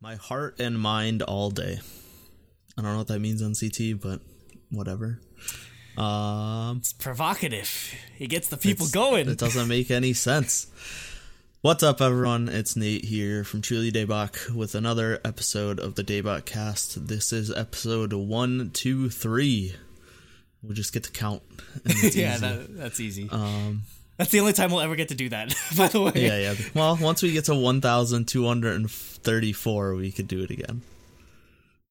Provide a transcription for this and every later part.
My heart and mind all day. I don't know what that means on CT, but whatever. Um, It's provocative. It gets the people going. It doesn't make any sense. What's up, everyone? It's Nate here from Truly Daebak with another episode of the Daebak Cast. This is episode one, two, three. We'll just get to count. yeah, that, that's easy. um, that's the only time we'll ever get to do that. By the way, yeah, yeah. Well, once we get to 1,234, we could do it again.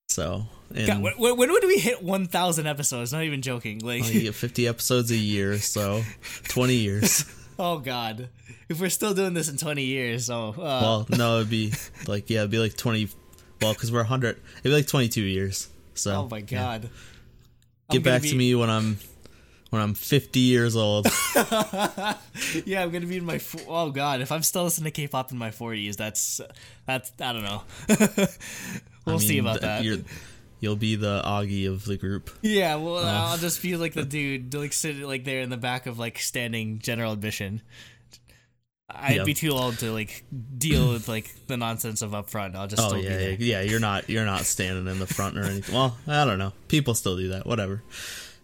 So, and God, when, when would we hit 1,000 episodes? Not even joking. Like, well, you get 50 episodes a year, so 20 years. oh god, if we're still doing this in 20 years, oh, uh, Well, no, it'd be like yeah, it'd be like 20. Well, because we're 100, it'd be like 22 years. So, oh my god. get I'm gonna back to me when I'm when I'm 50 years old. Yeah, I'm gonna be in my. Oh god, if I'm still listening to K-pop in my 40s, that's that's I don't know. we'll I see about that. You'll be the Augie of the group. Yeah, well, uh, I'll just be like the dude, like sitting like there in the back of like standing general admission. I'd Yeah. be too old to like deal with like the nonsense of up front. I'll just Oh still yeah, be there. yeah, yeah. You're not you're not standing in the front or anything. Well, I don't know. People still do that. Whatever.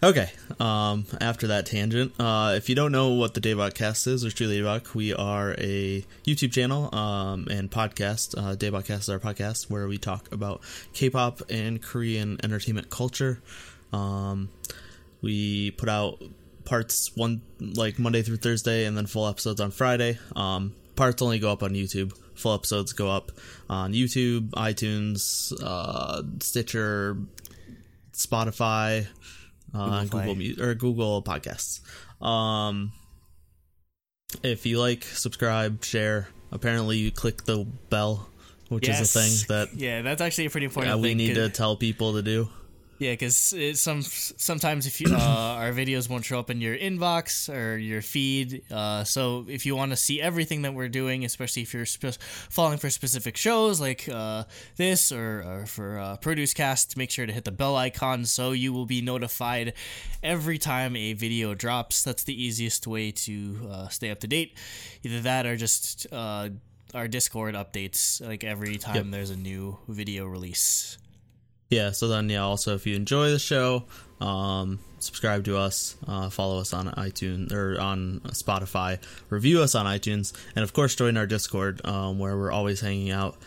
Okay. Um. After that tangent, uh, if you don't know what the Daebak Cast is, or Truly Daebak, we are a YouTube channel um and podcast. Uh, Daebak Cast is our podcast where we talk about K-pop and Korean entertainment culture. Um, we put out parts one like Monday through Thursday, and then full episodes on Friday. Um, parts only go up on YouTube. Full episodes go up on YouTube, iTunes, uh, Stitcher, Spotify, uh, Google Play. Google Mu- or Google Podcasts. Um, if you like, subscribe, share. Apparently, you click the bell, which is a thing that yeah, that's actually a pretty important yeah, we need to tell people to do. Yeah, because some sometimes if you uh, our videos won't show up in your inbox or your feed, uh, so if you want to see everything that we're doing, especially if you're following for specific shows like uh, this or, or for uh, Produce Cast, make sure to hit the bell icon so you will be notified every time a video drops. That's the easiest way to uh, stay up to date. Either that or just uh, our Discord updates like every time Yep. there's a new video release. Yeah, so then yeah, also if you enjoy the show, um, subscribe to us, uh, follow us on iTunes or on Spotify, review us on iTunes, and of course join our Discord, um, where we're always hanging out.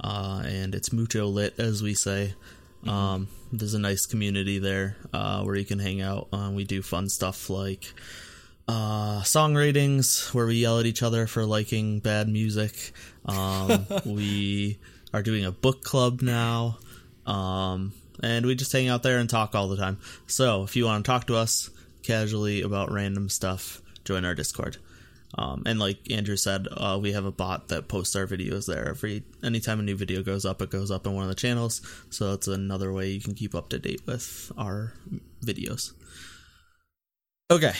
Uh, and it's mucho lit, as we say. Um, there's a nice community there uh, where you can hang out. Uh, we do fun stuff like uh, song ratings, where we yell at each other for liking bad music. Um, we are doing a book club now. Um, and we just hang out there and talk all the time. So if you want to talk to us casually about random stuff, join our Discord. Um, and like Andrew said, uh, we have a bot that posts our videos there. Every anytime a new video goes up, it goes up in one of the channels. So that's another way you can keep up to date with our videos. Okay,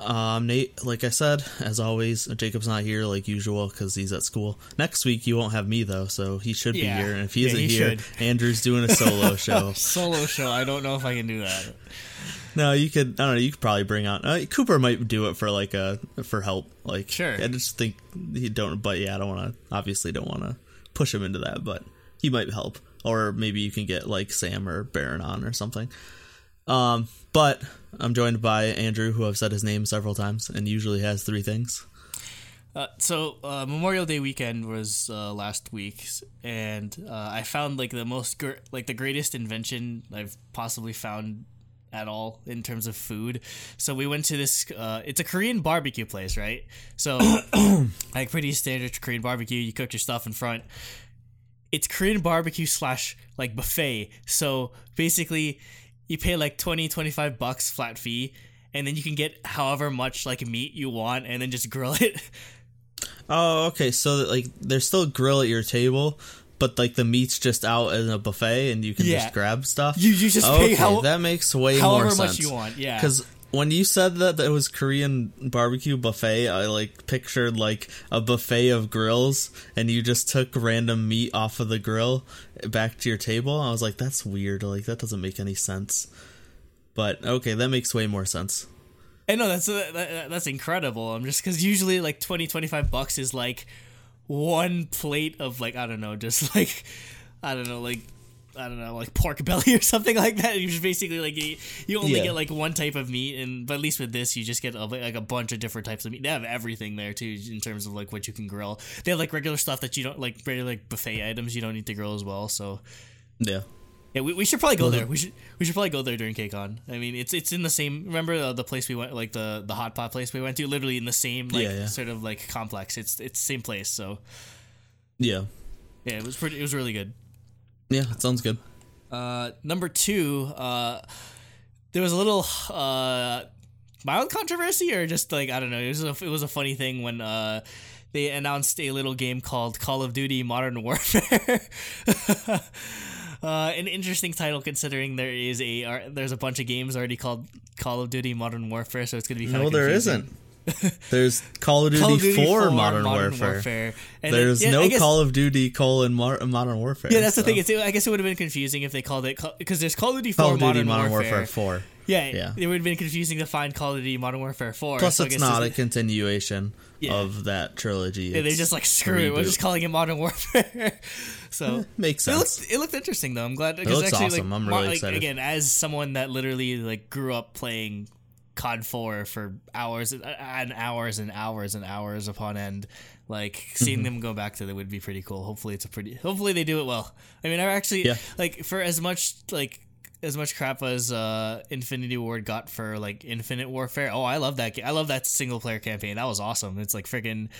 um, Nate. Like I said, as always, Jacob's not here like usual because he's at school. Next week you won't have me though, so he should Yeah. be here. And if he Yeah, isn't he here, should. Andrew's doing a solo show. Solo show. I don't know if I can do that. No, you could. I don't know. You could probably bring on uh, Cooper. Might do it for like a for help. Like Sure. I just think he don't. But yeah, I don't want to. Obviously, don't want to push him into that. But he might help, or maybe you can get like Sam or Baron on or something. Um, but I'm joined by Andrew, who I've said his name several times, and usually has three things. Uh, so uh, Memorial Day weekend was uh, last week, and uh, I found like the most gr- like the greatest invention I've possibly found at all in terms of food. So we went to this. Uh, it's a Korean barbecue place, right? So like pretty standard Korean barbecue. You cook your stuff in front. It's Korean barbecue slash like buffet. So basically, you pay like 20, 25 bucks flat fee, and then you can get however much like meat you want, and then just grill it. Oh, okay. So that, like, there's still a grill at your table, but like the meat's just out in a buffet, and you can Yeah. just grab stuff. You- you just oh, okay, pay how- that makes way however more much you want, yeah. Because when you said that it was Korean barbecue buffet, I like pictured like a buffet of grills, and you just took random meat off of the grill back to your table. I was like, that's weird. Like that doesn't make any sense. But okay, that makes way more sense. I know that's that, that's incredible. I'm just because usually like 20, 25 bucks is like one plate of like I don't know, just like I don't know, like I don't know, like pork belly or something like that. You just basically like you, you only Yeah. get like one type of meat, and but at least with this, you just get a, like a bunch of different types of meat. They have everything there too in terms of like what you can grill. They have like regular stuff that you don't like, regular like buffet items you don't need to grill as well. So Yeah. yeah, we, we should probably go there. We should we should probably go there during KCON. I mean, it's it's in the same. Remember the, the place we went, like the the hot pot place we went to, literally in the same like Yeah, yeah. sort of like complex. It's it's same place. So Yeah. yeah, it was pretty. It was really good. Yeah, it sounds good. Uh, number two, uh, there was a little uh, mild controversy, or just like I don't know. It was a, it was a funny thing when uh, they announced a little game called Call of Duty Modern Warfare. Uh, an interesting title considering there is a uh, there's a bunch of games already called Call of Duty Modern Warfare, so it's gonna be kind No, of there isn't. There's Call of Duty, Call of Duty 4 4 Modern, Warfare. And There's it- yeah, no guess- Call of Duty colon Mar- Modern Warfare. Yeah, that's the thing. It's, I guess it would have been confusing if they called it because there's Call of Duty 4 Call of Duty Modern, Modern Warfare. Warfare 4. Yeah, Yeah. it would have been confusing to find Call of Duty Modern Warfare 4. Plus, so it's not a continuation Yeah. of that trilogy. Yeah, they It's just like screw it. We're just calling it Modern Warfare. so eh, Makes it sense. looked it looked interesting though. I'm glad because looks actually awesome. like, I'm really like, excited. again as someone that literally like grew up playing COD 4 for hours and and hours and hours and hours upon end. Like seeing Mm-hmm. them go back to that would be pretty cool. Hopefully it's a pretty. Hopefully they do it well. I mean, I actually Yeah. like for as much like as much crap as uh, Infinity Ward got for like Infinite Warfare. Oh, I love that. Ga- I love that single player campaign. That was awesome. It's like freaking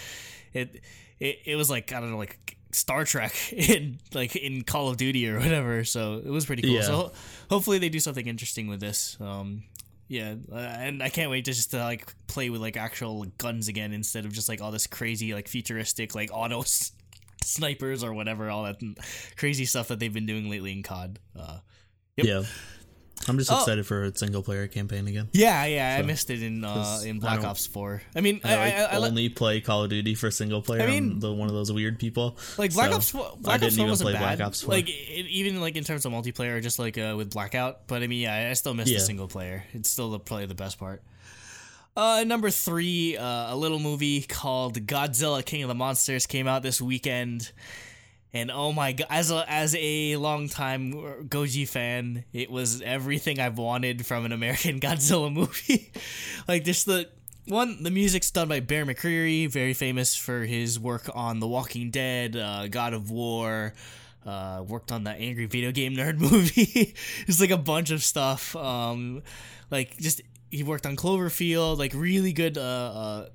it. It it was like I don't know like. Star Trek in like in Call of Duty or whatever, so it was pretty cool. Yeah. So ho- hopefully they do something interesting with this. Um, yeah, uh, and I can't wait to just to like play with like actual guns again instead of just like all this crazy like futuristic like auto s- snipers or whatever, all that crazy stuff that they've been doing lately in COD. Uh, Yep. Yeah. I'm just Oh. excited for a single player campaign again. yeah, yeah, I missed it in uh, in Black Ops Four. I mean, I, I, I, I, only play Call of Duty for single player. I mean- am the one of those weird people. like Black So, Ops. Four- I Black Ops didn't Four even wasn't play bad. Black Ops 4. Like it, even like in terms of multiplayer, just like uh, with Blackout. But I mean, yeah, I still miss the single player. It's still the, probably the best part. Uh, number three, uh, a little movie called Godzilla King of the Monsters came out this weekend. And oh my god, as a as a longtime Goji fan, it was everything I've wanted from an American Godzilla movie. like just the one, the music's done by Bear McCreary, very famous for his work on The Walking Dead, uh, God of War. Uh, worked on that angry video game nerd movie. It's like a bunch of stuff. Um, like just he worked on Cloverfield. Like really good uh, uh,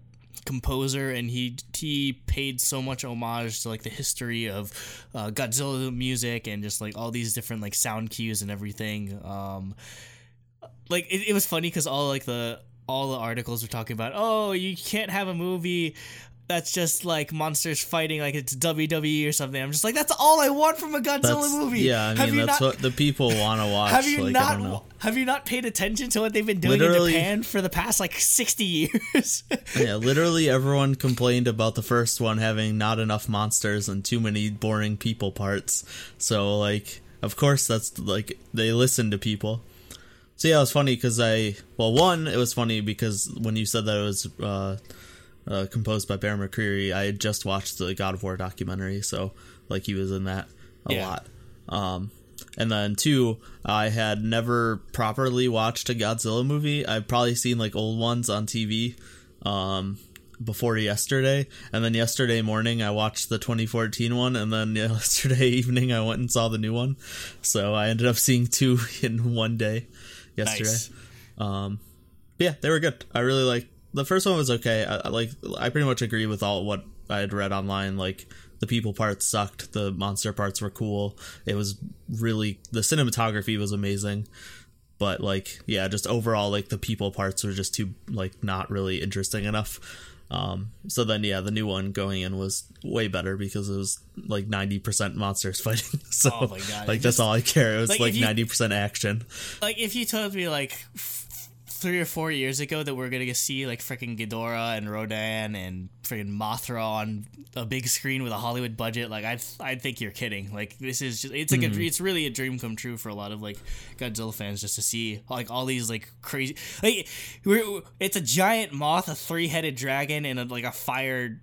composer, and he he paid so much homage to like the history of uh, Godzilla music and just like all these different like sound cues and everything. Um, like it, it was funny because all like the all the articles were talking about oh you can't have a movie that's just like monsters fighting like it's WWE or something. I'm just like that's all I want from a Godzilla That's, movie. yeah, I have mean that's not, what the people want to watch. have you like, not have you not paid attention to what they've been doing Literally- in Japan for the past like 60 years? Yeah, literally everyone complained about the first one having not enough monsters and too many boring people parts. So like, of course that's like they listen to people. So yeah, it was funny because I well one it was funny because when you said that it was uh, uh, composed by Bear McCreary, I had just watched the God of War documentary, so like he was in that a Yeah. lot. Um, and then two, I had never properly watched a Godzilla movie. I've probably seen like old ones on TV um, before yesterday, and then yesterday morning I watched the 2014 one, and then yesterday evening I went and saw the new one. So I ended up seeing two in one day yesterday. nice. Um, yeah, they were good. I really like the first one was okay. I, like I pretty much agree with all what I had read online. Like the people parts sucked, the monster parts were cool. It was really the cinematography was amazing, but like yeah, just overall like the people parts were just too like not really interesting enough. Um, so then yeah, the new one going in was way better because it was like ninety percent monsters fighting. so Oh my God, like that's all I care. It was like, like ninety percent action. Like if you told me like three or four years ago that we're gonna see like freaking Ghidorah and Rodan and freaking Mothra on a big screen with a Hollywood budget, like I'd I'd think you're kidding. Like this is just it's like Mm-hmm. a, it's really a dream come true for a lot of like Godzilla fans just to see like all these like crazy like we're, it's a giant moth, a three headed dragon, and a, like a fire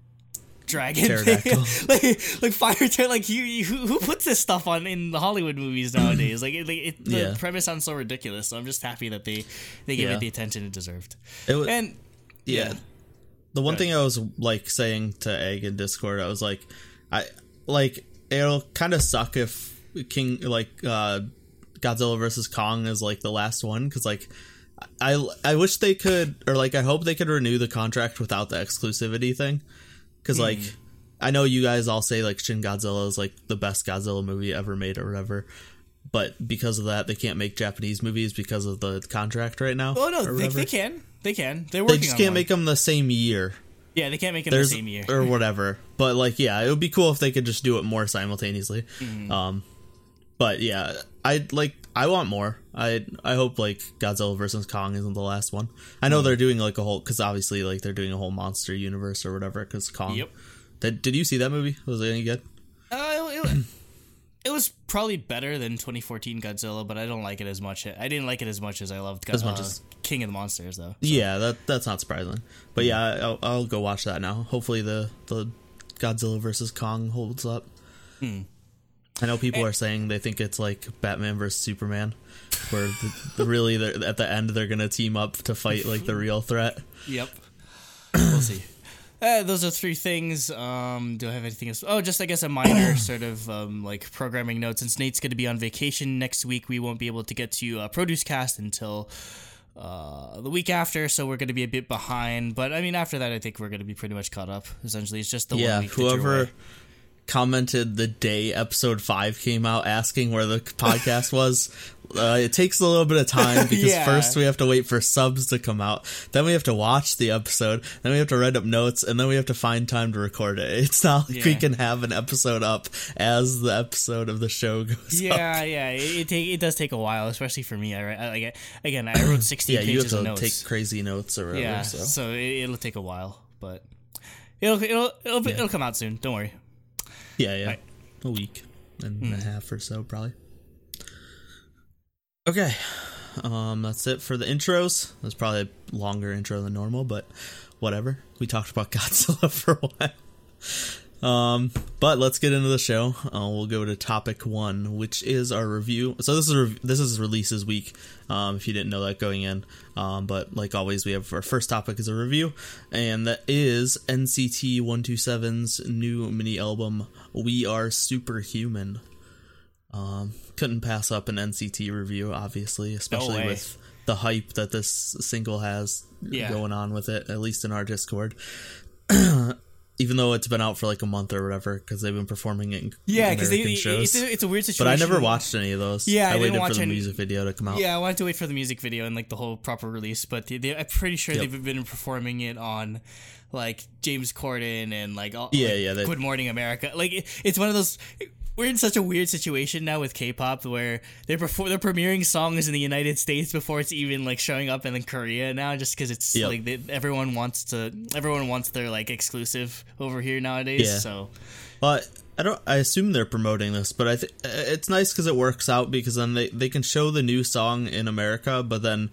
dragon, Pterodactyl. like like fire pter- like you, you who, who puts this stuff on in the Hollywood movies nowadays? Like, it, like it, the Yeah. premise sounds so ridiculous. So I'm just happy that they they gave Yeah. it the attention it deserved. It was, And yeah. The one thing I was like saying to Egg in Discord, I was like, I like it'll kind of suck if King like uh Godzilla versus Kong is like the last one because like I I wish they could or like I hope they could renew the contract without the exclusivity thing because like I know you guys all say like Shin Godzilla is like the best Godzilla movie ever made or whatever. But because of that, they can't make Japanese movies because of the contract right now. oh no, they, they can, they can. They're working. They just can't one. make them the same year. Yeah, they can't make it in the same year. or whatever. But like, yeah, it would be cool if they could just do it more simultaneously. Mm-hmm. Um, but yeah, I like. I want more. I I hope like Godzilla versus Kong isn't the last one. I Mm. know they're doing like a whole because obviously like they're doing a whole monster universe or whatever. Because Kong. Yep. Did, did you see that movie? Was it any good? Uh, it, it, was probably better than 2014 Godzilla, but I don't like it as much. I didn't like it as much as I loved Godzilla, As much as- King of the Monsters, though. Yeah, that that's not surprising. But yeah, I'll, I'll go watch that now. Hopefully the the Godzilla versus Kong holds up. Hmm. I know people are saying they think it's like Batman versus Superman, where the, the really they're- at the end they're gonna team up to fight like the real threat. Yep. we'll see. Uh, those are three things. Um, do I have anything else? Oh, just I guess a minor sort of um, like programming note. Since Nate's going to be on vacation next week, we won't be able to get to uh, Produce Cast until uh, the week after. So we're going to be a bit behind. But I mean, after that, I think we're going to be pretty much caught up. Essentially, it's just the yeah, one week. that you're whoever away. Commented the day episode five came out asking where the podcast was. Uh, it takes a little bit of time because Yeah. first we have to wait for subs to come out, then we have to watch the episode, then we have to write up notes, and then we have to find time to record it. It's not like we can have an episode up as the episode of the show goes up. Yeah, yeah, it it, take, it does take a while, especially for me. I, I like again, I wrote sixteen Yeah, you have pages of to notes. take crazy notes or whatever. yeah, so. so, it, it'll take a while, but it'll it'll it'll, be, it'll come out soon. Don't worry. Yeah, yeah. Right. A week and Hmm. a half or so, probably. Okay. Um, that's it for the intros. That's probably a longer intro than normal, but whatever. We talked about Godzilla for a while. Um, but let's get into the show. Uh, we'll go to topic one, which is our review. So this is rev- this is releases week. Um, if you didn't know that going in, um, but like always, we have our first topic is a review, and that is NCT 127's new mini album "We Are Superhuman." Um, couldn't pass up an NCT review, obviously, especially way. with the hype that this single has Yeah. going on with it. At least in our Discord even though it's been out for like a month or whatever because they've been performing it in Yeah, because it's, a, it's a weird situation but. I never watched any of those. Yeah, I I, waited for the any- music video to come out. Yeah, I wanted to wait for the music video and like the whole proper release, but they, they, I'm pretty sure Yep. they've been performing it on like James Corden and like all, Yeah, like, yeah, they- Good Morning America. Like it, it's one of those. We're in such a weird situation now with K-pop where they're perfor- they're premiering songs in the United States before it's even like showing up in Korea now, just because it's Yep. like they, everyone wants to everyone wants their like exclusive over here nowadays. Yeah. So But I don't. I assume they're promoting this, but I think it's nice because it works out because then they they can show the new song in America, but then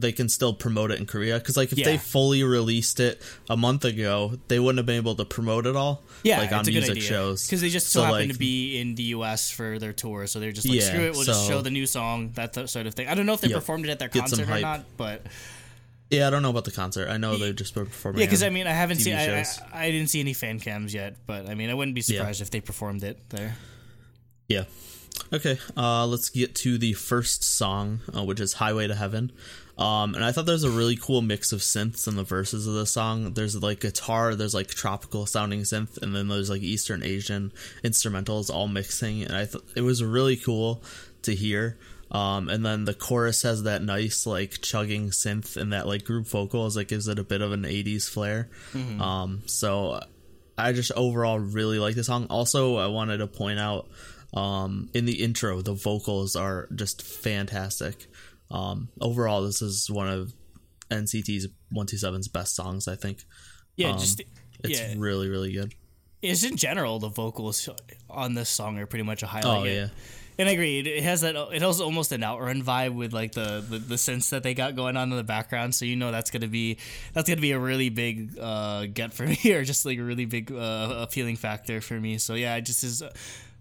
they can still promote it in Korea. Because like if Yeah. they fully released it a month ago, they wouldn't have been able to promote it all. Yeah, like on it's a good music shows because they just so, happen like, to be in the U.S. for their tour, so they're just like, Yeah, screw it, we'll just show the new song, that th- sort of thing. I don't know if they Yep. performed it at their concert or not, but Yeah, I don't know about the concert. I know they've just performing. yeah, because I mean, I haven't TV seen, I, I. I didn't see any fan cams yet, but I mean, I wouldn't be Yeah. surprised if they performed it there. Yeah. Okay, uh, let's get to the first song, uh, which is "Highway to Heaven." Um, and I thought there's a really cool mix of synths in the verses of the song. There's like guitar, there's like tropical sounding synth, and then there's like Eastern Asian instrumentals all mixing. And I thought it was really cool to hear. Um, and then the chorus has that nice like chugging synth and that like group vocals that gives it a bit of an 80s flair. Um, so I just overall really like the song. Also, I wanted to point out um, in the intro, the vocals are just fantastic. Um, overall, this is one of NCT's 127's best songs, I think. Yeah, Um, just It's yeah, really, really good. it's in general the vocals on this song are pretty much a highlight. Oh yeah. And I agree. It, has that. It has almost an outrun vibe with like the, the the synths that they got going on in the background. So you know that's gonna be that's gonna be a really big uh, get for me, or just like a really big uh, appealing factor for me. So yeah, it just is.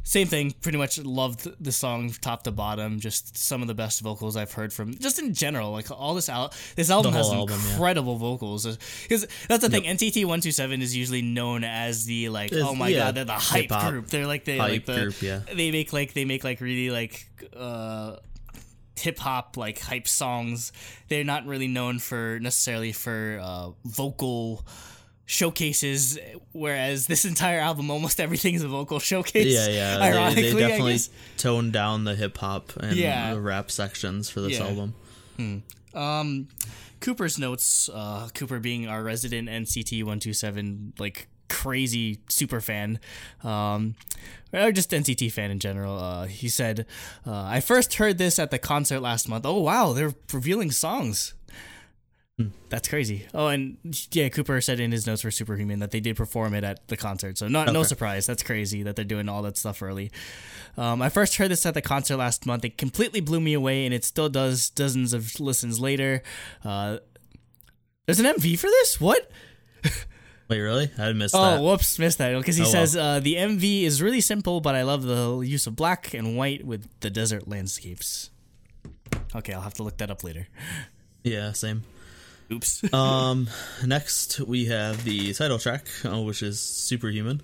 Same thing. Pretty much loved the song top to bottom. Just some of the best vocals I've heard from. Just in general, like all this out. This album has album, yeah. incredible vocals. Because that's the thing. NCT One Two Seven is usually known as the like. It's- oh my yeah, god, they're the hype hip-hop group. They're like the hype like the group, yeah. they make like they make like really like uh hip hop like hype songs. They're not really known for necessarily for uh vocal showcases whereas this entire album almost everything is a vocal showcase Yeah, yeah. ironically they, they definitely toned down the hip hop and Yeah. the rap sections for this Yeah. album. Um, Cooper's notes. Uh, Cooper being our resident NCT one two seven like crazy super fan, um, or just NCT fan in general. Uh, he said, uh, "I first heard this at the concert last month. Oh wow, they're revealing songs." That's crazy. Oh, and yeah, Cooper said in his notes for Superhuman that they did perform it at the concert. So not no surprise. That's crazy that they're doing all that stuff early. Um, I first heard this at the concert last month. It completely blew me away, and it still does dozens of listens later. Uh, there's an MV for this? What? Wait, really? I missed Oh, that. whoops, missed that. Because he Oh, well. says uh, the MV is really simple, but I love the use of black and white with the desert landscapes. Okay, I'll have to look that up later. Yeah, same. Oops. Um, next we have the title track, uh, which is Superhuman.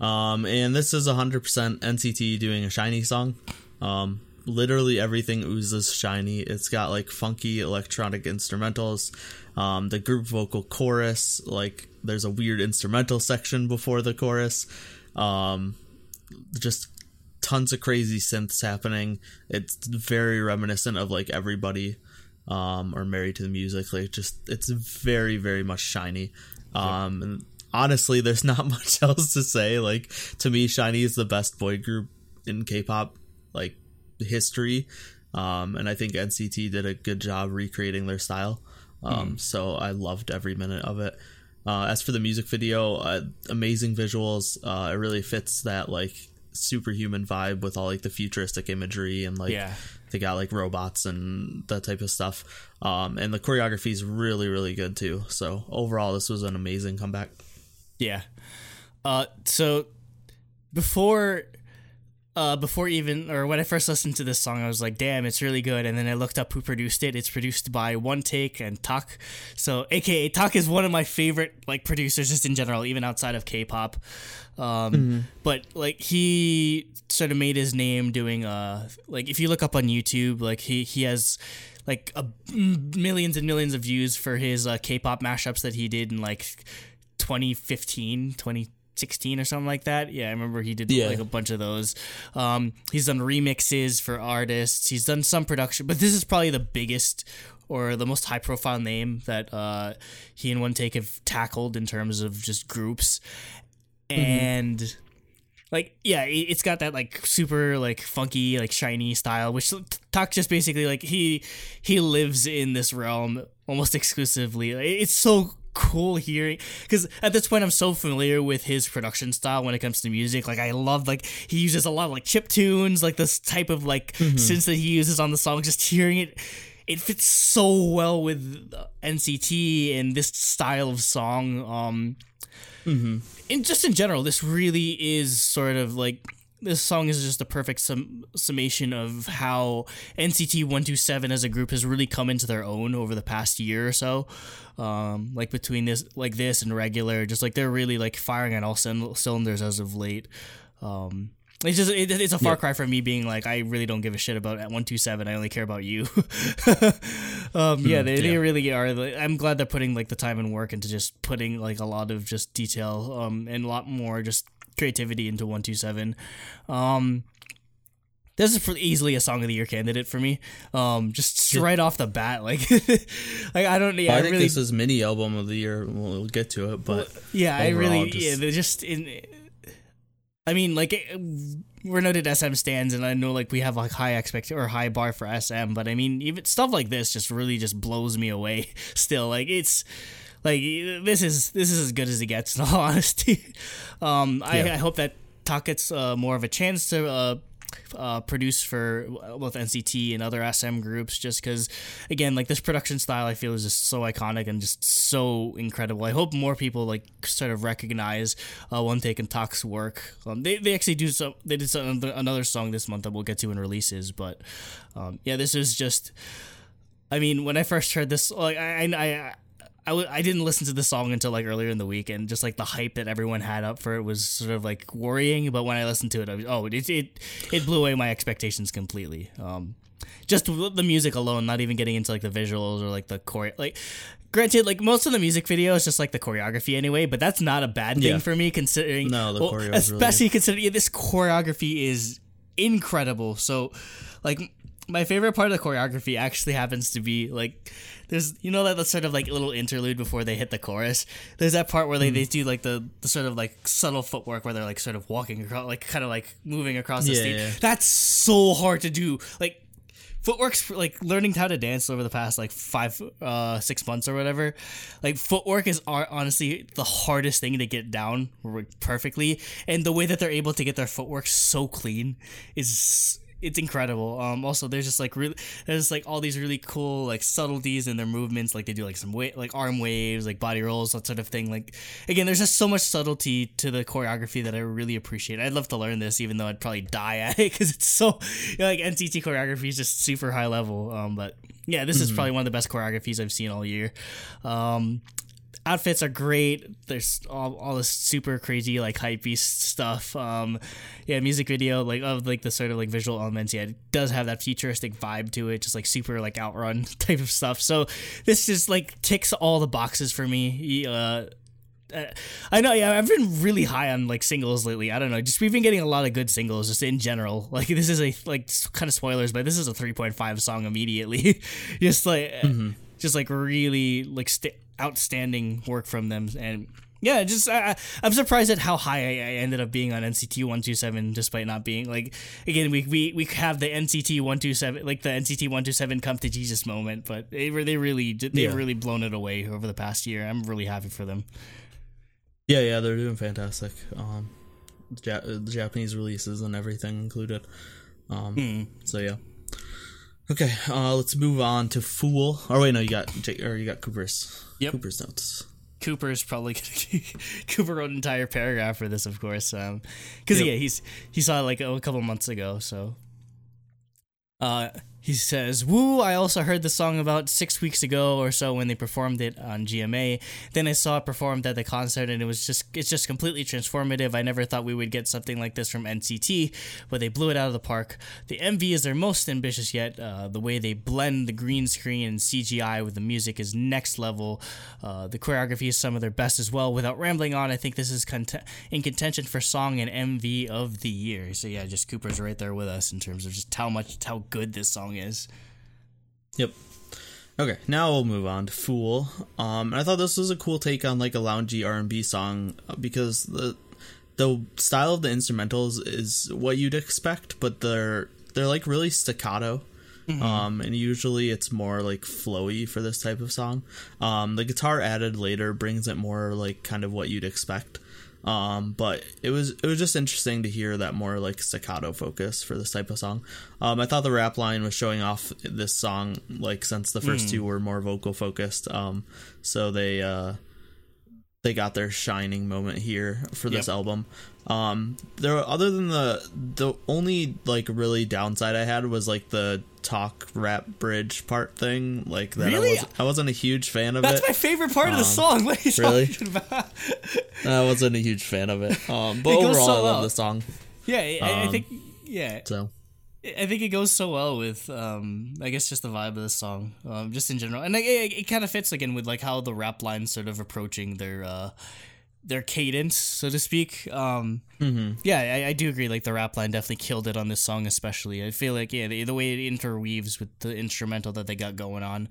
Um, and this is 100% NCT doing a SHINee song. Um, literally everything oozes SHINee. It's got like funky electronic instrumentals. Um, the group vocal chorus, like there's a weird instrumental section before the chorus. Um, just tons of crazy synths happening. It's very reminiscent of like everybody um or married to the music. Like just it's very, very much SHINee. Um and honestly there's not much else to say. Like to me, SHINee is the best boy group in K pop like history. Um and I think NCT did a good job recreating their style. Um so I loved every minute of it. Uh, as for the music video, uh, amazing visuals. Uh, it really fits that like superhuman vibe with all like the futuristic imagery and like Yeah. They got like robots and that type of stuff. Um, and the choreography is really really good too. So overall, this was an amazing comeback. Yeah. Uh, so before, uh, before even or when I first listened to this song, I was like, "Damn, it's really good." And then I looked up who produced it. It's produced by One Take and Tak. So, AKA Tak is one of my favorite like producers just in general, even outside of K-pop. Um, But like he sort of made his name doing uh like if you look up on YouTube, like he he has like a, millions and millions of views for his uh, K-pop mashups that he did in like 2015, 2016 or something like that. Yeah, I remember he did Yeah. like a bunch of those. Um, he's done remixes for artists. He's done some production, but this is probably the biggest or the most high profile name that uh, he and One Take have tackled in terms of just groups. And like yeah it- it's got that like super like funky like SHINee style which Tak just basically like he he lives in this realm almost exclusively it's so cool hearing because at this point i'm so familiar with his production style when it comes to music. Like i love like he uses a lot of like chip tunes like this type of like synths that he uses on the song. Just hearing it it fits so well with nct and this style of song um in just in general, this really is sort of like this song is just a perfect sum- summation of how NCT 127 as a group has really come into their own over the past year or so. Um, like between this, like this and regular, just like they're really like firing on all cyn- cylinders as of late. Um, it's just it, it's a far cry from me being like I really don't give a shit about at one two seven. I only care about you. um, yeah, they, they really are. I'm glad they're putting like the time and work into just putting like a lot of just detail um and a lot more just creativity into one two seven. Um, this is for easily a song of the year candidate for me. Um, just right off the bat, like, like I don't. Yeah, I I, think really. this is mini album of the year. We'll, we'll get to it, but yeah, I really. just- yeah, they're just in. I mean, like eh, we're noted SM stands, and I know like we have like high expect or high bar for SM, but I mean, even stuff like this just really just blows me away. Still, like it's like this is this is as good as it gets. In all honesty, um, I, Yeah. I hope that Tak gets uh, more of a chance to uh, uh, produce for both NCT and other SM groups just because again like this production style I feel is just so iconic and just so incredible I hope more people like sort of recognize uh, take and Tak's work um, they, they actually do so they did some, another song this month that we'll get to in releases but um, yeah this is just I mean when I first heard this like I, I, I w- I didn't listen to the song until like earlier in the week, and just like the hype that everyone had up for it was sort of like worrying. But when I listened to it, I was oh, it it, it blew away my expectations completely. Um, just the music alone, not even getting into like the visuals or like the chore. Like, granted, like most of the music video is just like the choreography anyway, but that's not a bad thing Yeah. for me considering. No, the well, choreo is really especially considering yeah, this choreography is incredible. So, like my favorite part of the choreography actually happens to be like there's you know that the sort of like little interlude before they hit the chorus. There's that part where they, they do like the, the sort of like subtle footwork where they're like sort of walking across like kind of like moving across the Yeah, stage. yeah. That's so hard to do. Like footwork's like learning how to dance over the past like five uh six months or whatever like footwork is honestly the hardest thing to get down perfectly and the way that they're able to get their footwork so clean is it's incredible. Um also there's just like really there's like all these really cool like subtleties in their movements. Like they do like some wa- like arm waves like body rolls that sort of thing. Like again there's just so much subtlety to the choreography that i really appreciate. I'd love to learn this even though i'd probably die at it because it's so you know, like nct choreography is just super high level. Um but yeah this is probably one of the best choreographies i've seen all year. Um outfits are great. There's all, all this super crazy like hype beast stuff. Um, yeah, music video like of like the sort of like visual elements. Yeah, it does have that futuristic vibe to it, just like super like outrun type of stuff. So this just like ticks all the boxes for me. Uh, uh, I know, yeah, I've been really high on like singles lately. I don't know, just we've been getting a lot of good singles just in general. Like this is a like kind of spoilers, but this is a three point five song immediately. just like, just like really like st- outstanding work from them, and yeah, just I, I'm surprised at how high I, ended up being on NCT one two seven, despite not being like again we we we have the NCT one two seven like the NCT one two seven come to Jesus moment, but they re- they really they've Yeah. really blown it away over the past year. I'm really happy for them. Yeah, yeah, they're doing fantastic. Um, ja- the Japanese releases and everything included. Um, Hmm. so yeah. Okay, uh, let's move on to Fool. Or wait, no, you got J- or you got Cooper's. Yep. Cooper's notes. Cooper's probably gonna Cooper wrote an entire paragraph for this, of course, um, because Yep. yeah, he's he saw it like a couple months ago. So, uh, he says, "Woo! I also heard the song about six weeks ago or so when they performed it on GMA. Then I saw it performed at the concert, and it was just it's just completely transformative. I never thought we would get something like this from NCT, but they blew it out of the park. The MV is their most ambitious yet. Uh, the way they blend the green screen and CGI with the music is next level. Uh, the choreography is some of their best as well. Without rambling on, I think this is cont- in contention for song and MV of the year. So yeah, just Cooper's right there with us in terms of just how much how good this song is. Yep. Okay, now we'll move on to Fool. Um, I thought this was a cool take on like a loungy R and B song uh, because the the style of the instrumentals is what you'd expect, but they're they're like really staccato. Um, and usually it's more like flowy for this type of song. Um, the guitar added later brings it more like kind of what you'd expect. Um, but it was it was just interesting to hear that more like staccato focus for this type of song. Um, I thought the rap line was showing off this song like since the first two were more vocal focused. Um, so they uh, they got their shining moment here for this Yep. album. Um, there other than the the only like really downside I had was like the talk rap bridge part thing. Like that Really? I wasn't I wasn't a huge fan of That's it. That's my favorite part of the Um, song. What are you really? talking about? I wasn't a huge fan of it. Um, but It overall, so I love the song. Yeah, I, I Um, think yeah, So I think it goes so well with um I guess just the vibe of the song, um just in general, and it, it, it kind of fits again with like how the rap lines sort of approaching their uh their cadence, so to speak. Um, yeah, I, I do agree. Like the rap line definitely killed it on this song, especially. I feel like yeah, the, the way it interweaves with the instrumental that they got going on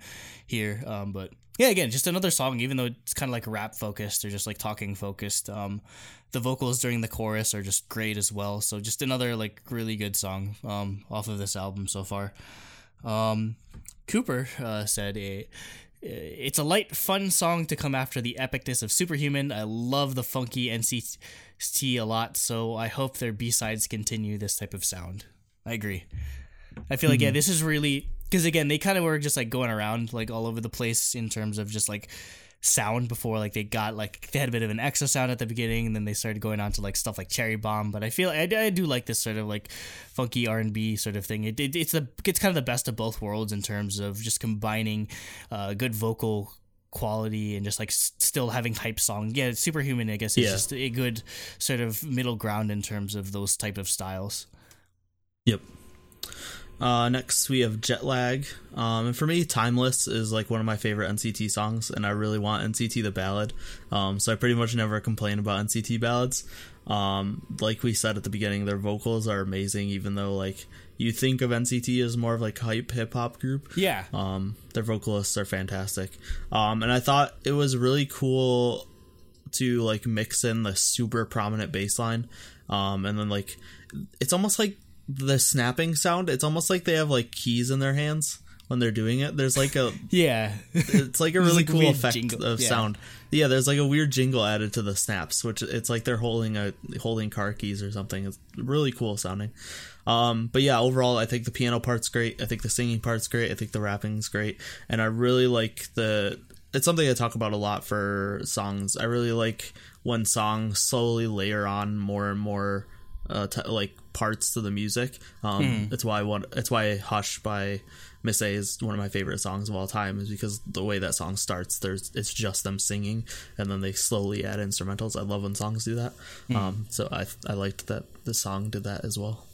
here. Um, but yeah, again, just another song. Even though it's kind of like rap focused or just like talking focused. Um, the vocals during the chorus are just great as well. So just another like really good song um off of this album so far. Um, Cooper uh, said, eh, it's a light, fun song to come after the epicness of Superhuman. I love the funky NCT a lot, so I hope their B sides continue this type of sound. I agree. I feel like yeah, this is really because again they kind of were just like going around like all over the place in terms of just like sound before like they got like they had a bit of an extra sound at the beginning and then they started going on to like stuff like cherry bomb but i feel i, I do like this sort of like funky r&b sort of thing it, it, it's the it's kind of the best of both worlds in terms of just combining uh, good vocal quality and just like s- still having hype song yeah superhuman i guess is Yeah. just a good sort of middle ground in terms of those type of styles Yep. Uh, next we have Jet Lag. Um, and for me, Timeless is like one of my favorite NCT songs, and I really want NCT the ballad. Um, so I pretty much never complain about NCT ballads. Um, like we said at the beginning, their vocals are amazing, even though like you think of NCT as more of like hype hip hop group. yeah Um, their vocalists are fantastic. Um, and I thought it was really cool to like mix in the super prominent bass line. Um, and then like it's almost like the snapping sound. It's almost like they have like keys in their hands when they're doing it. There's like a yeah it's like a really like, cool weird effect jingle, of yeah. sound. Yeah, there's like a weird jingle added to the snaps, which it's like they're holding a holding car keys or something. It's really cool sounding. Um, but yeah, overall, I think the piano part's great. I think the singing part's great. I think the rapping's great, and I really like the. It's something I talk about a lot for songs. I really like when songs slowly layer on more and more, uh, t- like parts to the music. Um, It's why I want. It's why "Hush" by Miss A is one of my favorite songs of all time. Is because the way that song starts, there's it's just them singing, and then they slowly add instrumentals. I love when songs do that. Um, so I I liked that the song did that as well.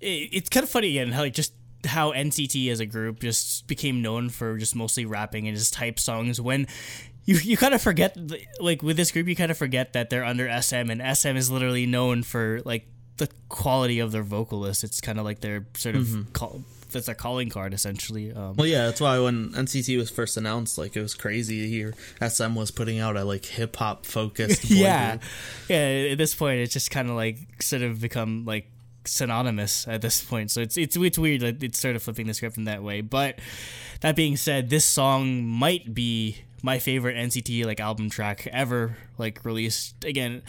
it, it's kind of funny again how like just how NCT as a group just became known for just mostly rapping and just type songs when you you kind of forget like with this group you kind of forget that they're under SM and SM is literally known for like the quality of their vocalists it's kind of like their sort of call that's their calling card essentially um, Well, yeah, that's why when NCT was first announced, like it was crazy to hear SM was putting out a like hip hop focused. yeah. group. yeah at this point it's just kind of like sort of become like synonymous at this point. So it's it's it's weird like it's sort of flipping the script in that way. But that being said this song might be my favorite NCT like album track ever like released. Again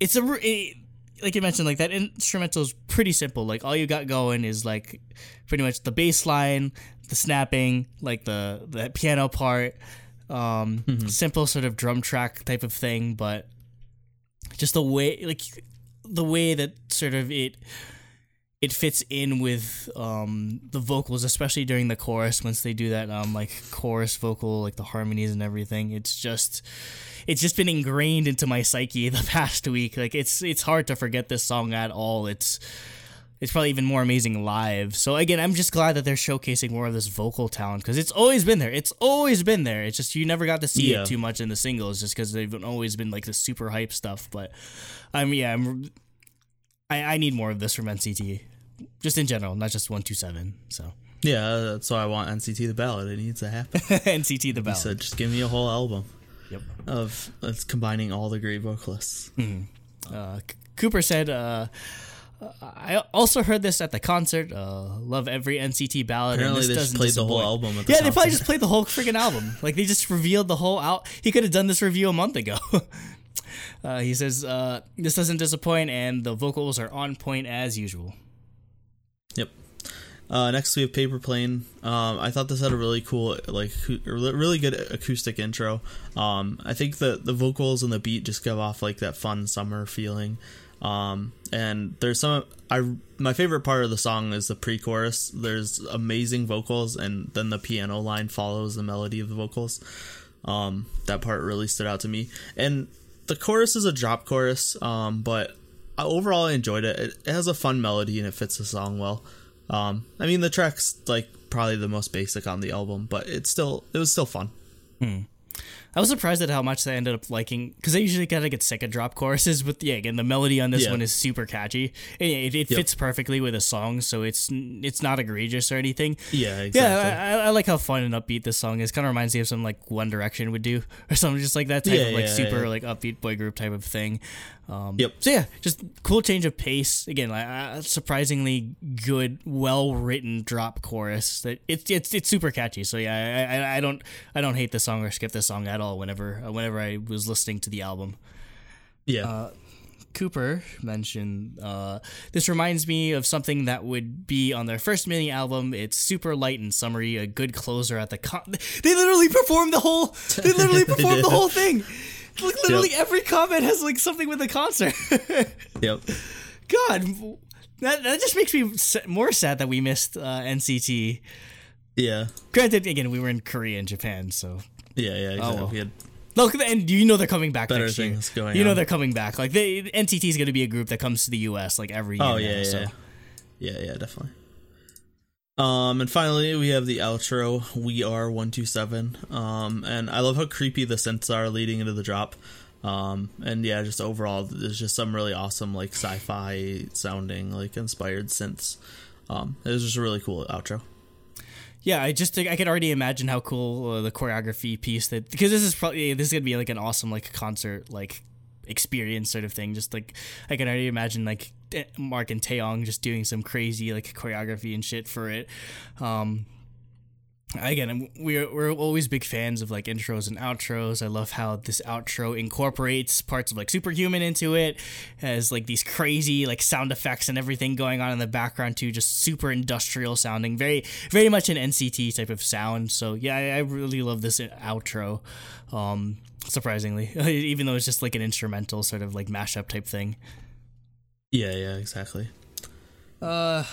it's a, it, like you mentioned like that instrumental is pretty simple. Like all you got going is like pretty much the bass line the snapping like the the piano part um simple sort of drum track type of thing but just the way like the way that sort of it it fits in with um the vocals especially during the chorus once they do that um like chorus vocal like the harmonies and everything it's just it's just been ingrained into my psyche the past week like it's it's hard to forget this song at all it's it's probably even more amazing live. So again, I'm just glad that they're showcasing more of this vocal talent because it's always been there. It's always been there. It's just you never got to see Yeah. it too much in the singles, just because they've always been like the super hype stuff. But I'm yeah, I'm I, I need more of this from NCT, just in general, not just one two seven. So Yeah, that's why I want NCT the ballad. It needs to happen. NCT the ballad. So just give me a whole album Yep. of it's combining all the great vocalists. Uh, C- Cooper said, uh, I also heard this at the concert. Uh, love every NCT ballad. Apparently, and this they just played the whole album. At the Yeah, they probably just played the whole freaking album. Like they just revealed the whole out. He could have done this review a month ago. uh, he says uh, this doesn't disappoint, and the vocals are on point as usual. Yep. Uh, next we have Paper Plane. Um, I thought this had a really cool, like, really good acoustic intro. Um, I think the the vocals and the beat just give off like that fun summer feeling. Um, and there's some I my favorite part of the song is the pre-chorus. There's amazing vocals, and then the piano line follows the melody of the vocals. Um, that part really stood out to me. And the chorus is a drop chorus, um, but overall I enjoyed it. it. It has a fun melody and it fits the song well. Um, I mean the track's like probably the most basic on the album, but it's still it was still fun. I was surprised at how much I ended up liking because I usually kind of get sick of drop choruses, but yeah, again, the melody on this Yeah. one is super catchy. And It, it fits perfectly with a song, so it's it's not egregious or anything. Yeah, exactly. Yeah, I, I, like how fun and upbeat this song is. Kind of reminds me of something like One Direction would do, or something just like that type Yeah, of like yeah, super like upbeat boy group type of thing. Um, Yep. So yeah, just cool change of pace. Again, like, uh, surprisingly good, well written drop chorus. That it's it's it's super catchy. So yeah, I, I I don't I don't hate the song or skip the song at all. Whenever uh, whenever I was listening to the album. yeah. uh, Cooper mentioned uh, this reminds me of something that would be on their first mini album. It's super light and summery, a good closer at the con. They literally performed the whole. They literally performed the whole thing. Like literally every comment has like something with the concert. yep. God, that that just makes me more sad that we missed uh, NCT. Yeah. Granted, again, we were in Korea and Japan, so Yeah, yeah, exactly. well. We had Look, and you know they're coming back better next year. things going You know on. they're coming back. Like they NCT is going to be a group that comes to the U.S. like every year. Oh now, yeah, yeah, so. yeah, yeah, yeah, definitely. Um, and finally we have the outro. We are one two seven. Um, and I love how creepy the synths are leading into the drop. Um, and yeah, just overall, there's just some really awesome like sci-fi sounding like inspired synths. Um, it was just a really cool outro. Yeah, I just I can already imagine how cool uh, the choreography piece that because this is probably this is gonna be like an awesome like concert like experience sort of thing. Just like I can already imagine like Mark and Taeyong just doing some crazy like choreography and shit for it. Um, again, we're we're always big fans of like intros and outros. I love how this outro incorporates parts of like Superhuman into it, has like these crazy like sound effects and everything going on in the background too, just super industrial sounding, very very much an NCT type of sound. So yeah, I, I really love this outro. Um, surprisingly, even though it's just like an instrumental sort of like mashup type thing. Yeah, yeah, exactly. Uh,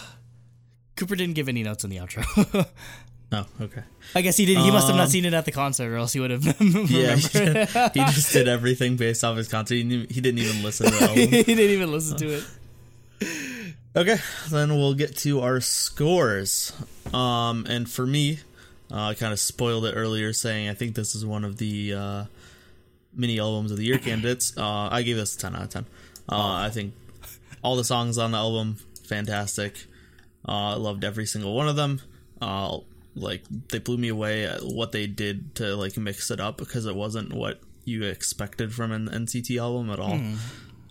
Cooper didn't give any notes on the outro. Oh, okay. I guess he did. He must have not Um, seen it at the concert, or else he would have Yeah, remembered. he just did everything based off his concert. He, knew, he didn't even listen to the album. he didn't even listen to it. Okay, then we'll get to our scores. Um, and for me, uh, I kind of spoiled it earlier, saying I think this is one of the uh, mini albums of the year candidates. Uh, I gave this a ten out of ten. Uh, I think all the songs on the album fantastic. Uh, I loved every single one of them. Like they blew me away at what they did to like mix it up because it wasn't what you expected from an NCT album at all.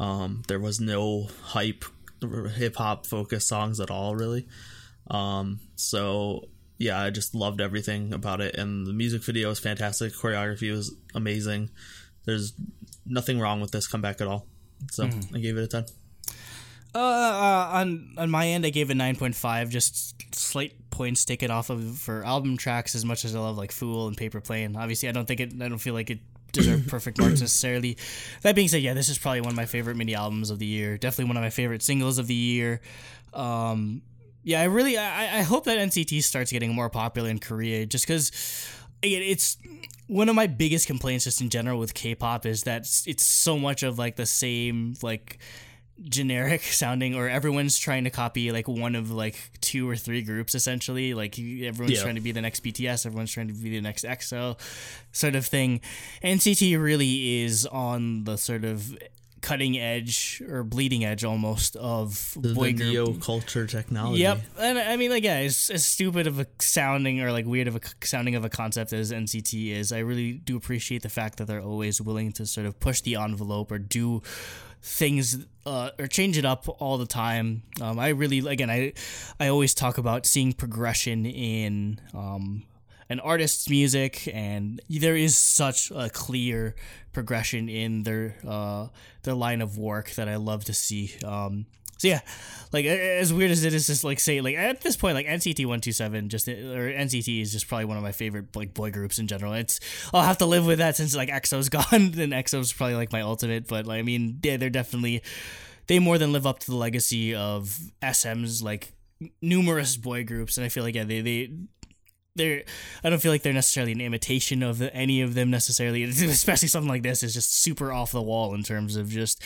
Um, there was no hype, hip hop focused songs at all, really. Um, so yeah, I just loved everything about it, and the music video was fantastic. Choreography was amazing. There's nothing wrong with this comeback at all. So I gave it a ten. Uh, uh, on on my end, I gave it nine point five. Just slight points taken off of for album tracks. As much as I love like Fool and Paper Plane, obviously I don't think it. I don't feel like it deserved perfect marks necessarily. That being said, yeah, this is probably one of my favorite mini albums of the year. Definitely one of my favorite singles of the year. Um, yeah, I really I, I hope that NCT starts getting more popular in Korea, just because it's one of my biggest complaints just in general with K-pop is that it's so much of like the same like generic sounding or everyone's trying to copy like one of like two or three groups essentially like everyone's Yeah. trying to be the next bts everyone's trying to be the next exo sort of thing nct really is on the sort of cutting edge or bleeding edge almost of The boy video group culture technology. Yep, and I mean, like, yeah, as, as stupid of a sounding or like weird of a sounding of a concept as NCT is, I really do appreciate the fact that they're always willing to sort of push the envelope or do things uh, or change it up all the time. Um, I really, again, I I always talk about seeing progression in um, an artist's music, and there is such a clear progression in their uh, their line of work that I love to see. Um, so yeah, like as weird as it is, just like say like at this point, like NCT one two seven, just or NCT is just probably one of my favorite like boy groups in general. It's I'll have to live with that since like EXO's gone, and EXO's probably like my ultimate. But like, I mean, yeah, they're definitely they more than live up to the legacy of SM's like numerous boy groups, and I feel like yeah, they they they're I don't feel like they're necessarily an imitation of the, any of them necessarily. Especially something like this is just super off the wall in terms of just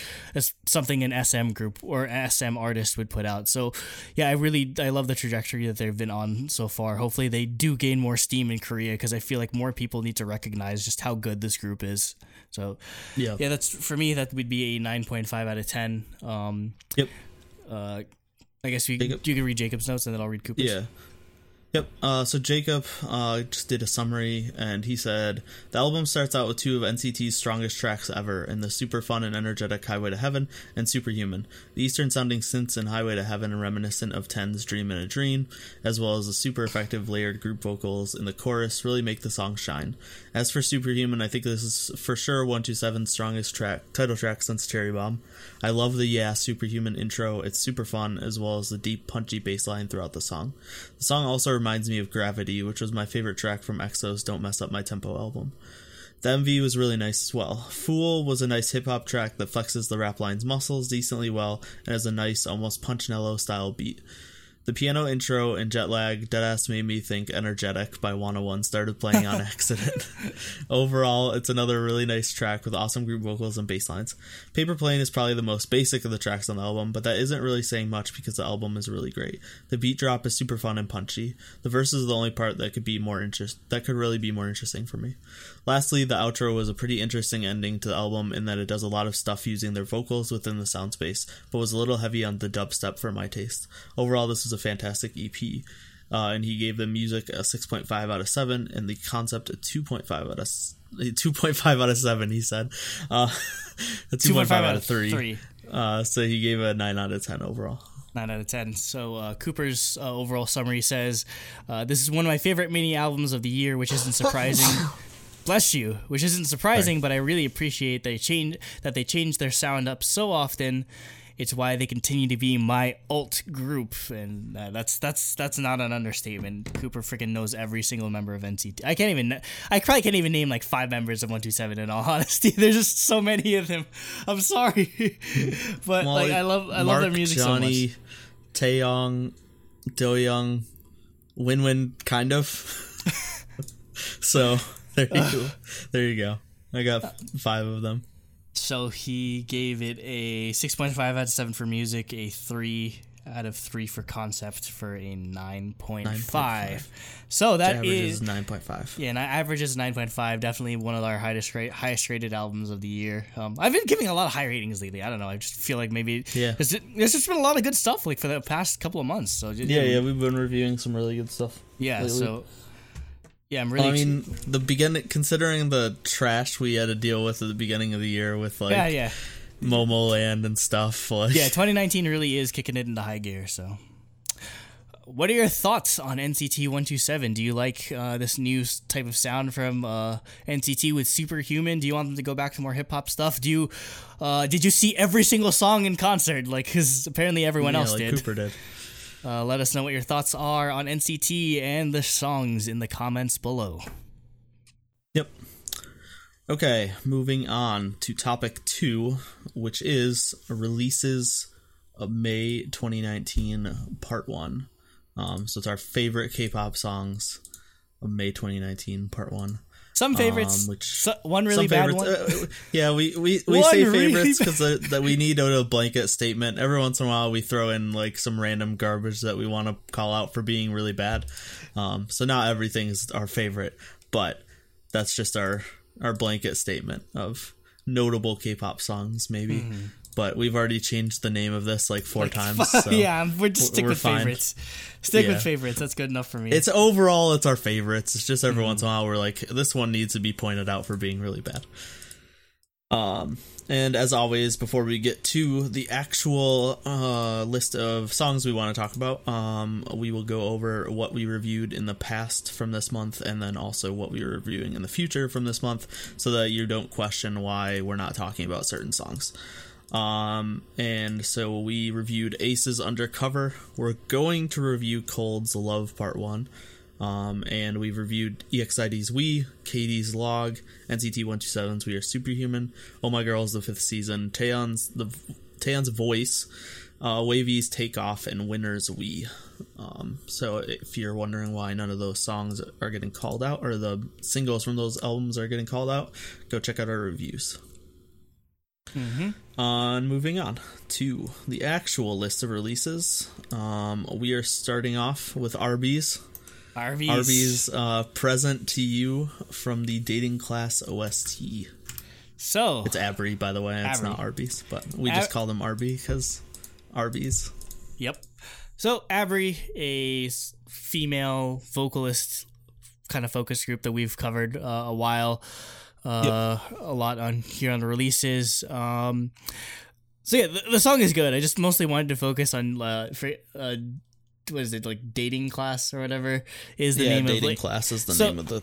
something an SM group or SM artist would put out. So yeah, I really I love the trajectory that they've been on so far. Hopefully they do gain more steam in Korea because I feel like more people need to recognize just how good this group is. So yeah, yeah, that's for me that would be a nine point five out of ten. Um, yep. Uh, I guess you, you can read Jacob's notes and then I'll read Cooper's. Yeah. Yep. Uh, so Jacob uh, just did a summary, and he said the album starts out with two of NCT's strongest tracks ever, in the super fun and energetic "Highway to Heaven" and "Superhuman." The Eastern-sounding synths in "Highway to Heaven" are reminiscent of Ten's "Dream in a Dream," as well as the super effective layered group vocals in the chorus really make the song shine. As for "Superhuman," I think this is for sure one two seven's strongest track, title track since "Cherry Bomb." I love the "Yeah Superhuman" intro; it's super fun, as well as the deep, punchy bass line throughout the song. The song also reminds me of Gravity, which was my favorite track from EXO's Don't Mess Up My Tempo album. The MV was really nice as well. Fool was a nice hip hop track that flexes the rap line's muscles decently well and has a nice, almost Punchnello style beat. The piano intro and jet lag deadass made me think Energetic by 101 started playing on accident. Overall, it's another really nice track with awesome group vocals and bass lines. Paper Plane is probably the most basic of the tracks on the album, but that isn't really saying much because the album is really great. The beat drop is super fun and punchy. The verses are the only part that could be more interest that could really be more interesting for me. Lastly, the outro was a pretty interesting ending to the album in that it does a lot of stuff using their vocals within the sound space, but was a little heavy on the dubstep for my taste. Overall, this was a fantastic EP. Uh, and he gave the music a 6.5 out of 7 and the concept a 2.5 out of 2.5 out of 7 he said uh, 2.5 out of 3, three. Uh, so he gave a 9 out of 10 overall 9 out of 10. So uh, Cooper's uh, overall summary says, uh, This is one of my favorite mini albums of the year, which isn't surprising. bless you, which isn't surprising, right. but I really appreciate they change that they change their sound up so often. It's why they continue to be my alt group, and uh, that's that's that's not an understatement. Cooper freaking knows every single member of NCT. I can't even. I probably can't even name like five members of One Two Seven. In all honesty, there's just so many of them. I'm sorry, but well, like I love I Mark, love their music Johnny, so much. Taeyong, Do Young, Win Win, kind of. so there you go. There you go. I got five of them. So he gave it a 6.5 out of 7 for music, a 3 out of 3 for concept for a 9.5. So that is 9.5. Yeah, and average is 9.5. Definitely one of our highest rate, highest rated albums of the year. Um, I've been giving a lot of high ratings lately. I don't know. I just feel like maybe yeah. there's, there's just been a lot of good stuff like for the past couple of months. So just, yeah, yeah, we've been reviewing some really good stuff. Yeah, lately. so yeah, I'm really. I mean, the beginning, considering the trash we had to deal with at the beginning of the year with like, yeah, yeah, Momo Land and stuff. Like, yeah, 2019 really is kicking it into high gear. So, what are your thoughts on NCT 127? Do you like uh, this new type of sound from uh, NCT with Superhuman? Do you want them to go back to more hip hop stuff? Do you, uh, did you see every single song in concert? Like, because apparently everyone yeah, else like did. Cooper did. Uh, let us know what your thoughts are on NCT and the songs in the comments below. Yep. Okay, moving on to topic two, which is releases of May 2019, part one. Um, so it's our favorite K-pop songs of May 2019, part one. Some favorites, um, which so, one really bad one. Uh, yeah, we we, we say favorites because really that we need a, a blanket statement. Every once in a while, we throw in like some random garbage that we want to call out for being really bad. Um, so not everything's our favorite, but that's just our our blanket statement of notable K-pop songs, maybe. Mm-hmm but we've already changed the name of this like four like, times. So yeah, we're just stick we're with fine. favorites. Stick yeah. with favorites. That's good enough for me. It's overall, it's our favorites. It's just every mm. once in a while we're like, this one needs to be pointed out for being really bad. Um, and as always, before we get to the actual uh, list of songs we want to talk about, um, we will go over what we reviewed in the past from this month, and then also what we are reviewing in the future from this month, so that you don't question why we're not talking about certain songs. Um, and so we reviewed Aces Undercover. We're going to review Colde's Love Part 1. Um, and we've reviewed EXID's We, Katie's Log, NCT 127's We Are Superhuman, Oh My Girls, the fifth season, Taeyeon's the Taeyeon's Voice, uh, WayV's Take Off, and Winner's We. Um, so if you're wondering why none of those songs are getting called out, or the singles from those albums are getting called out, go check out our reviews. Mm-hmm. On moving on to the actual list of releases, um, we are starting off with Arby's. Arby's. Arby's uh, present to you from the Dating Class OST. So It's Abry, by the way. It's Abry. not Arby's, but we just call them Arby because Arby's. Yep. So Abry, a female vocalist kind of focus group that we've covered uh, a while, uh, a lot on here on the releases. Um, so yeah, the, the song is good. I just mostly wanted to focus on uh, for, uh, what is it like dating class or whatever is the yeah, name Dating of like, Class is the so- name of the.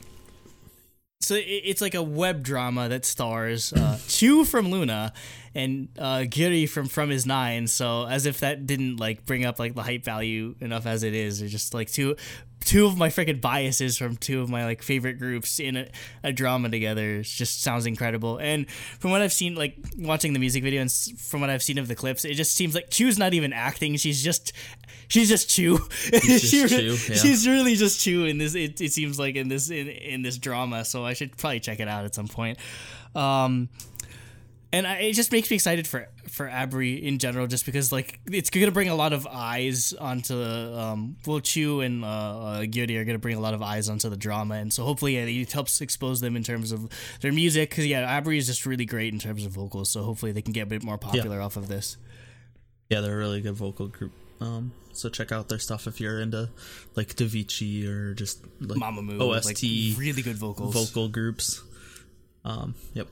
so it- it's like a web drama that stars uh, Chu from Loona and uh, Gyuri from fromis_9. So as if that didn't like bring up like the hype value enough as it is, they're just like two two of my freaking biases from two of my like favorite groups in a, a drama together. It just sounds incredible. And from what I've seen, like watching the music video and from what I've seen of the clips, it just seems like Chu's not even acting. She's just she's just Chu. just She Chu, yeah. She's really just Chu in this. It, it seems like in this in, in this drama. So I should probably check it out at some point. Um, and I, it just makes me excited for for Abri in general, just because like it's gonna bring a lot of eyes onto um, well, Chu and uh, uh, Gyuri are gonna bring a lot of eyes onto the drama, and so hopefully yeah, it helps expose them in terms of their music. Because yeah, Abri is just really great in terms of vocals, so hopefully they can get a bit more popular off of this. Yeah, they're a really good vocal group. Um, so check out their stuff if you're into like Davichi or just like Mamamoo, OST like really good vocals. vocal groups. Um, yep.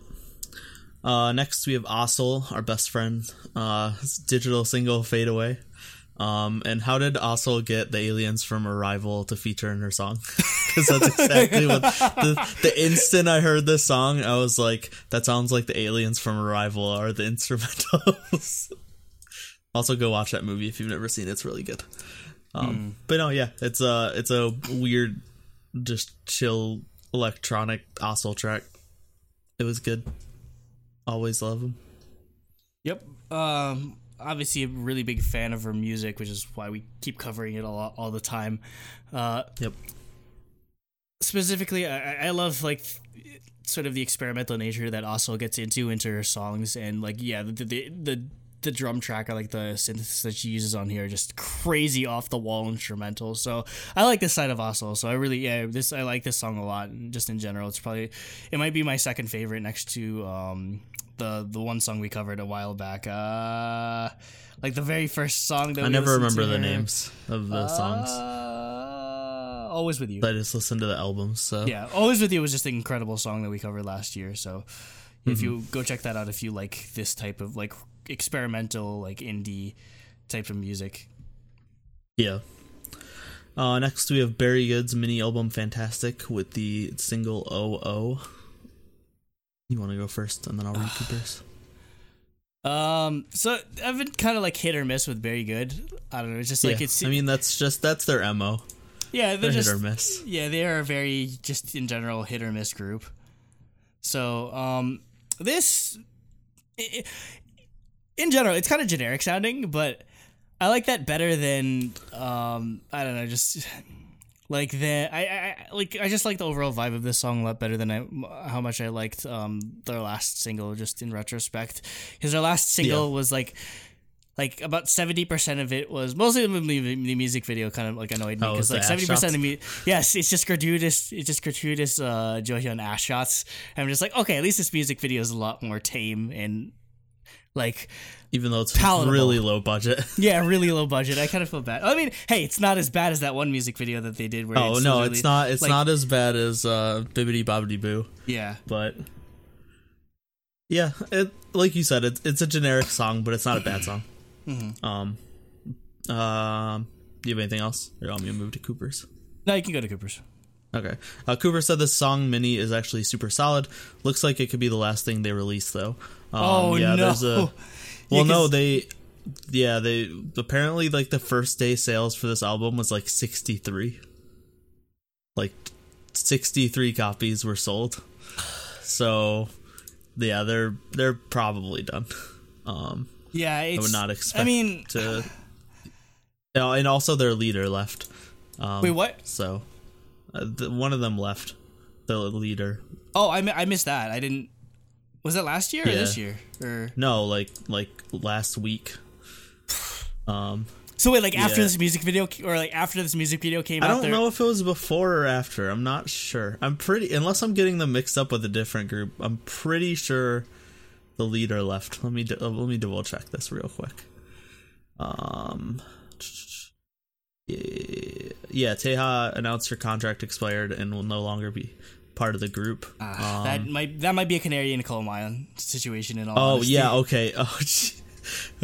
Uh, next we have Aseul, our best friend. Uh, digital single "Fade Away." Um, and how did Aseul get the aliens from Arrival to feature in her song? Because that's exactly what the, the instant I heard this song, I was like, "That sounds like the aliens from Arrival are the instrumentals." also, go watch that movie if you've never seen it; it's really good. Um, But no, yeah, it's a it's a weird, just chill electronic Aseul track. It was good. Always love them. Yep. Um, obviously, a really big fan of her music, which is why we keep covering it a lot all the time. Uh, Yep. specifically, I, I- love like sort of the experimental nature that also gets into into her songs, and like yeah, the the the, the drum track or like the synths that she uses on here are just crazy off the wall instrumental. So I like this side of Aseul. So I really yeah this I like this song a lot. And just in general, it's probably it might be my second favorite next to um the the one song we covered a while back. Uh, like the very first song that I we never remember the names of the songs. Uh, always with you. I just listened to the albums. So Yeah, Always With You was just an incredible song that we covered last year. So if Mm-hmm. you go check that out if you like this type of like experimental, like indie type of music. yeah. Uh, next we have Berry Good's mini album "Fantastic" with the single "OO." You want to go first, and then I'll read Cooper's. Um, so I've been kind of like hit or miss with Berry Good. I don't know. It's just like yeah, it's I mean that's just that's their mo. yeah, they're They're just hit or miss. yeah, they are a very just in general hit or miss group. So um, this i- i- in general, it's kind of generic sounding, but I like that better than um, I don't know, just like the I, I like I just like the overall vibe of this song a lot better than I how much I liked um their last single just in retrospect. Because their last single Yeah. was like like about 70% of it was mostly the, the music video kind of like annoyed me Oh, because it's like 70% ass of me yes it's just gratuitous it's just gratuitous uh Johyun ass shots. And I'm just like okay at least this music video is a lot more tame and like Even though it's Palatable. really low budget. yeah really low budget I kind of feel bad I mean hey it's not as bad as that one music video that they did where oh it's no, it's not. It's like- not as bad as uh, Bibbidi Bobbidi Boo. yeah but yeah, it like you said, it's it's a generic song, but it's not a bad song. Mm-hmm. Um, um, do you have anything else? Or you want me to move to Cooper's? no you can go to Cooper's Okay. Uh, Cooper said this song mini is actually super solid. Looks like it could be the last thing they release though. Um, Oh, yeah, no. There's a well, no, they yeah they apparently like the first day sales for this album was like 63. Like 63 copies were sold. So yeah, they're they're probably done. Um Yeah, I would not expect. I mean, to. Oh, and also their leader left. Um, wait, what? So, uh, the, one of them left. The leader. Oh, I, I missed that. I didn't. Was it last year or Yeah. this year? Or No, like like last week. Um, so wait, like after Yeah. this music video, or like after this music video came I out, I don't know if it was before or after. I'm not sure. I'm pretty unless I'm getting them mixed up with a different group. I'm pretty sure the leader left. Let me d- uh, let me double check this real quick. Um, yeah, yeah, Taeha announced her contract expired and will no longer be part of the group. Ah, Um, that might that might be a canary in a coal mine situation. In all Oh honesty. yeah, okay. Oh,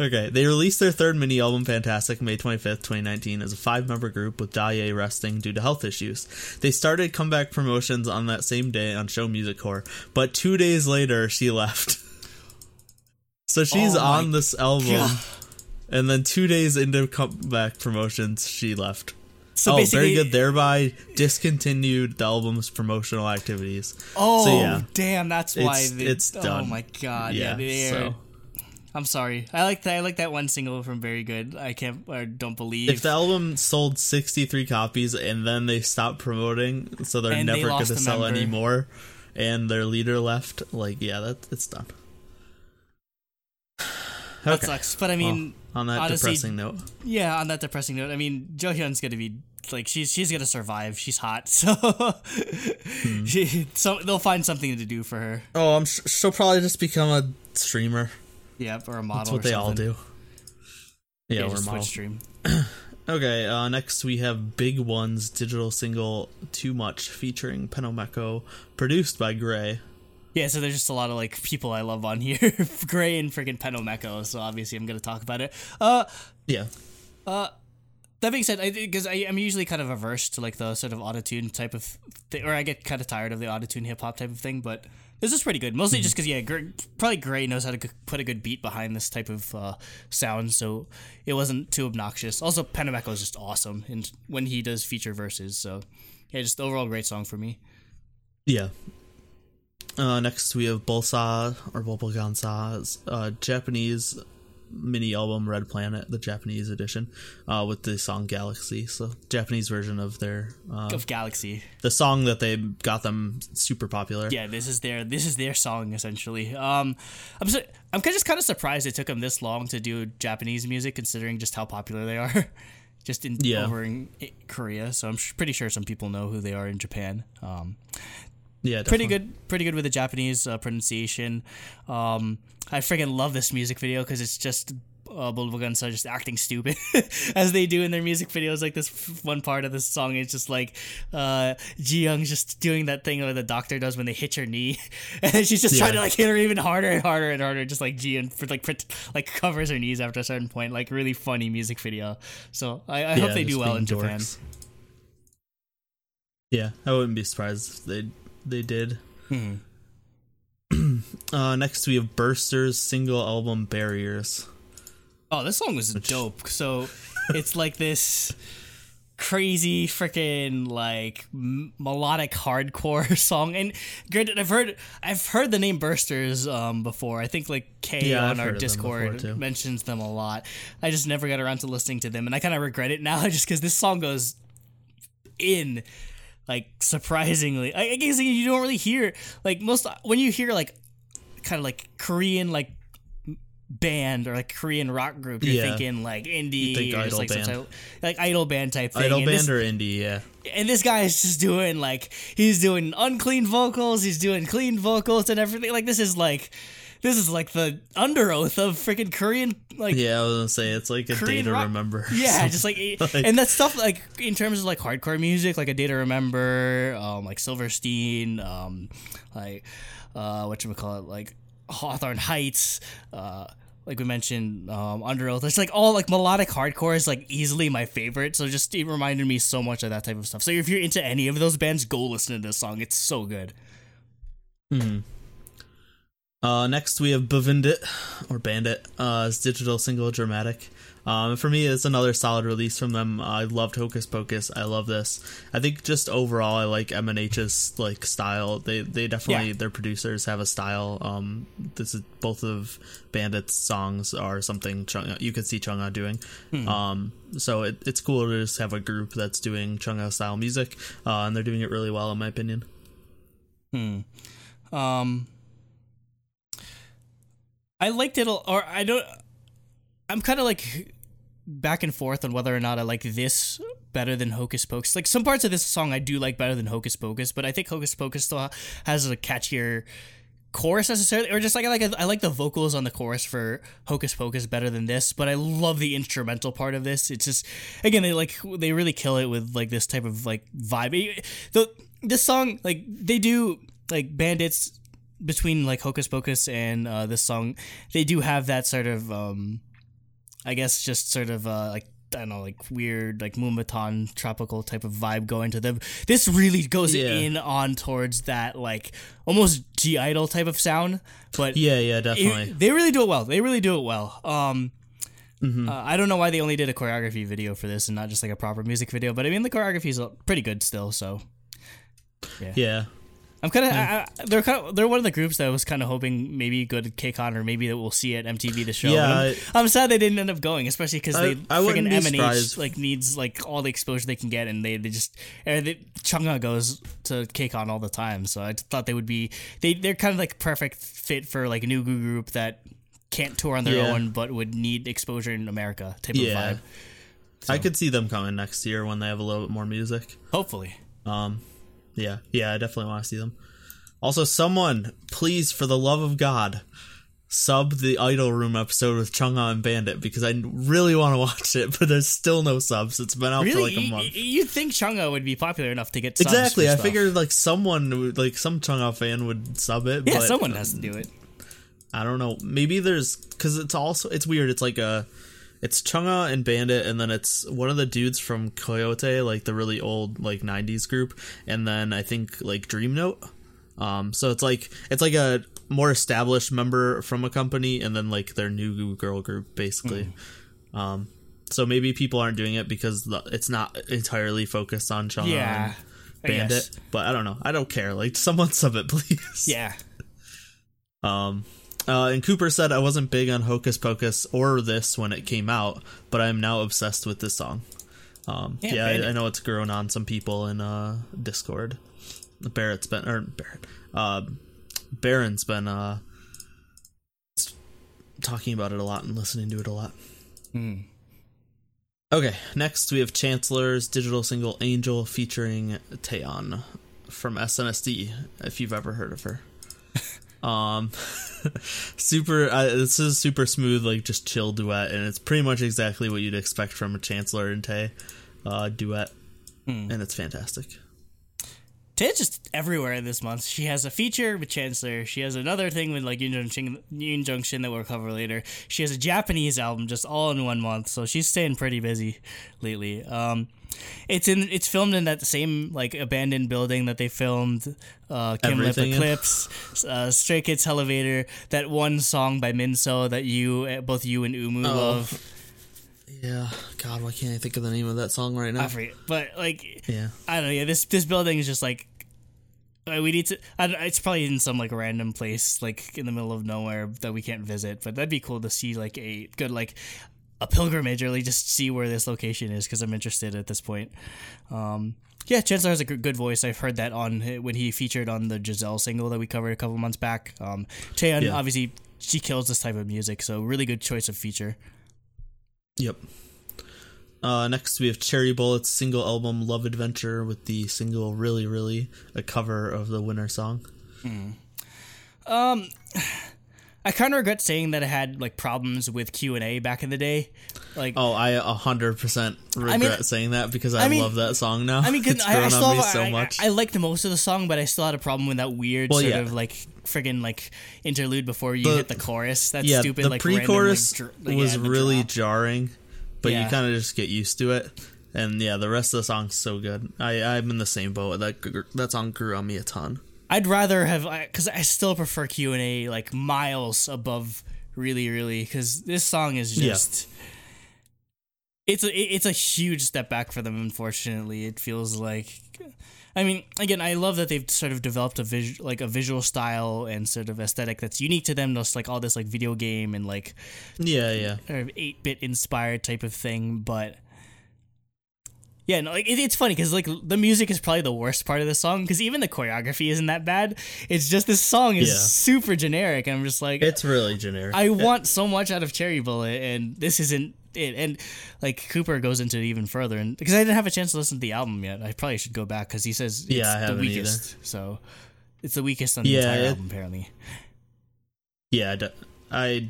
okay. They released their third mini album, Fantastic, May twenty fifth, twenty nineteen, as a five member group with Dahlia resting due to health issues. They started comeback promotions on that same day on Show Music Core, but two days later she left. So she's Oh on this album, God. and then two days into comeback promotions, she left. So oh, basically, Berry Good. Thereby discontinued the album's promotional activities. Oh, So, yeah. damn! That's why It's- they, it's Oh done. my god! Yeah, they so I'm sorry. I like that. I like that one single from Berry Good. I can't or don't believe. if the album sold 63 copies and then they stopped promoting so they're And they never going to sell member. anymore and their leader left like yeah that it's done that sucks. But I mean, on that honestly- depressing note yeah. On that depressing note, I mean, Jo Hyun's gonna be like she's she's gonna survive. She's hot, so Hmm. she so they'll find something to do for her. oh i'm sh- she'll probably just become a streamer Yep, or a model. that's what or they all do yeah, Yeah, we're just Twitch models. stream. okay uh next we have big ones digital single too much featuring Penomeco, produced by gray Yeah, so there's just a lot of like people I love on here, Gray and freaking Penomeco. So obviously I'm gonna talk about it. Uh, yeah that being said, I because I am usually kind of averse to like the sort of autotune type of thing, or I get kind of tired of the autotune hip hop type of thing. But this is pretty good, mostly just because yeah, probably Gray knows how to put a good beat behind this type of uh, sound, so it wasn't too obnoxious. Also, Penomeco is just awesome, and when he does feature verses, so yeah, just overall great song for me. Yeah. Uh, next we have BOL4 or Bolbbalgan4's uh, Japanese mini album Red Planet, the Japanese edition, uh, with the song Galaxy. So Japanese version of their uh, Of Galaxy, the song that they got them super popular. yeah, this is their this is their song essentially. Um, I'm so, I'm just kind of surprised it took them this long to do Japanese music, considering just how popular they are, just in Yeah. over in Korea. So I'm sh- pretty sure some people know who they are in Japan. Um, yeah, pretty good, pretty good with the Japanese uh, pronunciation. Um, I freaking love this music video because it's just. Uh, Bolbbalgan4 just acting stupid as they do in their music videos. Like this f- one part of this song is just like uh, Ji Young's just doing that thing that the doctor does when they hit your knee, and she's just trying to like hit her even harder and harder and harder, just like Ji Young for like pret- like covers her knees after a certain point. Like really funny music video. So I, I hope they do well in being Japan. Yeah, I wouldn't be surprised if they they did. Hmm. Uh, next we have Burster's single album Barriers. Oh, this song was dope. So it's like this crazy freaking like m- melodic hardcore song and granted I've heard I've heard the name Bursters um before I think like Kay Yeah, on I've our of them Discord mentions them a lot I just never got around to listening to them and I kind of regret it now just because this song goes in like surprisingly I, I guess you don't really hear like most when you hear like kind of like Korean like band or like Korean rock group you're Yeah. thinking like indie think or just like some type like idol band type thing Idol and band this, or indie, yeah. and this guy is just doing like he's doing unclean vocals he's doing clean vocals and everything like this is like this is like the under oath of freaking Korean like Yeah, I was gonna say it's like a Korean day to rock- remember. yeah, just like, Like- and that stuff like in terms of like hardcore music, like a Day to Remember, um, like Silverstein, um, like uh, what you call it, like Hawthorne Heights, uh. Like we mentioned, um, Under Oath. It's like all like melodic hardcore is like easily my favorite. So just it reminded me so much of that type of stuff. So if you're into any of those bands, go listen to this song. It's so good. Uh, next we have Bavindit or Bandit. Uh, digital single Dramatic. Um, for me, it's another solid release from them. I loved Hocus Pocus. I love this. I think just overall, I like M and H's like style. They they definitely Yeah. their producers have a style. Um, this is both of Bandit's songs are something Chung, you could see Chungha doing. Um, so it, it's cool to just have a group that's doing Chungha style music, uh, and they're doing it really well in my opinion. Hmm. Um, I liked it, or I don't. I'm kind of like back and forth on whether or not I like this better than Hocus Pocus. Like some parts of this song I do like better than Hocus Pocus, but I think Hocus Pocus still has a catchier chorus necessarily, or just like I like I like the vocals on the chorus for Hocus Pocus better than this. But I love the instrumental part of this. It's just again they like they really kill it with like this type of like vibe. The this song like they do like bandits between like Hocus Pocus and uh, this song, they do have that sort of, um, I guess, just sort of uh, like I don't know, like weird, like Moombahton tropical type of vibe going to them. This really goes Yeah. in on towards that like almost G Idol type of sound, but Yeah, yeah, it- definitely. they really do it well. They really do it well. Um, uh, I don't know why they only did a choreography video for this and not just like a proper music video, but I mean the choreography is pretty good still. So yeah. I'm kind of I, they're kind of they're one of the groups that I was kind of hoping maybe go to KCON or maybe that we'll see at MTV the show. Yeah, I'm, I'm sad they didn't end up going, especially because they I freaking M and H like needs like all the exposure they can get, and they they just er, they, Chungha goes to KCON all the time, so I thought they would be they they're kind of like perfect fit for like a new group that can't tour on their Yeah. own but would need exposure in America type Yeah. of vibe. I could see them coming next year when they have a little bit more music. Hopefully, Um, yeah, yeah, I definitely want to see them. Also, someone, please, for the love of God, sub the Idol Room episode with Chungha and Bandit because I really want to watch it, but there's still no subs. It's been out for like a month. you'd think Chungha would be popular enough to get subs Exactly, I stuff. figured like someone, would- like some Chungha fan would sub it. yeah, but someone has to um, do it. I don't know. Maybe there's because it's also it's weird. It's like a it's Chungha and Bandit, and then it's one of the dudes from Koyote, like the really old like '90s group, and then I think like Dream Note. Um, so it's like it's like a more established member from a company, and then like their new girl group, basically. Um, so maybe people aren't doing it because the, it's not entirely focused on Chungha Yeah, and I Bandit. guess. But I don't know. I don't care. Like someone sub it, please. Yeah. Um, uh, and Cooper said I wasn't big on Hocus Pocus or this when it came out, but I'm now obsessed with this song. Um, Yeah, yeah, I, I know it's grown on some people in uh, Discord. Barrett's been or Barrett, uh, Baron's been uh, talking about it a lot and listening to it a lot. Hmm. Okay, next we have Chancellor's digital single "Angel" featuring Taeyeon from SNSD. If you've ever heard of her. Um, super. Uh, this is super smooth, like just chill duet, and it's pretty much exactly what you'd expect from a Chancellor and Tay uh, duet, Hmm. and it's fantastic. Tay's just everywhere this month. She has a feature with Chancellor. She has another thing with like Yoon Junction, that we'll cover later. She has a Japanese album just all in one month. So she's staying pretty busy lately. Um, it's in it's filmed in that same like abandoned building that they filmed uh, Kim Lip Eclipse, uh, Stray Kids Elevator, that one song by Minso that you uh, both you and Umu Oh. love. Yeah, God, why can't I think of the name of that song right now? I forget, but like yeah, I don't know. Yeah, this this building is just like we need to. I don't, it's probably in some like random place, like in the middle of nowhere that we can't visit. But that'd be cool to see like a good like a pilgrimage, or like just see where this location is because I'm interested at this point. Um, yeah, Chancellor has a good voice. I've heard that on when he featured on the Giselle single that we covered a couple months back. Um, Taeyeon Yeah. obviously she kills this type of music, so really good choice of feature. yep. Uh, next we have Cherry Bullet's single album "Love Adventure" with the single "Really Really," a cover of the winner song. Um, I kind of regret saying that I had like problems with Q and A back in the day. Like, Oh, I a hundred percent regret mean- saying that because I, I mean- lhave that song now. I mean, it's I, I grown still on me so I, much. I, liked most of the song, but I still had a problem with that weird Well, sort yeah. of like friggin' like interlude before you The- hit the chorus. That's yeah, stupid. the like pre-chorus like, dr- like, was yeah, really drop. jarring, but Yeah. you kind of just get used to it. And yeah, the rest of the song's so good. I I'm in the same boat. That that song grew on me a ton. I'd rather have because I still prefer Q and A like miles above really, really because this song is Yeah. just. it's a it's a huge step back for them. Unfortunately, it feels like. I mean, again, I love that they've sort of developed a visual, like a visual style and sort of aesthetic that's unique to them. Just like all this like video game and like Yeah, yeah. eight bit inspired type of thing, but yeah, no, like it, it's funny because like the music is probably the worst part of the song because even the choreography isn't that bad. It's just this song is Yeah. super generic, and I'm just like, It's really generic. I want so much out of Cherry Bullet, and this isn't it. And like Cooper goes into it even further, and because I didn't have a chance to listen to the album yet, I probably should go back because he says it's Yeah, I the haven't either. weakest. So it's the weakest on the Yeah, entire it- album, apparently. yeah, I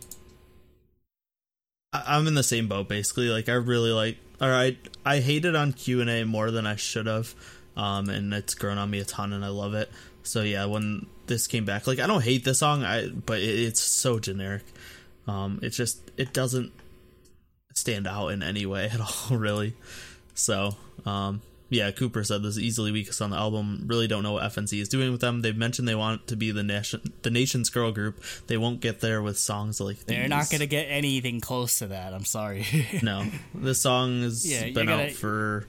I'm in the same boat basically. Like I really like, or I I hated on Q and A more than I should have, um, and it's grown on me a ton, and I love it. So yeah, when this came back, like I don't hate the song, I but it, it's so generic. Um, it's just it doesn't stand out in any way at all, really. So, um, yeah, Cooper said this is easily weakest on the album. Really don't know what FNC is doing with them. They've mentioned they want to be the nation, the nation's girl group. They won't get there with songs like They're these. not gonna get anything close to that. I'm sorry. No, this song has Yeah, been gonna- out for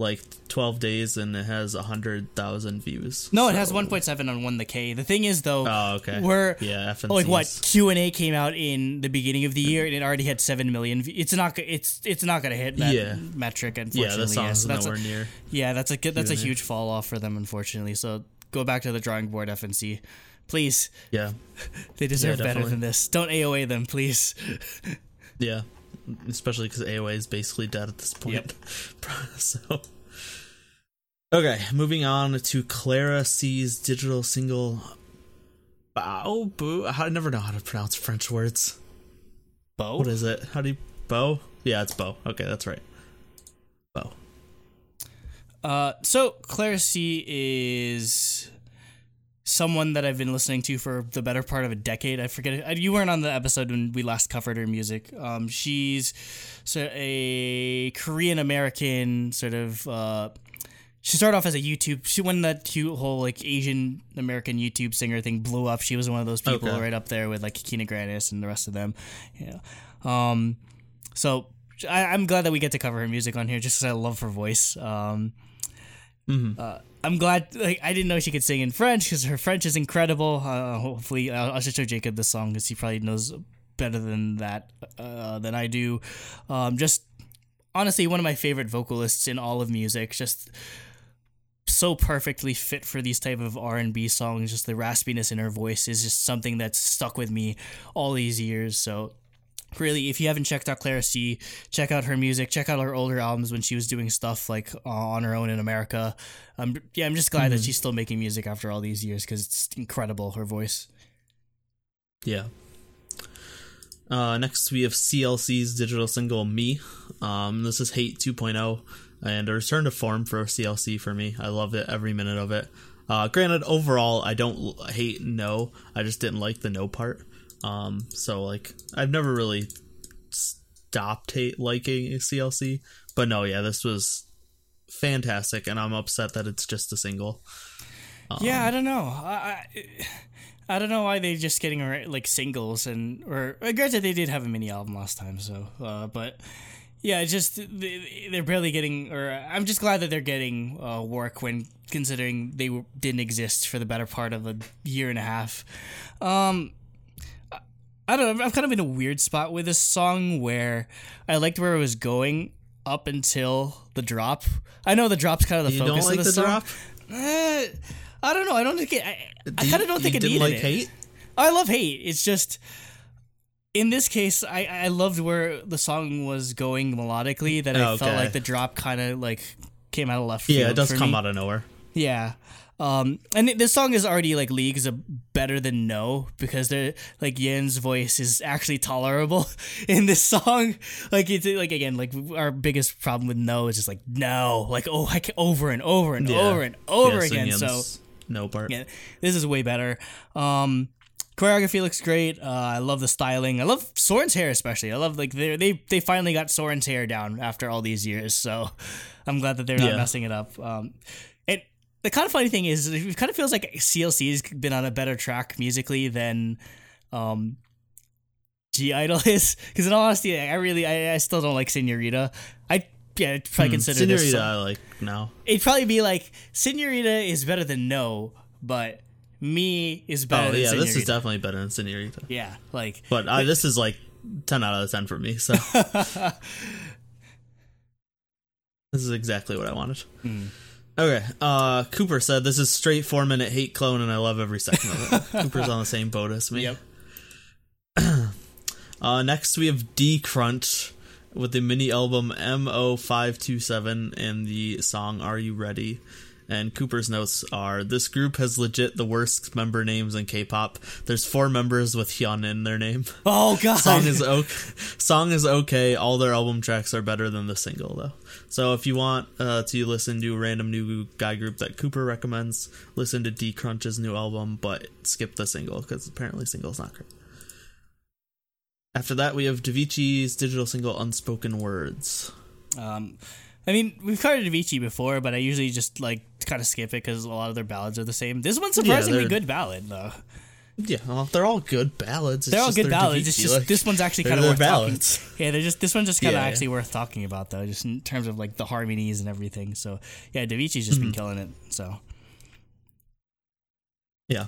like 12 days and it has 100,000 views. no, it has 1.7 on one the K. The thing is though, Oh, okay. we're yeah, FNC. like what Q and A came out in the beginning of the year and it already had seven million. v- It's not. It's it's not gonna hit that Yeah. metric. Yeah, Unfortunately, the song's So that's a- nowhere near. Yeah, that's a good- that's a Q&A. huge fall off for them, unfortunately. So go back to the drawing board, FNC. Please, Yeah, they deserve better than this. Don't AOA them, please. yeah. Especially because AOA is basically dead at this point. Yep. so. Okay, moving on to Clara C's digital single. Bow Boo. I never know how to pronounce French words. Bo. What is it? How do you bow? Yeah, it's bow. Okay, that's right. Bow. Uh, so Clara C is someone that I've been listening to for the better part of a decade. I forget. You weren't on the episode when we last covered her music. Um, she's a Korean American sort of. Uh, she started off as a YouTube. She when that cute whole like Asian American YouTube singer thing blew up. She was one of those people Okay. right up there with like Kina Grannis and the rest of them. Yeah. Um, so I, I'm glad that we get to cover her music on here just because I love her voice. Um, uh, I'm glad. Like I didn't know she could sing in French because her French is incredible. Uh, hopefully, I'll, I'll just show Jacob the song because he probably knows better than that uh, than I do. Um, just honestly, one of my favorite vocalists in all of music. Just so perfectly fit for these type of R&B songs just the raspiness in her voice is just something that's stuck with me all these years so really if you haven't checked out Clara C check out her music check out her older albums when she was doing stuff like uh, on her own in America um yeah I'm just glad that she's still making music after all these years cuz it's incredible her voice Yeah. Uh, next, we have CLC's digital single "Me." Um, this is Hate 2.0 and a return to form for CLC for me. I loved it every minute of it. Uh, granted, overall, I don't hate no. I just didn't like the no part. Um, so like, I've never really stopped hate liking CLC, but no, yeah, this was fantastic, and I'm upset that it's just a single. yeah I don't know I, I I don't know why they're just getting like singles and or granted they did have a mini album last time so uh, but yeah it's just they- they're barely getting or I'm just glad that they're getting uh, work when considering they didn't exist for the better part of a year and a half um I- don't know I'm kind of in a weird spot with this song where I liked where it was going up until the drop I know the drop's kind of the You focus don't like of the, the song. drop? Uh, I don't know. I don't think it. I, I kind of don't think it didn't needed like it. hate. I love hate. It's just in this case, I I loved where the song was going melodically. That I felt like the drop kind of like came out of left field. Yeah, it does come me. out of nowhere. Yeah. Um, and this song is already like leagues of better than no because they're like Yen's voice is actually tolerable in this song. Like it's like again like our biggest problem with no is just like no like oh like over and over and Yeah. over and over Yeah, again. So Singyan's no part. yeah, this is way better. Um, choreography looks great. Uh, I love the styling. I love Soren's hair especially. I love like they they they finally got Soren's hair down after all these years. So I'm glad that they're not Yeah. messing it up. Um, the kind of funny thing is, it kind of feels like CLC has been on a better track musically than um, G Idol is. Because in all honesty, I really, I, I still don't like Senorita. I yeah, I'd probably consider Senorita, this. I like no. It'd probably be like Senorita is better than No, but Me is better Oh yeah, Senorita. this is definitely better than Senorita. yeah, like But uh, this is like ten out of ten for me. So this is exactly what I wanted. Hmm. Okay, uh, Cooper said this is straight four minute hate clone, and I love every second of it. Cooper's on the same boat as me. Yep. Uh, next we have D Crunch with the mini album MO527 and the song Are You Ready? And Cooper's notes are this group has legit the worst member names in K-pop. There's four members with Hyun in their name. Oh god. song is okay. Song is okay. All their album tracks are better than the single though. So if you want uh, to listen to a random new guy group that Cooper recommends, listen to D Crunch's new album, but skip the single because apparently single's not great. After that, we have Davichi's digital single "Unspoken Words." Um, I mean, we've covered Davichi before, but I usually just like kind of skip it because a lot of their ballads are the same. This one's surprisingly they're- good ballad though. Yeah, well, they're all good ballads. It's They're all just good ballads. It's just like, this one's actually kind of worth ballads. talking. Yeah, they're just this one's just kind of Yeah, yeah. actually worth talking about though, just in terms of like the harmonies and everything. So yeah, Davichi's just Mm-hmm. been killing it. So Yeah.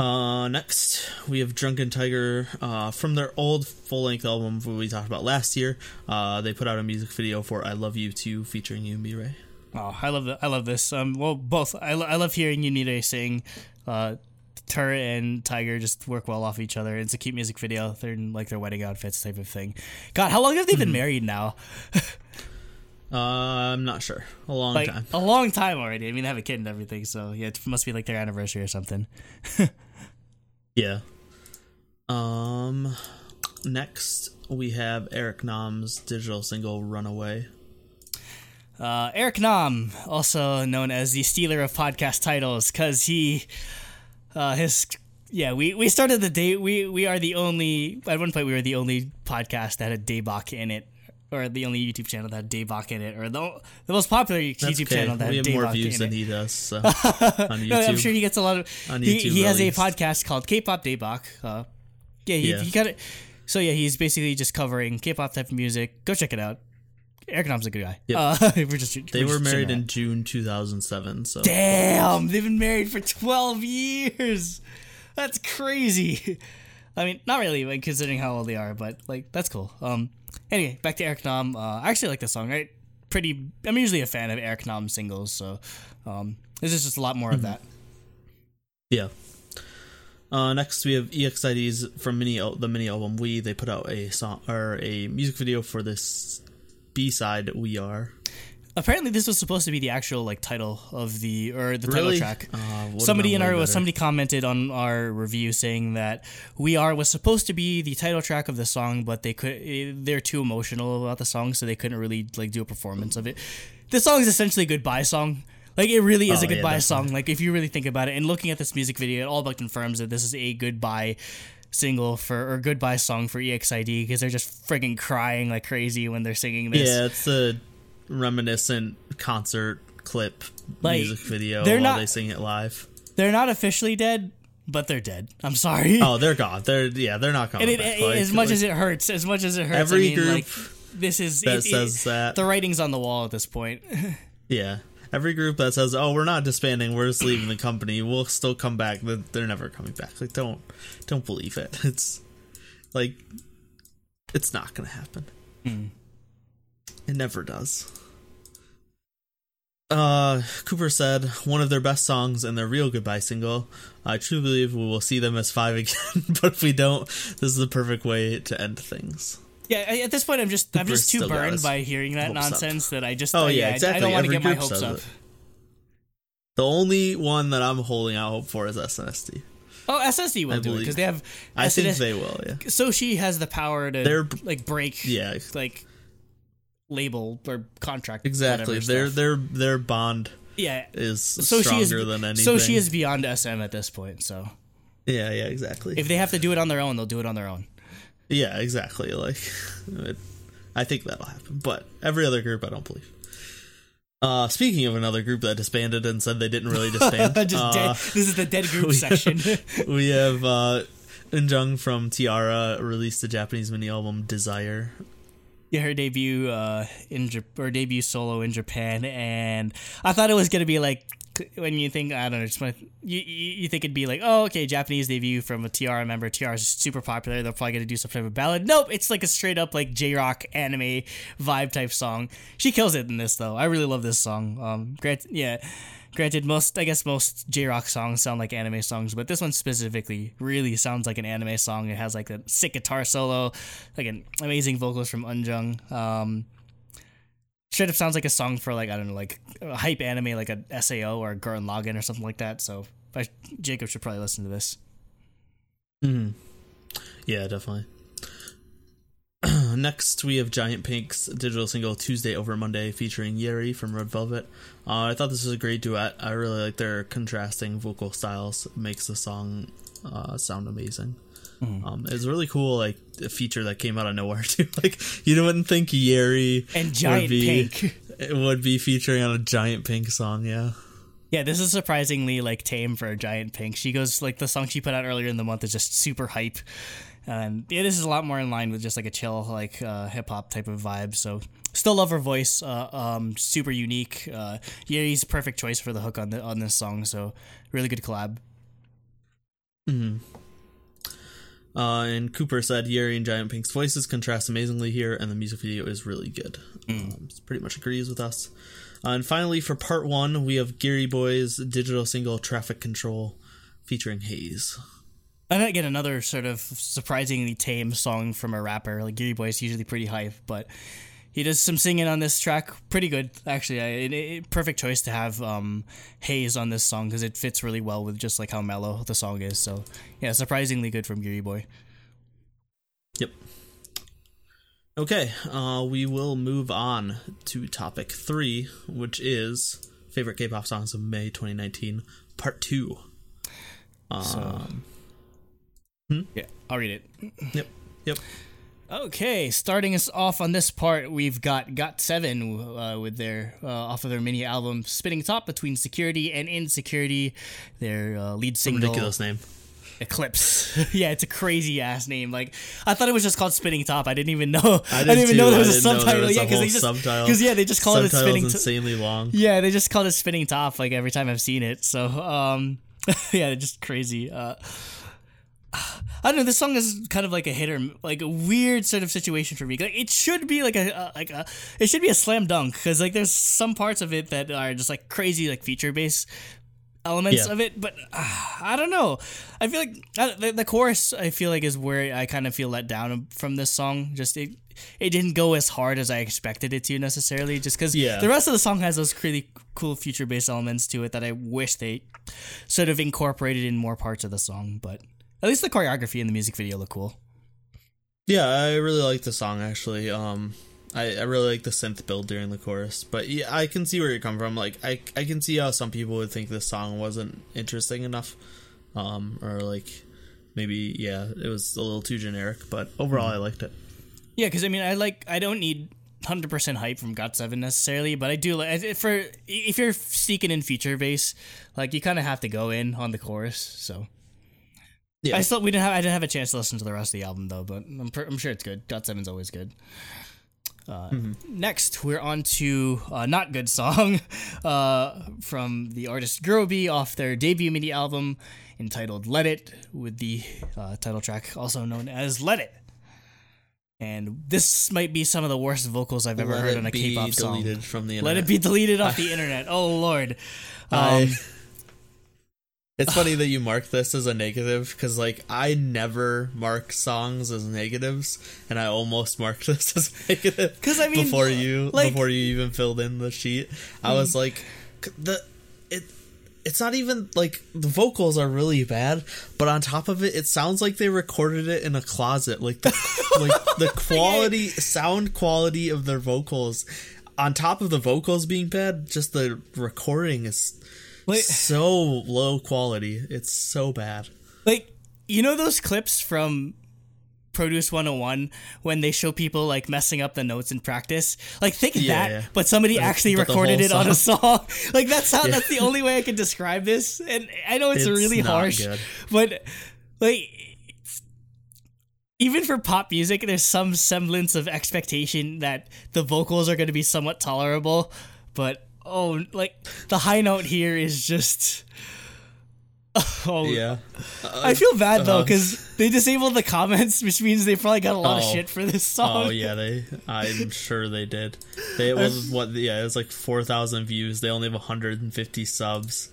Uh, next we have Drunken Tiger uh, from their old full length album we talked about last year. Uh, they put out a music video for "I Love You Too" featuring Yoon Mirae. oh, I love the, I love this. Um, well, both I, lo- I love hearing Unite sing. Uh, Turret and Tiger just work well off each other. It's a cute music video. They're in like their wedding outfits type of thing. God, how long have they Mm-hmm. been married now? Uh, I'm not sure. A long Like time. a long time already. I mean, they have a kid and everything, so yeah, it must be like their anniversary or something. Yeah. Um. Next we have Eric Nam's digital single "Runaway." Uh, Eric Nam, also known as the stealer of podcast titles, because he, uh, his, yeah, we, we started the day. We we are the only at one point we were the only podcast that had Daebak in it, or the only YouTube channel that had Daebak in it, or the the most popular That's YouTube okay. channel that we have more Daebak views than it. he does so, on YouTube. No, I'm sure he gets a lot of. On YouTube, he at has a podcast called K-pop Daebak. Uh, yeah, he, Yeah. he got it. So yeah, he's basically just covering K-pop type of music. Go check it out. Eric Nam's a good guy. Yep. Uh, we're just They we're were married in June 2007. So. Damn, they've been married for twelve years. That's crazy. I mean, not really, like considering how old they are, but like that's cool. Um, anyway, back to Eric Nam. Uh, I actually like this song. Right, pretty. I'm usually a fan of Eric Nam singles, so um, this is just a lot more of that. Yeah. Uh, next, we have EXID's from mini the mini album "We." They put out a song or a music video for this B side "We Are." Apparently, this was supposed to be the actual like title of the or the title Really? track. Uh, somebody in our better. somebody commented on our review saying that "We Are" was supposed to be the title track of the song, but they could eh, they're too emotional about the song, so they couldn't really like do a performance of it. This song is essentially a goodbye song. Like it really is Oh, a goodbye definitely. song. Like if you really think about it, and looking at this music video, it all but confirms that this is a goodbye single for or goodbye song for EXID because they're just friggin' crying like crazy when they're singing this. Yeah, it's a reminiscent concert clip Like, music video they're while not- they sing it live. They're not officially dead, but they're dead. I'm sorry. Oh, they're gone. They're yeah, they're not coming it, back. it- Like- as much like, as it hurts, as much as it hurts, every I mean, group like, this is that it- says that the writing's on the wall at this point. Yeah. Every group that says, "Oh, we're not disbanding, we're just leaving the company," we'll still come back. They're they're never coming back. Like, don't, don't believe it. It's like, it's not gonna happen. Hmm. It never does. Uh, Cooper said one of their best songs and their real goodbye single. I truly believe we will see them as five again, but if we don't, this is the perfect way to end things. yeah, at this point, I'm just I'm just too burned by hearing that hopes up. nonsense that I just Oh, uh, yeah, I- I, exactly. don't want to get my hopes up. it. The only one that I'm holding out hope for is SNSD. Oh, SSD will I do because they have. I think they will. Yeah. Soshi has the power to They're- like break Yeah. like label or contract Exactly. Their stuff. their their bond yeah. is Soshi stronger is than anything. Soshi is beyond SM at this point. So Yeah, yeah, exactly. if they have to do it on their own, they'll do it on their own. yeah, exactly. Like, it, I think that'll happen. But every other group, I don't believe. Uh, speaking of another group that disbanded and said they didn't really disband, uh. This is the dead group we- section. we have uh, Eunjung from T-ara released the Japanese mini album Desire. Yeah, her debut uh, in or debut solo in Japan, and I thought it was gonna be like when you think I don't know, just when, you, you think it'd be like, oh, okay, Japanese debut from a T-ara member. T-ara is super popular. They're probably gonna do some type of ballad. Nope, it's like a straight up like J rock anime vibe type song. She kills it in this though. I really love this song. Um, great, yeah. Granted, most I guess most J rock songs sound like anime songs, but this one specifically really sounds like an anime song. It has like a sick guitar solo, like an amazing vocals from Eunjung. Um, straight up sounds like a song for like I don't know, like a hype anime, like a Sao or a Gurren Lagann or something like that. So I, Jacob should probably listen to this. Mm. Yeah, definitely. Next, we have Giant Pink's digital single Tuesday Over Monday featuring Yeri from Red Velvet. Uh, I thought this was a great duet. I really like their contrasting vocal styles. Makes the song uh, sound amazing. Mm. Um, it's really cool, like a feature that came out of nowhere too. like you wouldn't think Yeri and Giant would be, Pink would be featuring on a Giant Pink song. Yeah. Yeah, this is surprisingly like tame for a Giant Pink. She goes like the song she put out earlier in the month is just super hype. And yeah, this is a lot more in line with just like a chill, like uh, hip hop type of vibe. So still love her voice. Uh, um, super unique. Uh, yeah, he's perfect choice for the hook on the on this song. So really good collab. Hmm. Uh, and Cooper said Yeri and Giant Pink's voices contrast amazingly here, and the music video is really good. Mm. Um, pretty much agrees with us. Uh, and finally, for part one, we have Giriboy's digital single "Traffic Control" featuring Heize. And again, another sort of surprisingly tame song from a rapper. Like Giriboy is usually pretty hype, but he does some singing on this track. Pretty good, actually. I, it, it, perfect choice to have um, Heize on this song because it fits really well with just like how mellow the song is. So yeah, surprisingly good from Giriboy. Yep. Okay, uh, we will move on to topic three, which is favorite K-pop songs of May 2019, part two. Um, so Hmm? Yeah, I'll read it. Yep. Yep. Okay, starting us off on this part, we've got GOT7 uh, with their uh, off of their mini album "Spinning Top" between Security and Insecurity. Their uh, lead single, ridiculous name, Eclipse. yeah, it's a crazy ass name. Like I thought it was just called Spinning Top. I didn't even know. I, did I didn't even know there was a subtitle. Was yeah, because they just because yeah they just called it Spinning. Top. insanely long. Yeah, they just called it Spinning Top. Like every time I've seen it. So um, yeah, just crazy. Uh, I don't know. This song is kind of like a hit or like a weird sort of situation for me. Like it should be like a, like a it should be a slam dunk because like there's some parts of it that are just like crazy like future bass elements yeah. of it, but uh, I don't know. I feel like uh, the, the chorus I feel like is where I kind of feel let down from this song. Just it it didn't go as hard as I expected it to necessarily. Just because yeah. the rest of the song has those really cool future bass elements to it that I wish they sort of incorporated in more parts of the song, but. At least the choreography and the music video look cool. Yeah, I really like the song actually. Um, I, I really like the synth build during the chorus, but yeah, I can see where you come from. Like, I I can see how some people would think this song wasn't interesting enough, um, or like maybe yeah, it was a little too generic. But overall, mm. I liked it. Yeah, because I mean, I like I don't need hundred percent hype from GOT7 necessarily, but I do like for if you're seeking in future bass, like you kind of have to go in on the chorus. So yeah. I still we didn't have I didn't have a chance to listen to the rest of the album though, but I'm I'm sure it's good. Got seven's always good. Uh, mm-hmm. Next, we're on to a not good song uh, from the artist Girlbee off their debut mini album entitled "Let It," with the uh, title track also known as "Let It." And this might be some of the worst vocals I've ever Let heard on a K-pop song. From the internet. Let it be deleted off the internet. Oh lord. Um, I it's funny that you mark this as a negative because, like, I never mark songs as negatives, and I almost marked this as negative. Because I mean, before you, like, before you even filled in the sheet, I was mm. like, the it. It's not even like the vocals are really bad, but on top of it, it sounds like they recorded it in a closet. Like the like the quality, sound quality of their vocals, on top of the vocals being bad, just the recording is like, so low quality. It's so bad. Like you know those clips from Produce 101 when they show people like messing up the notes in practice. Like think of yeah, that, yeah. but somebody actually but recorded it on a song. like that's how yeah. that's the only way I can describe this. And I know it's, it's really harsh, good. but like even for pop music, there's some semblance of expectation that the vocals are going to be somewhat tolerable, but oh, like the high note here is just. Oh Yeah. I feel bad though uh, because they disabled the comments, which means they probably got a lot of Oh. shit for this song. Oh yeah, they. I'm sure they did. They it was what? Yeah, it was like four thousand views. They only have 150 subs.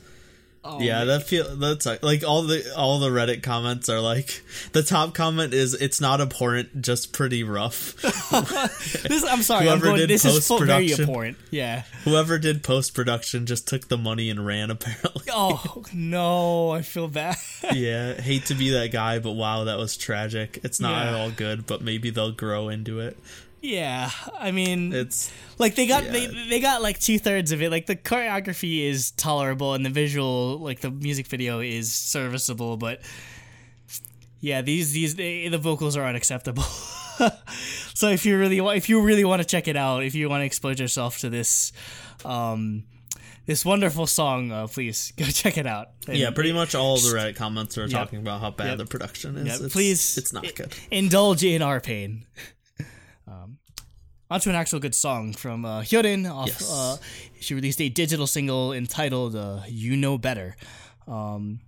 Oh, yeah, that feel that's like, like all the all the Reddit comments are like the top comment is it's not abhorrent, just pretty rough. This, I'm sorry, I'm Whoever going. did This is full, very abhorrent. Yeah. Whoever did post production just took the money and ran. Apparently, Oh no, I feel bad. yeah. Hate to be that guy, but wow, that was tragic. It's not Yeah. at all good, but maybe they'll grow into it. Yeah, I mean, It's like they got yeah. they they got like two thirds of it. Like the choreography is tolerable and the visual, like the music video, is serviceable. But yeah, these these they, the vocals are unacceptable. so if you really want, if you really want to check it out, if you want to expose yourself to this, um, this wonderful song, uh, please go check it out. And yeah. Pretty much all the Reddit comments are talking about how bad Yep. the production is. Yeah, It's- please, it's not good. Indulge in our pain. Um, onto an actual good song from uh, Hyorin. Off, Yes. uh, she released a digital single entitled uh, "You Know Better." Um,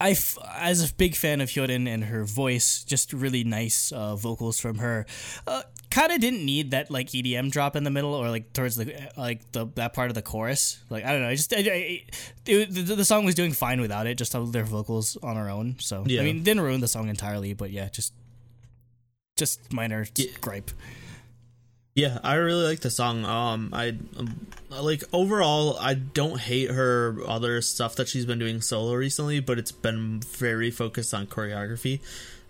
I, f- as a big fan of Hyorin and her voice, just really nice uh, vocals from her. Uh, kind of didn't need that like EDM drop in the middle or like towards the like the that part of the chorus. Like I don't know, I just I, I, it, the, the song was doing fine without it. Just their vocals on her own. So Yeah. I mean, didn't ruin the song entirely, but yeah, just just minor Yeah. gripe. Yeah, I really like the song. Um, I um, like overall. I don't hate her other stuff that she's been doing solo recently, but it's been very focused on choreography,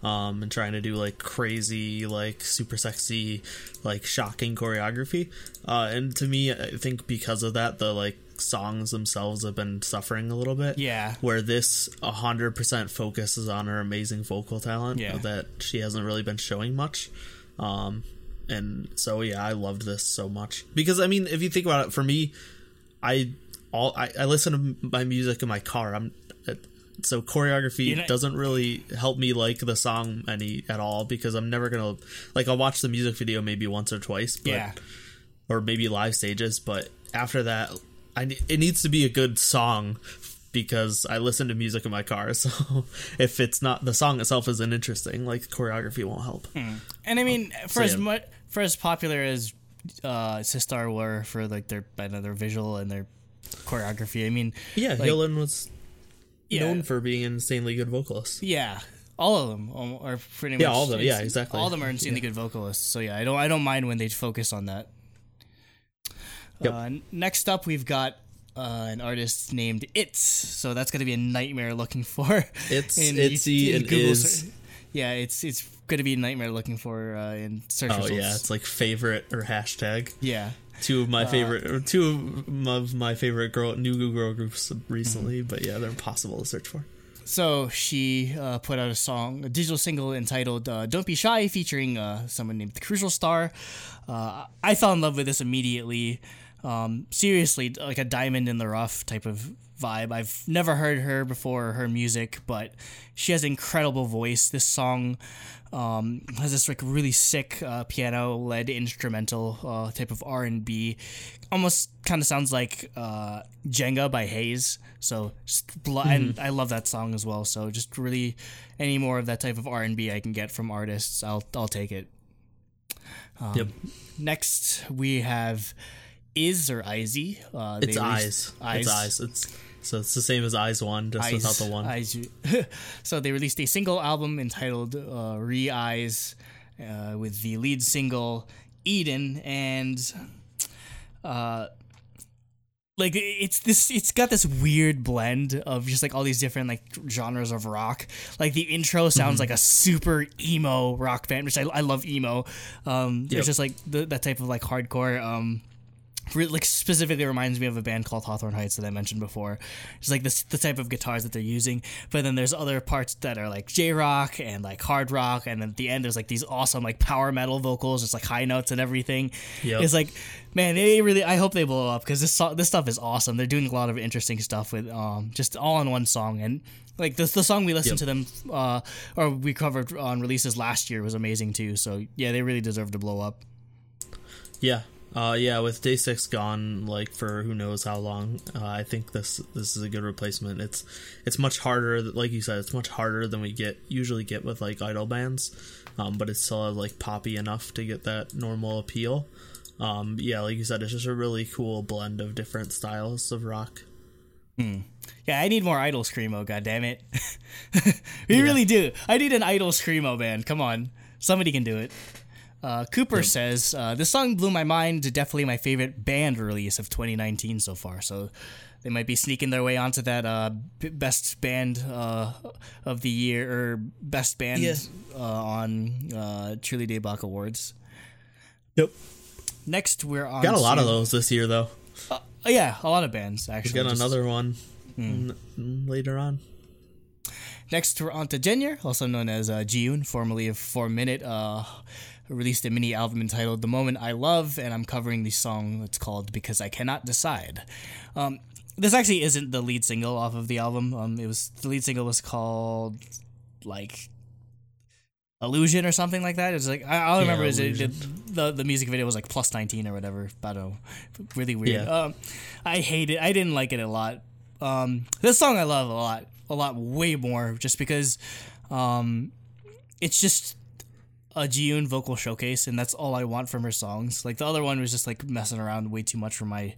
um, and trying to do like crazy, like super sexy, like shocking choreography. Uh, and to me, I think because of that, the like songs themselves have been suffering a little bit. Yeah. Where this hundred percent focuses on her amazing vocal talent Yeah. that she hasn't really been showing much. Um, and so yeah, I loved this so much because I mean, if you think about it, for me, I all I, I listen to my music in my car. I'm so choreography not- doesn't really help me like the song any at all because I'm never gonna like I'll watch the music video maybe once or twice, but Yeah. or maybe live stages, but after that, I it needs to be a good song because I listen to music in my car. So if it's not the song itself isn't interesting, like choreography won't help. And I mean, for so as yeah. much for as popular as uh, Sistar were for like their I know, their visual and their choreography, I mean, Yeah, Like- was yeah, known for being insanely good vocalist. yeah, all of them um, are pretty much Yeah, all of them. Yeah, exactly. All of them are insanely good vocalists. So yeah, I don't I don't mind when they focus on that. Yep. Uh, next up, we've got uh, an artist named It's. So that's gonna be a nightmare looking for. It's in- Itsy in and Google is. ser- Yeah, it's it's gonna be a nightmare looking for uh, in search results. Oh results. yeah, it's like favorite or hashtag. yeah. Two of my Uh, favorite, or two of my favorite girl new girl groups Mm-hmm. recently. But yeah, they're impossible to search for. So she uh, put out a song, a digital single entitled uh, "Don't Be Shy," featuring uh, someone named the Crucial Star. Uh, I fell in love with this immediately. Um, seriously, like a diamond in the rough type of vibe. I've never heard her before, her music, but she has an incredible voice. This song um, has this like really sick uh, piano-led instrumental uh, type of R and B. Almost kind of sounds like uh, Jenga by Heize. So bl- and I love that song as well. So just really any more of that type of R and B I can get from artists, I'll I'll take it. Um, Yep. Next we have Is or Izzy. Uh, It's they eyes. It's eyes. It's so it's the same as eyes one, just without the one. Eyes. so they released a single album entitled uh, Re Eyes uh, with the lead single Eden and uh like it's this it's got this weird blend of just like all these different like genres of rock like the intro sounds Mm-hmm. like a super emo rock band which i, I love emo um Yep. there's just like the, that type of like hardcore um like specifically reminds me of a band called Hawthorne Heights that I mentioned before. It's like this the type of guitars that they're using, but then there's other parts that are like J rock and like hard rock, and then at the end there's like these awesome like power metal vocals, just like high notes and everything. Yep. It's like, man, they really. I hope they blow up because this this stuff is awesome. They're doing a lot of interesting stuff with um just all in one song and. Like the the song we listened Yep. to them uh or we covered on releases last year was amazing too. So yeah, they really deserve to blow up. Yeah. Uh, yeah, with day six gone, like for who knows how long, uh, I think this this is a good replacement. It's it's much harder, like you said, it's much harder than we get usually get with like idol bands, um, but it's still like poppy enough to get that normal appeal. Um, yeah, like you said, it's just a really cool blend of different styles of rock. Yeah, I need more idol screamo. God damn it, we really do. I need an idol screamo band. Come on, somebody can do it. Uh, Cooper says uh, this song blew my mind. Definitely my favorite band release of 2019 so far. So they might be sneaking their way onto that uh, b- best band uh, of the year or best band Yeah. uh, on uh, Truly Daebak Awards. Yep. Next, we're on. Got a lot to- of those this year, though. Oh, yeah, a lot of bands actually. Got Just- another one n- later on. Next, we're on to Jenyer, also known as uh, Jiyoon, formerly of Four Minute, released a mini album entitled "The Moment I Love," and I'm covering the song that's called "Because I Cannot Decide." Um, this actually isn't the lead single off of the album. Um, it was the lead single was called like illusion or something like that. It's like I, all I remember is it, Illusion. the the music video was like plus nineteen or whatever. I don't know, really weird. Yeah. Um, I hate it. I didn't like it a lot. Um, this song I love a lot, a lot way more, just because, um, it's just a Jiyoon vocal showcase, and that's all I want from her songs. Like the other one was just like messing around way too much for my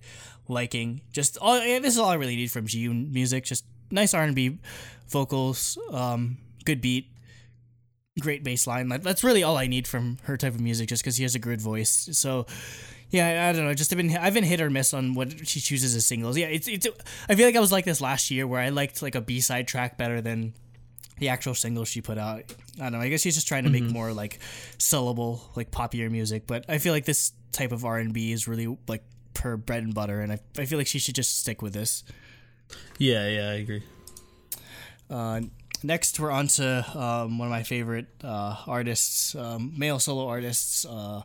liking. Just all yeah, this is all I really need from Jiyoon music. Just nice R and B vocals, um, good beat, great bass line. Like, that's really all I need from her type of music, just because she has a good voice. So. Yeah, I- don't know. Just I've been I've been hit or miss on what she chooses as singles. Yeah, it's it's. I feel like I was like this last year, where I liked like a B side track better than the actual single she put out. I don't know. I guess she's just trying to make more like syllable, like poppier music. But I feel like this type of R and B is really like her bread and butter, and I I feel like she should just stick with this. Yeah, yeah, I agree. Uh, next, we're on to um, one of my favorite uh, artists, um, male solo artists, uh,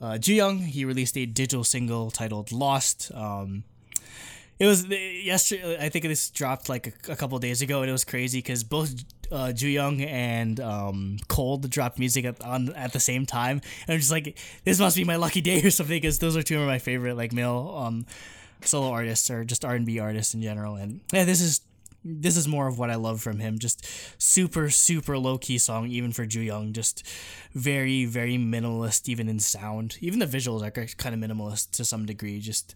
uh, Young. He released a digital single titled "Lost." Um, it was yesterday. I think this dropped like a, a couple days ago, and it was crazy because both uh, Young and um, Colde dropped music at, on at the same time, and I'm just like, this must be my lucky day or something because those are two of my favorite like male um, solo artists or just R and B artists in general. And yeah, this is this is more of what I love from him. Just super, super low key song, even for Ju Young. Just very, very minimalist, even in sound. Even the visuals are kind of minimalist to some degree. Just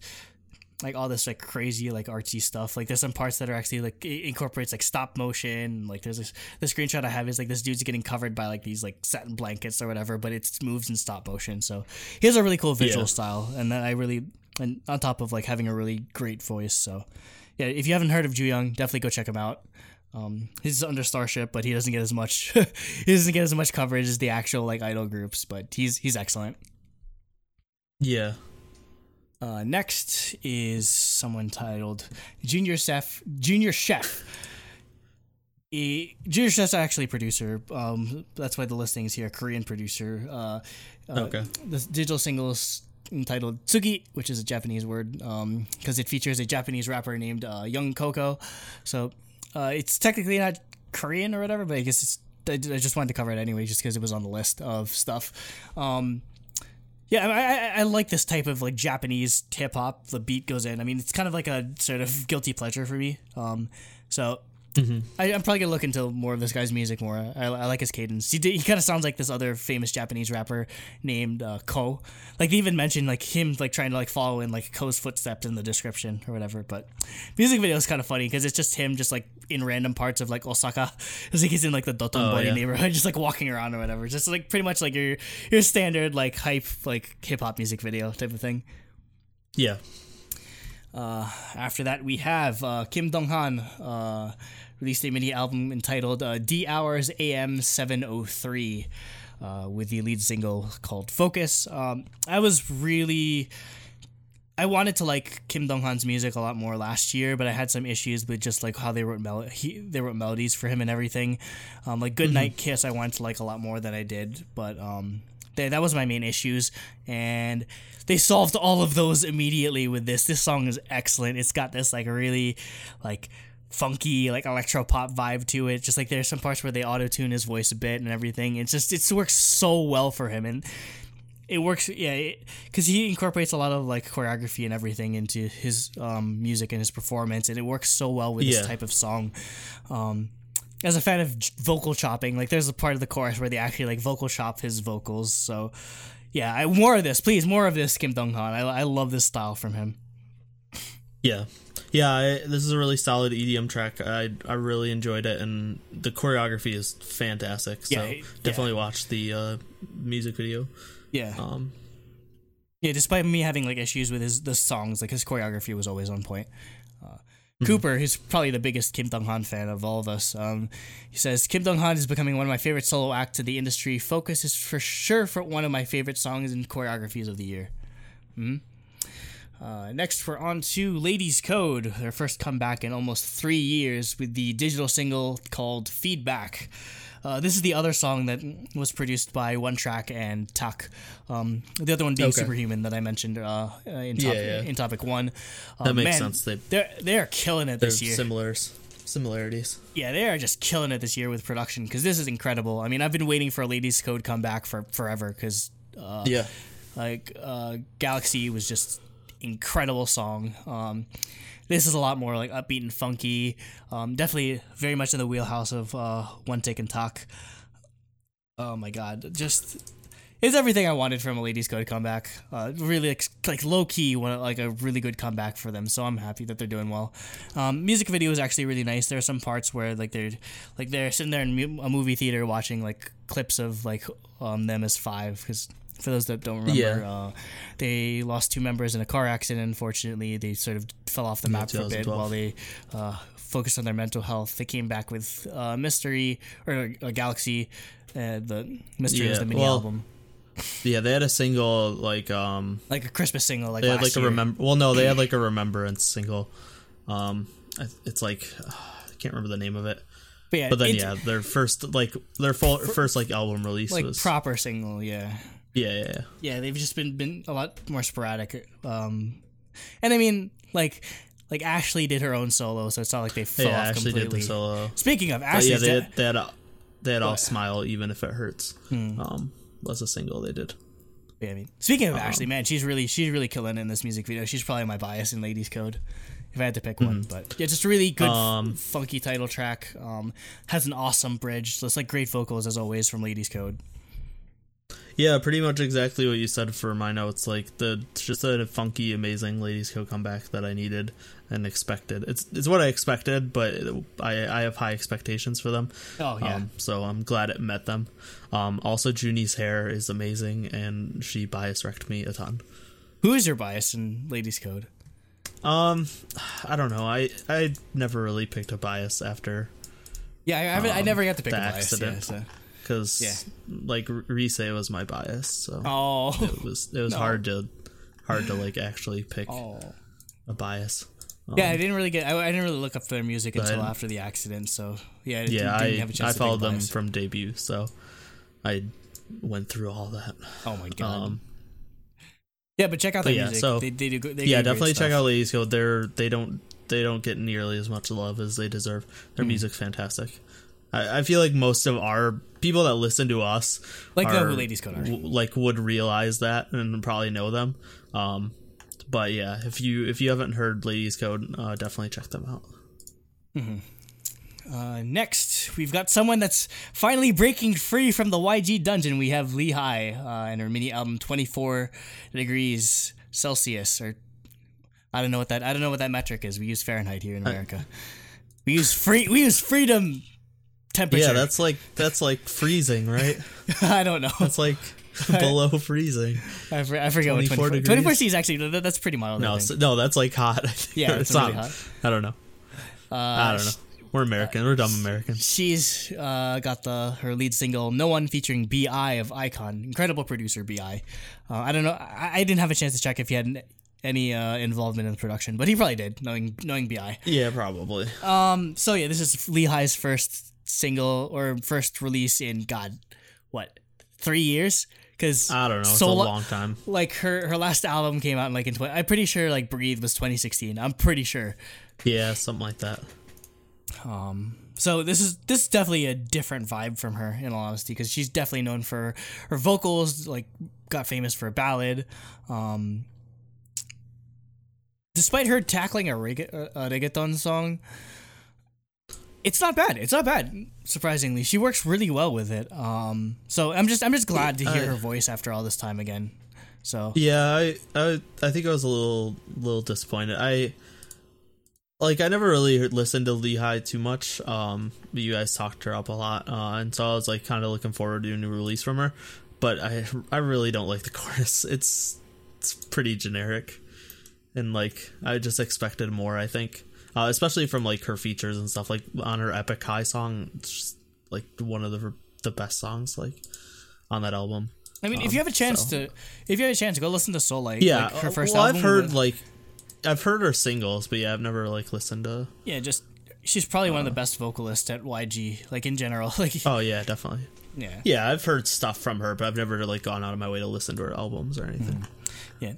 like all this like crazy like artsy stuff. Like there's some parts that are actually like it incorporates like stop motion. Like there's this the screenshot I have is like this dude's getting covered by like these like satin blankets or whatever, but it moves in stop motion. So he has a really cool visual Yeah. style, and then I really and on top of like having a really great voice. So yeah, if you haven't heard of Ju Young, definitely go check him out. Um, he's under Starship, but he doesn't get as much he doesn't get as much coverage as the actual like idol groups, but he's he's excellent. Yeah. Uh, next is someone titled Junior Chef. Junior Chef. He, Junior Chef's actually a producer. Um, that's why the listing is here. Korean producer. Uh, uh, Okay. The digital singles entitled Tsugi, which is a Japanese word, because it features a Japanese rapper named uh, Young Coco. So uh, it's technically not Korean or whatever, but I guess it's. I I just wanted to cover it anyway, just because it was on the list of stuff. Um, yeah, I, I, I like this type of like Japanese hip hop. The beat goes in. I mean, it's kind of like a sort of guilty pleasure for me. Um, so I, I'm probably gonna look into more of this guy's music more. I, I like his cadence. He, he kind of sounds like this other famous Japanese rapper named uh, KOHH. Like they even mentioned like him like trying to like follow in like KOHH's footsteps in the description or whatever. But music video is kind of funny because it's just him just like in random parts of like Osaka. It's like he's in like the Dotonbori Oh, yeah. neighborhood, just like walking around or whatever. Just like pretty much like your your standard like hype like hip hop music video type of thing. Yeah. After that, we have uh, Kim Dong Han uh, released a mini album entitled uh, D Hours AM 703 uh, with the lead single called Focus. Um, I was really. I wanted to like Kim Dong Han's music a lot more last year, but I had some issues with just like how they wrote mel- he, they wrote melodies for him and everything. Um, like Good Night Kiss, I wanted to like a lot more than I did, but um, they, that was my main issues, and they solved all of those immediately with this. This song is excellent. It's got this like really like funky like electro pop vibe to it. Just like there's some parts where they auto tune his voice a bit and everything. It's just it works so well for him. And it works yeah because he incorporates a lot of like choreography and everything into his um, music and his performance. And it works so well with Yeah. this type of song. Um, as a fan of vocal chopping like there's a part of the chorus where they actually like vocal chop his vocals. So yeah I, more of this please more of this kim dong-han I, I love this style from him. Yeah, yeah. I, this is a really solid EDM track. I I really enjoyed it, and the choreography is fantastic. So Yeah, yeah. definitely watch the uh, music video. yeah Um, yeah despite me having like issues with his the songs like his choreography was always on point uh, Mm-hmm. Cooper, who's probably the biggest Kim Dong Han fan of all of us, um, he says Kim Dong Han is becoming one of my favorite solo acts in the industry. Focus is for sure for one of my favorite songs and choreographies of the year. Hmm? Uh, next, we're on to Ladies Code, their first comeback in almost three years with the digital single called Feedback. Uh, this is the other song that was produced by One Track and Tak. Um, the other one being Okay. Superhuman that I mentioned uh, uh, in, top, Yeah, yeah. in topic one. Uh, That makes man, sense. They- they're they're killing it there's this year. similar similarities. Yeah, they are just killing it this year with production because this is incredible. I mean, I've been waiting for a Ladies Code comeback for forever because uh, yeah, like uh, Galaxy was just incredible song. Um, this is a lot more like upbeat and funky. Um, definitely very much in the wheelhouse of uh, One Take and Tak. Oh my god, just it's everything I wanted from a Ladies Code comeback. Uh, really like, like low key, one like a really good comeback for them. So I'm happy that they're doing well. Um, music video is actually really nice. There are some parts where like they're like they're sitting there in a movie theater watching like clips of like um, them as five because. For those that don't remember, Yeah. uh, they lost two members in a car accident. Unfortunately, they sort of fell off the map for a bit while they uh, focused on their mental health. They came back with uh, Mystery or uh, Galaxy. Uh, the Mystery was the mini well, album, yeah. They had a single like um, like a Christmas single. Like they had like a remember. Well, no, they had like a remembrance single. Um, it's like I can't remember the name of it. But yeah, But then yeah, their first like their full first like album release like was proper single. Yeah, yeah, yeah, yeah. yeah. They've just been been a lot more sporadic. Um, and I mean, like like Ashley did her own solo, so it's not like they fell Yeah, off actually completely. did the solo. Speaking of Ashley, yeah, they they had a, they had all smile even if it hurts. Hmm. Um, was a single they did. Yeah, I mean, speaking of Ashley, man, she's really she's really killing in this music video. She's probably my bias in Ladies Code, if I had to pick one. But yeah, just a really good, f-. Um, funky title track. Um, has an awesome bridge. So it's like great vocals as always from Ladies Code. Yeah, pretty much exactly what you said for my notes. Like the just a funky, amazing ladies co comeback that I needed and expected. It's it's what I expected, but I I have high expectations for them. Oh yeah, Um, so I'm glad it met them. Um, also, Zuny's hair is amazing, and she bias wrecked me a ton. who is your bias in Ladies Code? Um, I don't know. I I never really picked a bias after Yeah, I, I, haven't- I Um, never got to pick a bias. Yeah, accident. so. Because Yeah. like Rise was my bias, so Oh, it was it was No. hard to hard to like actually pick oh. a bias. Um, Yeah, I didn't really get. I, I didn't really look up their music until after the accident. So yeah, I yeah, didn't, I didn't have a chance I followed them bias. from debut, so I went through all that. Oh my god. Um, yeah, but check out their yeah, music. so- they, they do. They yeah, do definitely check out Ladies Code. They're they don't they don't get nearly as much love as they deserve. Their Hmm. music's fantastic. I, I feel like most of our people that listen to us Like are- who Ladies Code w- like would realize that and probably know them. Um, but yeah, if you if you haven't heard Ladies Code, uh, definitely check them out. Uh, next, we've got someone that's finally breaking free from the YG dungeon. We have Lee Hi uh, and her mini album 24 degrees Celsius, or I don't know what that I don't know what that metric is. We use Fahrenheit here in America. we use free we use freedom temperature. Yeah, that's like that's like freezing, right? I don't know. That's like below freezing. I, I forget what 24 24 degrees? 24 C is actually that, that's pretty mild. No, think. s- no, that's like hot. Yeah, it's really not. hot. I don't know. Uh, I don't know. We're American. We're dumb Americans. She's uh, got the her lead single "No One" featuring B.I of iKON, incredible producer B.I. Uh, I don't know. I, I didn't have a chance to check if he had any uh, involvement in the production, but he probably did, knowing knowing B.I. Yeah, probably. Um. So yeah, this is Lee Hi's first single or first release in God, what, three years? Because I don't know. It's so a long time. like her her last album came out in like in 20, I'm pretty sure like Breathe was 2016. I'm pretty sure. Yeah, something like that. Um, so this is this is definitely a different vibe from her in all honesty because she's definitely known for her vocals like got famous for a ballad um despite her tackling a, reg- a reggaeton song it's not bad it's not bad surprisingly she works really well with it um so i'm just i'm just glad to hear her voice after all this time again so Yeah, I, I I think I was a little little disappointed. I like I never really listened to Lee Hi too much. Um, but you guys talked her up a lot, uh, and so I was like kind of looking forward to a new release from her. But I I really don't like the chorus. It's it's pretty generic, and like I just expected more. I think, uh, especially from like her features and stuff. Like on her Epic High song, it's just like one of the the best songs like on that album. i mean if you have a um, chance so- to if you have a chance to go listen to Seoulite Yeah, like her uh, first well, album I've heard with- like I've heard her singles, but yeah, I've never like listened to. Yeah, just she's probably one of the uh, best vocalists at YG, like in general. Like, Oh yeah, definitely. yeah, Yeah, I've heard stuff from her, but I've never like gone out of my way to listen to her albums or anything. yeah.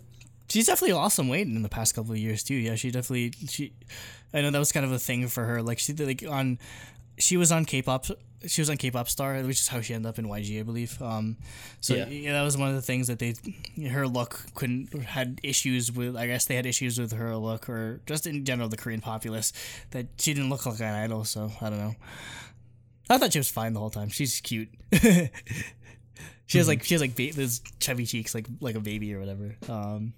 She's definitely lost some weight in the past couple of years too. Yeah, she definitely she. I know that was kind of a thing for her. Like she like on, she was on K-pop. She was on K-pop Star, which is how she ended up in YG, I believe. Um, so Yeah. yeah. that was one of the things that they, her look couldn't had issues with. I guess they had issues with her look, or just in general the Korean populace that she didn't look like an idol. So I don't know. I thought she was fine the whole time. She's cute. she has like she has like ba- those chubby cheeks, like like a baby or whatever. Um,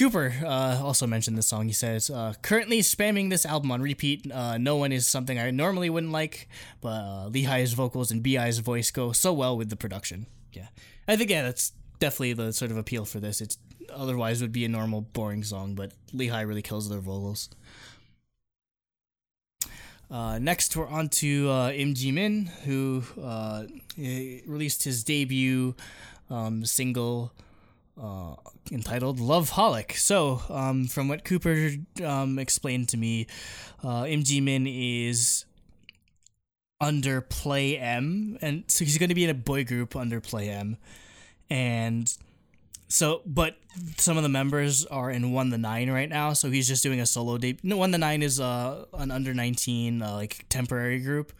Cooper uh, also mentioned this song. He says, uh, currently spamming this album on repeat. Uh, no one is something I normally wouldn't like, but uh, Lee Hi's vocals and B.I's voice go so well with the production. Yeah, I think yeah, that's definitely the sort of appeal for this. It's otherwise would be a normal boring song, but Lee Hi really kills their vocals. Uh, next, we're on to uh, Im Min, who eh, released his debut um, single uh, entitled Love Holic. So, um, from what Cooper um, explained to me, uh, Ji Min is under Play M, and so he's going to be in a boy group under Play M, and so but some of the members are in One the Nine right now, so he's just doing a solo debut. No, One the Nine is uh, an under nineteen uh, like temporary group.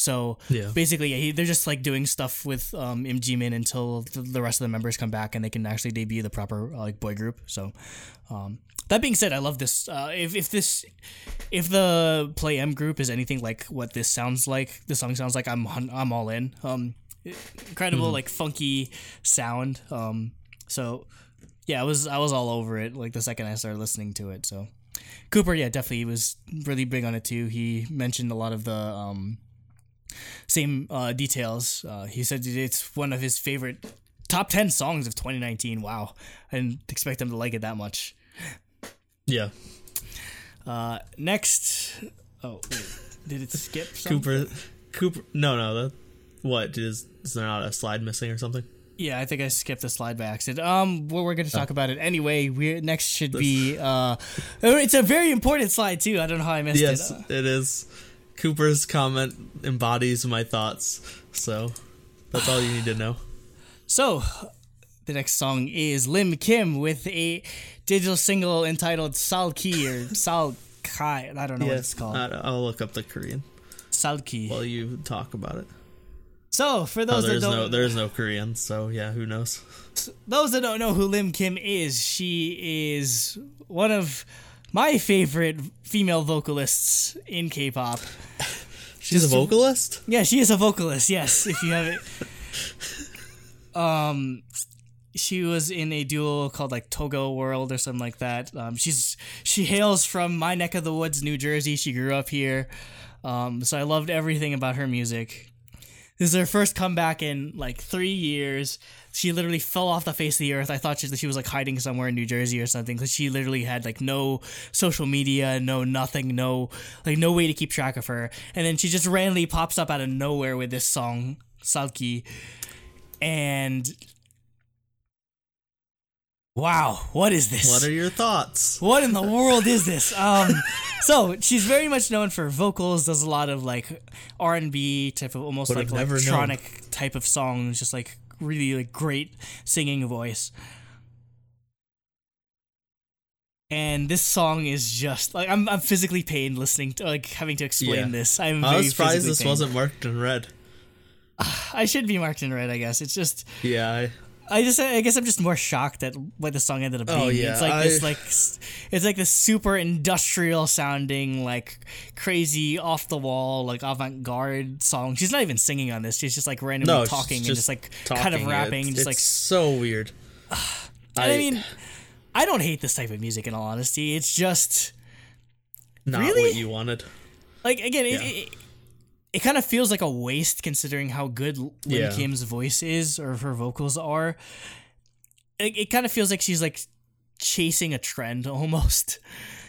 So Yeah. basically, yeah, he, they're just like doing stuff with um, Im Min until the, the rest of the members come back and they can actually debut the proper uh, like boy group. So um, that being said, I love this. Uh, if if this if the Play M group is anything like what this sounds like, the song sounds like, I'm I'm all in. Um, incredible like funky sound. Um, so yeah, I was I was all over it like the second I started listening to it. So Cooper, yeah, definitely was really big on it too. He mentioned a lot of the um, same uh, details. Uh, he said it's one of his favorite top ten songs of 2019. Wow, I didn't expect him to like it that much. Yeah, Uh, next, oh wait, did it skip? Some? Cooper. Cooper. No, no. That what is is there not a slide missing or something? Yeah, I think I skipped the slide by accident. Um, well, we're going to talk about it anyway. We next should be uh, it's a very important slide too. I don't know how I missed Yes, it. Uh, it is. Cooper's comment embodies my thoughts, so that's all you need to know. So, the next song is Lim Kim with a digital single entitled Salki or Sal Kai. I don't know what it's called. I'll look up the Korean Salki. while you talk about it. So, for Oh, those that there's don't no there's no Korean, so yeah, who knows? those that don't know who Lim Kim is, she is one of my favorite female vocalists in K-pop. She's a vocalist. Yeah, she is a vocalist. Yes, if you have it. Um, she was in a duo called like Togeworl or something like that. Um, she's she hails from my neck of the woods, New Jersey. She grew up here. Um, so I loved everything about her music. This is her first comeback in like three years. She literally fell off the face of the earth. I thought she, she was like hiding somewhere in New Jersey or something because she literally had like no social media, no nothing, no like no way to keep track of her. And then she just randomly pops up out of nowhere with this song, Salki. And wow, what is this? What are your thoughts? what in the world is this? Um, so she's very much known for vocals. Does a lot of like R and B type of almost Would like never known. electronic type of songs. Just like really like great singing voice. and this song is just like I'm I'm physically pained listening to like having to explain Yeah. this. I'm I very was surprised this pained. wasn't marked in red. I should be marked in red, I guess. It's just Yeah, I, I just I guess I'm just more shocked at what the song ended up oh, being. Oh, yeah, it's like this like it's like this super industrial sounding like crazy off the wall like avant garde song. She's not even singing on this. She's just like randomly no, talking and just like talking. kind of rapping It's, and just it's like so weird. I, mean I don't hate this type of music in all honesty. It's just not really? what you wanted. like again Yeah. it, it kind of feels like a waste considering how good Lim Yeah. Kim's voice is or her vocals are. It, it kind of feels like she's like chasing a trend almost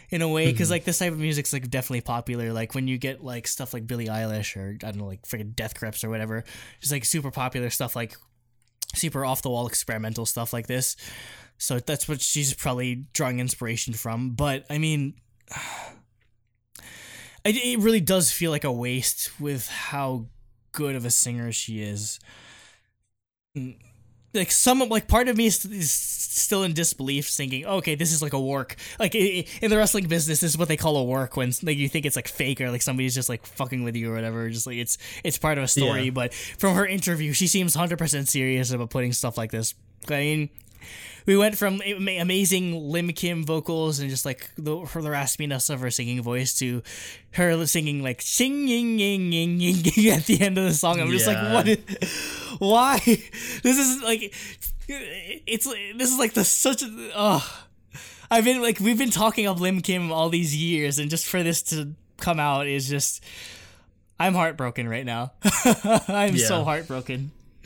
in a way because Mm-hmm. like this type of music's like definitely popular like when you get like stuff like Billie Eilish or I don't know like freaking Death Grips or whatever just like super popular stuff like super off the wall experimental stuff like this so that's what she's probably drawing inspiration from but I mean it, it really does feel like a waste with how good of a singer she is. Mm, Like some like part of me is, is still in disbelief, thinking, okay, this is like a work. Like in the wrestling business, this is what they call a work when like you think it's like fake or like somebody's just like fucking with you or whatever. Just like it's it's part of a story. Yeah. But from her interview, she seems hundred percent serious about putting stuff like this. I mean, we went from amazing Lim Kim vocals and just like the her the raspiness of her singing voice to her singing like singing ying, ying, ying, ying at the end of the song. I'm just like, Yeah. what? Is, why? This is like, it's this is like the such a. Oh, I've been like we've been talking of Lim Kim all these years, and just for this to come out is just. I'm heartbroken right now. I'm so heartbroken.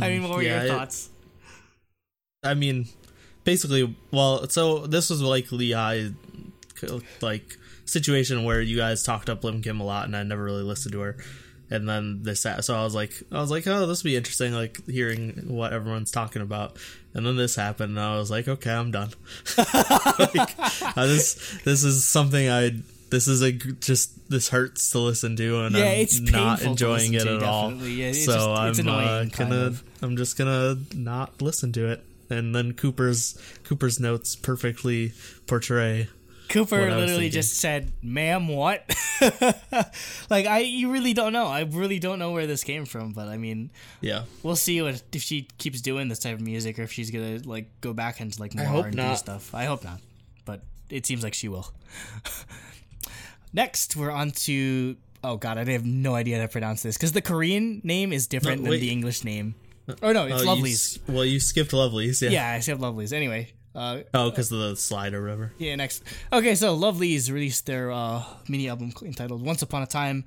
I mean, what were Yeah, your it- thoughts? I mean, basically, well, so this was like Lee Hi, like situation where you guys talked up Lim Kim a lot, and I never really listened to her. And then this, so I was like, I was like, oh, this would be interesting, like hearing what everyone's talking about. And then this happened, and I was like, okay, I'm done. like, this, this is something I, this is a just this hurts to listen to, and Yeah, I'm it's not enjoying it to, at all. Yeah, it's so just- I'm uh, gonna, of. I'm just gonna not listen to it. And then Cooper's Cooper's notes perfectly portray. Cooper what I was literally just said, "Ma'am, what?" like I, you really don't know. I really don't know where this came from. But I mean, Yeah, we'll see what if she keeps doing this type of music, or if she's gonna like go back into like more R and B stuff. I hope not, but it seems like she will. Next, we're on to oh god, I have no idea how to pronounce this because the Korean name is different No, than the English name. Oh no, it's Oh, Lovelyz. s- well, you skipped Lovelyz, yeah. Yeah, I said Lovelyz. Anyway, uh, Oh, because of the slide or whatever. Yeah, next. Okay, so Lovelyz released their uh, mini album entitled "Once Upon a Time."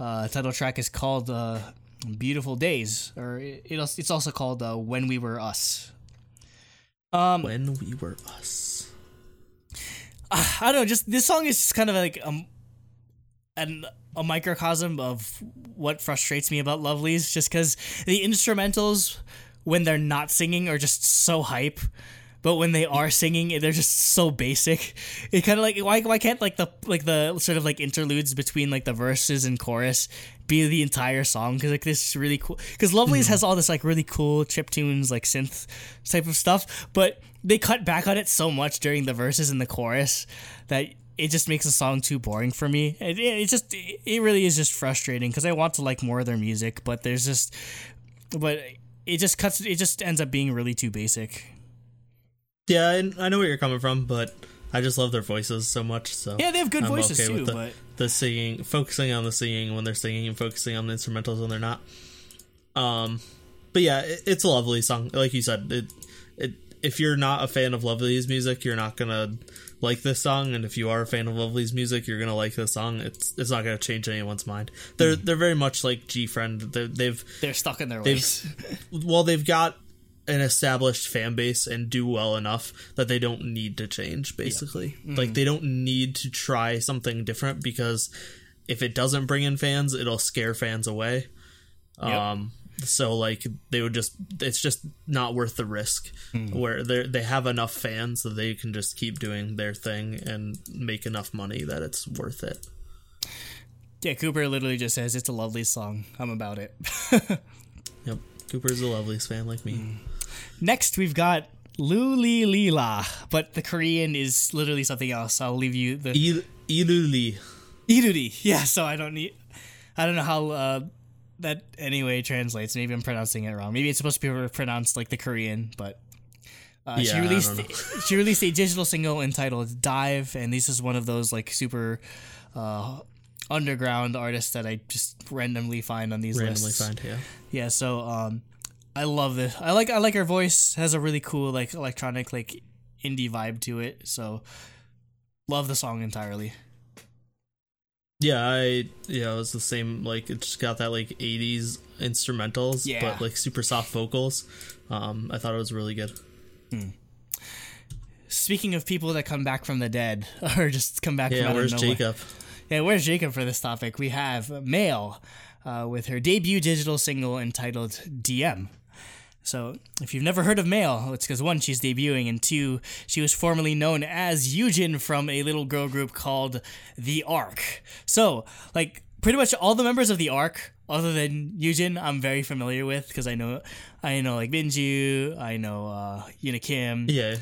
Uh, title track is called uh, "Beautiful Days," or it it's also called uh, "When We Were Us." Um, When we were us. I don't know. Just this song is just kind of like um, an a microcosm of what frustrates me about Lovelyz, just because the instrumentals when they're not singing are just so hype. But when they are singing, they're just so basic. It kind of like why why can't like the like the sort of like interludes between like the verses and chorus be the entire song? Because like this is really cool. Because Lovelyz hmm. has all this like really cool chip tunes like synth type of stuff, but they cut back on it so much during the verses and the chorus that it just makes the song too boring for me. It, it, it just it really is just frustrating because I want to like more of their music, but there's just but it just cuts it just ends up being really too basic. Yeah, I, I know where you're coming from, but I just love their voices so much. So Yeah, they have good I'm voices okay too, with the, but the singing, focusing on the singing when they're singing, and focusing on the instrumentals when they're not. Um, but yeah, it, it's a lovely song. Like you said, it it if you're not a fan of Lovelyz music, you're not gonna like this song, and if you are a fan of Lovelyz music, you're gonna like this song. It's it's not gonna change anyone's mind. They're they're very much like GFriend. They're, they've they're stuck in their ways. well, they've got an established fan base and do well enough that they don't need to change. Basically, like they don't need to try something different because if it doesn't bring in fans, it'll scare fans away. Um, so like they would just it's just not worth the risk where they they have enough fans that they can just keep doing their thing and make enough money that it's worth it. yeah, Cooper literally just says it's a lovely song. I'm about it. Yep. Cooper's a Lovelyz fan like me. Next, we've got Luli Lila, but the Korean is literally something else. I'll leave you the Il- Iluli. Iruri. Yeah, so I don't need. I don't know how uh, that anyway translates. Maybe I'm pronouncing it wrong. Maybe it's supposed to be pronounced like the Korean, but. Uh, Yeah, she released she released a digital single entitled "Dive," and this is one of those like super uh, underground artists that I just randomly find on these Randomly lists. find, yeah. Yeah, so um, I love this. I like I like her voice. Has a really cool like electronic like indie vibe to it. So love the song entirely. Yeah, I yeah, it was the same. Like it just got that like '80s instrumentals, Yeah. but like super soft vocals. Um, I thought it was really good. Speaking of people that come back from the dead or just come back from Yeah, out where's. Jacob? Yeah, where's Jacob for this topic? We have Mail uh, with her debut digital single entitled DM. So, if you've never heard of Mail, it's because one, she's debuting, and two, she was formerly known as Yujin from a little girl group called The Ark. So, like, pretty much all the members of The Ark, other than Yujin, I'm very familiar with because I know, I know like Minju, I know uh, Yuna Kim, Yeah,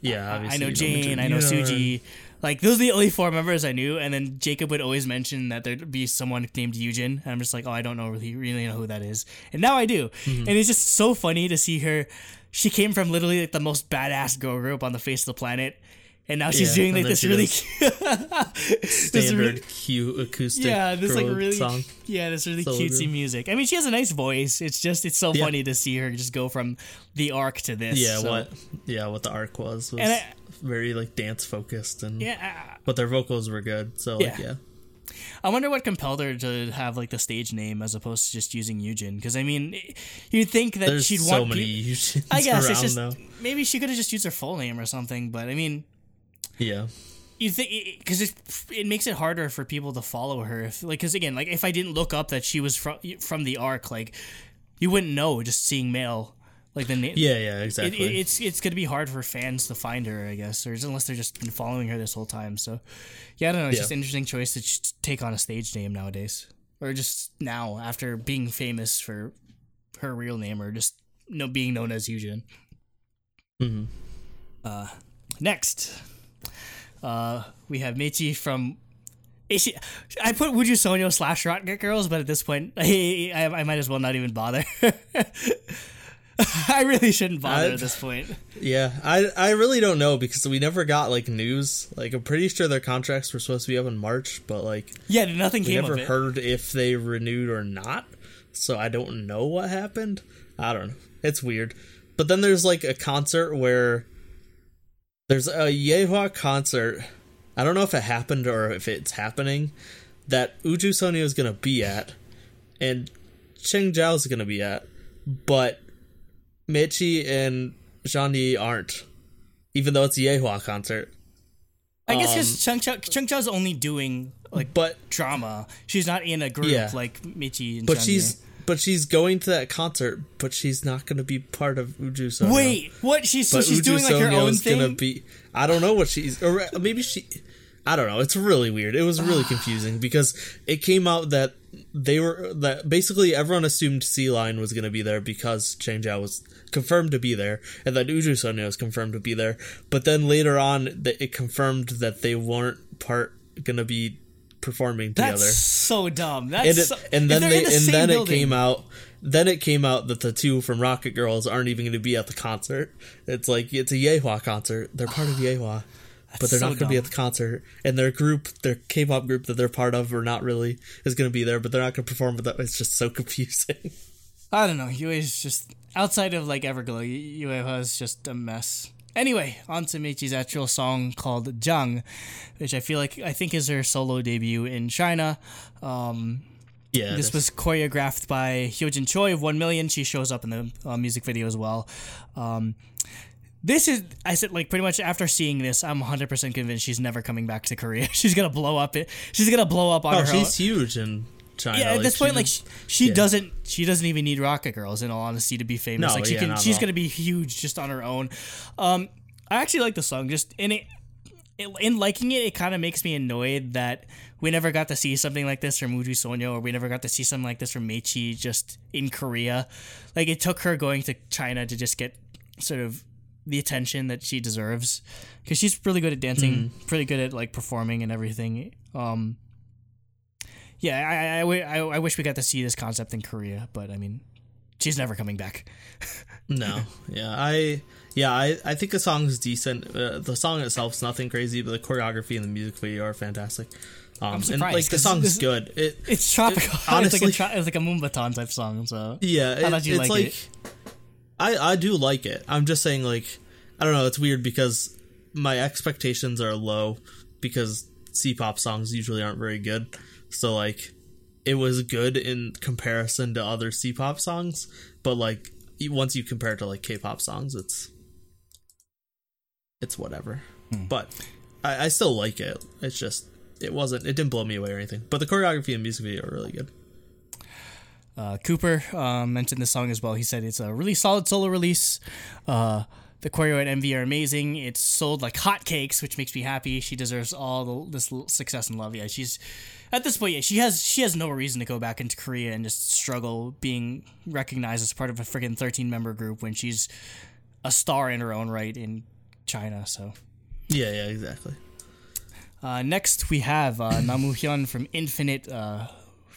yeah. I know Jane, I know Suji. Like those are the only four members I knew, and then Jacob would always mention that there'd be someone named Yujin, and I'm just like, oh, I don't know really really know who that is, and now I do, Mm-hmm. and it's just so funny to see her. She came from literally like the most badass girl group on the face of the planet, and now she's Yeah, doing like this really, this Standard really, cute acoustic. yeah, this like really, song. yeah, this really cutesy good. music. I mean, she has a nice voice. It's just it's so Yeah. funny to see her just go from the Ark to this. Yeah, so- what? Yeah, what the Ark was was And I- very like dance focused, and Yeah, but their vocals were good. So like, Yeah. yeah, I wonder what compelled her to have like the stage name as opposed to just using Yujin. Because I mean, you'd think that there's she'd so want. many. pe- I guess around it's just though. maybe she could have just used her full name or something. But I mean, Yeah, you think because it it makes it harder for people to follow her. If like because again, like if I didn't look up that she was from from the Ark, like you wouldn't know just seeing male like the name. yeah, yeah, exactly. it, it's it's gonna be hard for fans to find her, I guess, or unless they're just been following her this whole time. So, yeah, I don't know. It's Yeah. just an interesting choice to take on a stage name nowadays, or just now after being famous for her real name, or just no being known as Yujin. Mhm. Uh, next, uh, we have Meiqi from. She, I put Wuju Sonyo slash Rocket Girls, but at this point, I, I, I might as well not even bother. I really shouldn't bother I- at this point. Yeah, I I really don't know because we never got like news. Like I'm pretty sure their contracts were supposed to be up in March, but like Yeah, nothing we came never of it. heard if they renewed or not. So I don't know what happened. I don't know. It's weird. But then there's like a concert where there's a Yuehua concert. I don't know if it happened or if it's happening that Uju Sonyo is gonna be at and Cheng Xiao is gonna be at, but Meiqi and Jean aren't. Even though it's a Yuehua concert. I guess um, because Chung Cha Chung Cha's only doing like But drama. She's not in a group Yeah. like Meiqi and But she's but she's going to that concert, but she's not going to be part of Uju Sonyo. wait. What? She's so but she's Uju doing like her own is gonna thing. be. I don't know what she's, or maybe she. I don't know. It's really weird. It was really confusing because it came out that they were that basically everyone assumed Sea Lion was going to be there because Cheng Xiao was confirmed to be there, and that Uju Sonyo was confirmed to be there. But then later on, it confirmed that they weren't part going to be performing together That's so dumb. That's and, it, so, and then they the and then building- it came out then it came out that the two from Rocket Girls aren't even going to be at the concert. It's like it's a Yuehua concert. They're part of Yuehua, but they're so not going to be at the concert. And their group, their K-pop group that they're part of, or not really, is going to be there, but they're not going to perform with them. It's just so confusing. I don't know. Yue is just outside of like Everglow. Yue is just a mess. Anyway, on to Meiqi's actual song called Jung, which I feel like I think is her solo debut in China. Um, Yeah, this was choreographed by Hyojin Choi of One Million. She shows up in the uh, music video as well. Um, this is, I said, like pretty much after seeing this, I'm 100 percent convinced she's never coming back to Korea. she's gonna blow up it. She's gonna blow up on oh, her. she's own. huge in China. Yeah, at this point, like she, she yeah. doesn't, she doesn't even need Rocket Girls in all honesty to be famous. No, like she yeah, can, she's gonna be huge just on her own. Um, I actually like the song. Just in it, it- in liking it, it kind of makes me annoyed that we never got to see something like this from Uju Sonyo, or we never got to see something like this from Meiqi just in Korea. Like it took her going to China to just get sort of the attention that she deserves because she's really good at dancing, pretty good at like performing and everything. Um, yeah, I, I, I, I, wish we got to see this concept in Korea, but I mean, she's never coming back. No, yeah, I yeah, I, I think the song's decent. Uh, the song itself's nothing crazy, but the choreography and the music video are fantastic. Um, and surprised, like the song's this- good. It It's tropical. honestly- it's like a, it's like a Moombahton type song. So yeah, it, it's like like it. I I do like it. I'm just saying like I don't know. It's weird because my expectations are low because C-pop songs usually aren't very good. So like it was good in comparison to other C-pop songs, but like once you compare it to like K-pop songs, it's it's whatever. Hmm. But I, I still like it. It's just it wasn't it didn't blow me away or anything. But the choreography and music video are really good. Uh, Cooper uh, mentioned this song as well. He said it's a really solid solo release. Uh, the choreo and MV are amazing. It's sold like hotcakes, which makes me happy. She deserves all the, this success and love. Yeah, she's at this point. Yeah, she has she has no reason to go back into Korea and just struggle being recognized as part of a freaking thirteen member group when she's a star in her own right in China. So Yeah, yeah, exactly. uh, next, we have uh, Nam Woohyun from Infinite.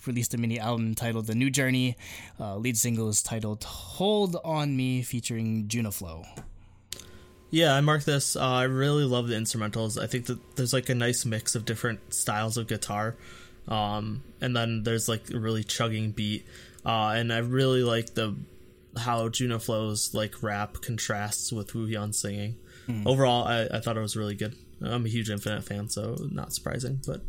Released a mini album titled "The New Journey." Uh, lead single is titled "Hold on Me," featuring Junoflo. Yeah, I marked this. Uh, I really love the instrumentals. I think that there's like a nice mix of different styles of guitar, um, and then there's like a really chugging beat. Uh, and I really like the how Junoflo's like rap contrasts with Woo Hyun singing. Overall, I, I thought it was really good. I'm a huge Infinite fan, so not surprising. But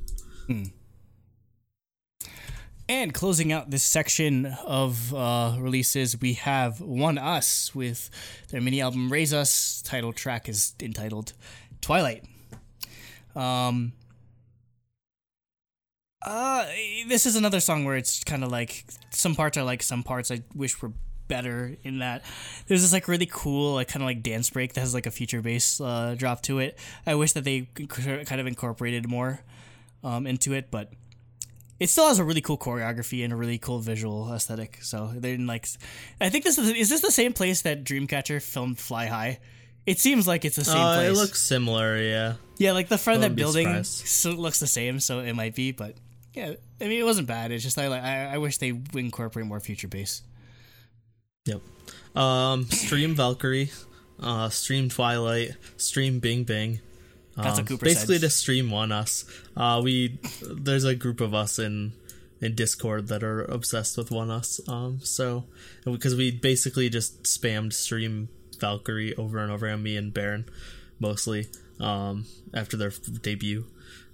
And closing out this section of uh, releases, we have ONEUS with their mini album "Raise Us." Title track is entitled "Twilight." Um. Uh, this is another song where it's kind of like some parts I like, some parts I wish were better. In that, there's this like really cool, like kind of like dance break that has like a future bass uh, drop to it. I wish that they kind of incorporated more um, into it, but it still has a really cool choreography and a really cool visual aesthetic. So they didn't like. I think this is is this the same place that Dreamcatcher filmed Fly High? It seems like it's the same uh, place. it looks similar. Yeah, yeah, like the front of that building so looks the same, so it might be. But yeah, I mean, it wasn't bad. It's just I like I, I wish they would incorporate more future bass. Yep. Um, Stream Valkyrie, uh, Stream Twilight, Stream Bing Bing. That's Um, what Cooper basically said. to stream ONEUS. Uh, we there's a group of us in in Discord that are obsessed with ONEUS. Um, so because we basically just spammed stream Valkyrie over and over again, me and Baron mostly. Um, after their debut.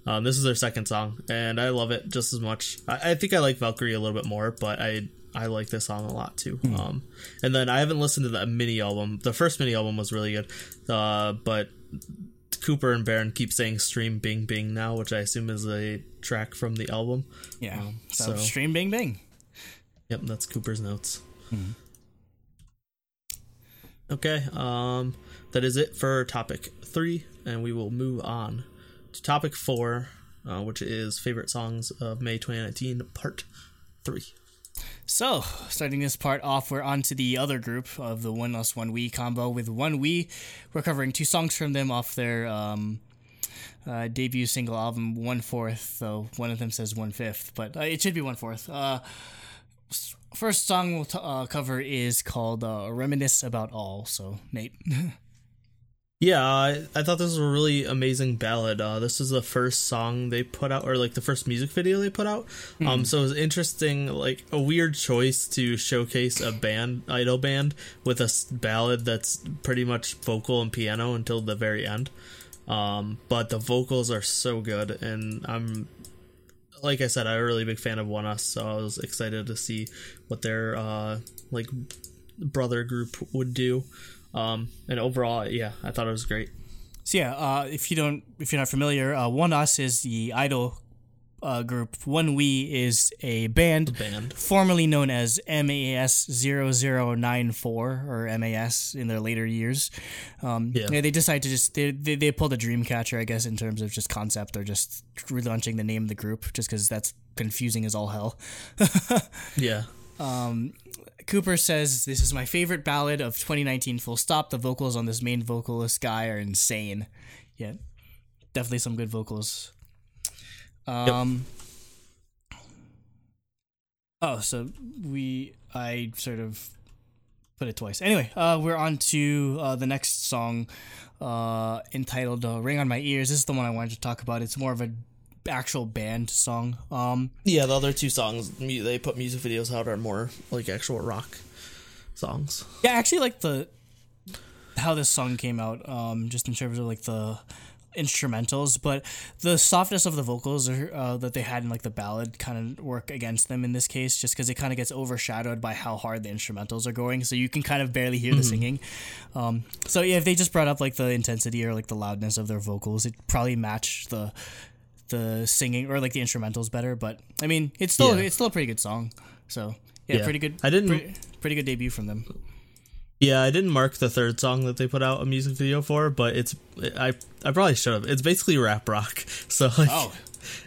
Um, this is their second song, and I love it just as much. I, I think I like Valkyrie a little bit more, but I I like this song a lot too. Um, and then I haven't listened to the mini album. The first mini album was really good, uh, but Cooper and Baron keep saying "Stream Bing Bing" now, which I assume is a track from the album. Yeah. so, so- stream Bing Bing." Yep, that's Cooper's notes. Okay, um, that is it for topic three, and we will move on to topic four, uh, which is favorite songs of May 2019, part three. So, starting this part off, we're on to the other group of the ONEUS One We combo with ONEWE. We're covering two songs from them off their um, uh, debut single album, One Fourth, though one of them says One Fifth, but uh, it should be One Fourth. Uh, first song we'll t- uh, cover is called uh, Reminisce About All. So, Nate. Yeah, I, I thought this was a really amazing ballad. Uh, this is the first song they put out, or like the first music video they put out. Um, so it was interesting, like a weird choice to showcase a band, idol band, with a ballad that's pretty much vocal and piano until the very end. Um, but the vocals are so good, and I'm, like I said, I'm a really big fan of ONEUS, so I was excited to see what their uh, like brother group would do. Um, and overall, yeah, I thought it was great. So yeah, uh, if you don't, if you're not familiar, uh, ONEUS is the idol uh, group. ONEWE is a band, Band. formerly known as MAS 0094 or MAS in their later years. Um, Yeah. they decided to just they, they they pulled a Dreamcatcher, I guess, in terms of just concept or just relaunching the name of the group, just because that's confusing as all hell. Yeah. Um, Cooper says this is my favorite ballad of 2019. Full stop. The vocals on this main vocalist guy are insane. Yeah, definitely some good vocals. Um. Oh, so we I sort of put it twice. Anyway, uh, we're on to uh, the next song, uh, entitled uh, "Ring on My Ears." This is the one I wanted to talk about. It's more of a actual band song. Um, Yeah, the other two songs they put music videos out are more like actual rock songs. yeah, I actually like the how this song came out. Um, just in terms of like the instrumentals, but the softness of the vocals are, uh, that they had in like the ballad kind of work against them in this case, just because it kind of gets overshadowed by how hard the instrumentals are going, so you can kind of barely hear the singing. Um, so yeah, if they just brought up like the intensity or like the loudness of their vocals, it probably matched the the singing or like the instrumentals better. But I mean, it's still Yeah. it's still a pretty good song. So yeah, Yeah. pretty good. I didn't- pretty, pretty good debut from them. Yeah, I didn't mark the third song that they put out a music video for, but it's I I probably should have. It's basically rap rock. So like Oh,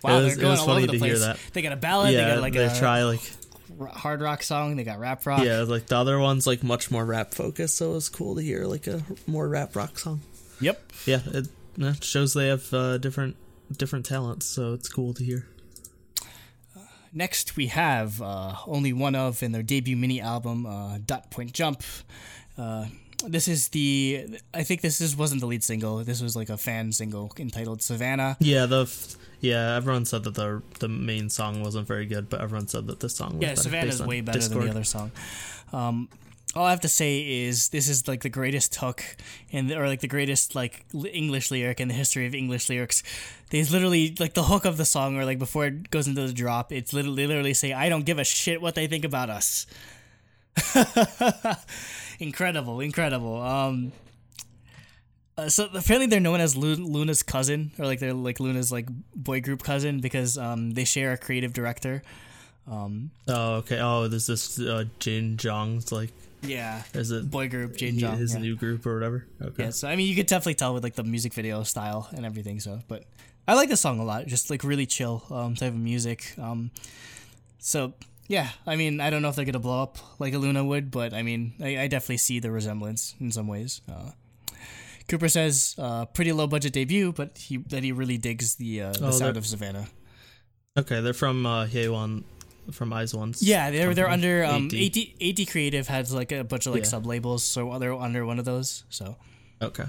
wow, it was, they're it going was all funny over the hear place. that. They got a ballad. yeah, they got like they a try like hard rock song. They got rap rock. yeah, like the other one's like much more rap focused, so it was cool to hear like a more rap rock song. Yep. Yeah, it, it shows they have uh, different different talents, so it's cool to hear. Next, we have uh, OnlyOneOf in their debut mini album, uh, Dot Point Jump. Uh, this is the. I think this is wasn't the lead single. This was like a fan single entitled Savannah. Yeah, the f- yeah everyone said that the the main song wasn't very good, but everyone said that this song was Yeah, better is way better Discord. than the other song. Um, all I have to say is this is like the greatest hook the, or like the greatest like English lyric in the history of English lyrics. They literally like the hook of the song or like before it goes into the drop, it's literally, literally say, "I don't give a shit what they think about us." incredible, incredible. Um, uh, so apparently they're known as Lu- Loona's cousin, or like they're like Loona's like boy group cousin because um, they share a creative director. Um, Oh, okay. Oh, there's this uh, Jin Jong's like yeah, is it boy group Jane Jong. his yeah. new group or whatever? Okay. yeah, so I mean, you could definitely tell with like the music video style and everything. So, but I like the song a lot. Just like really chill um, type of music. Um, so yeah, I mean, I don't know if they're gonna blow up like a Loona would, but I mean, I, I definitely see the resemblance in some ways. Uh, Cooper says, uh, pretty low budget debut, but he that he really digs the uh, the Oh, sound of Savannah. Okay, they're from uh, Hyewon, from IZ*ONE's. Yeah, they're they're under um, AD. AD, 8D Creative has like a bunch of like Yeah. sub labels, so they're under one of those. So Okay.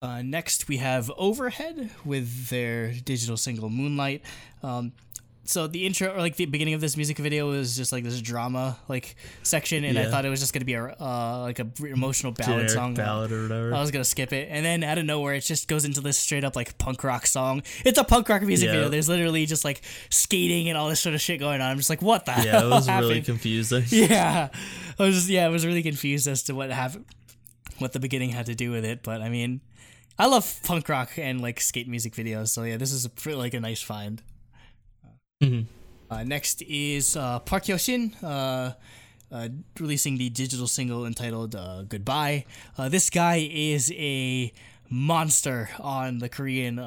uh, next we have Overhead with their digital single Moonlight. Um, so the intro or like the beginning of this music video was just like this drama like section, and I thought it was just gonna be a uh, like a emotional ballad Generic song. ballad or whatever. I was gonna skip it, and then out of nowhere, it just goes into this straight up like punk rock song. It's a punk rock music Yeah. video. There's literally just like skating and all this sort of shit going on. I'm just like, what the yeah, it hell was really happened? confusing. yeah, I was just yeah, I was really confused as to what happened, what the beginning had to do with it. But I mean, I love punk rock and like skate music videos, so yeah, this is a, pretty, like a nice find. Mhm. Uh, next is uh, Park Hyoshin, uh, uh, releasing the digital single entitled uh, "Goodbye." This guy is a monster on the Korean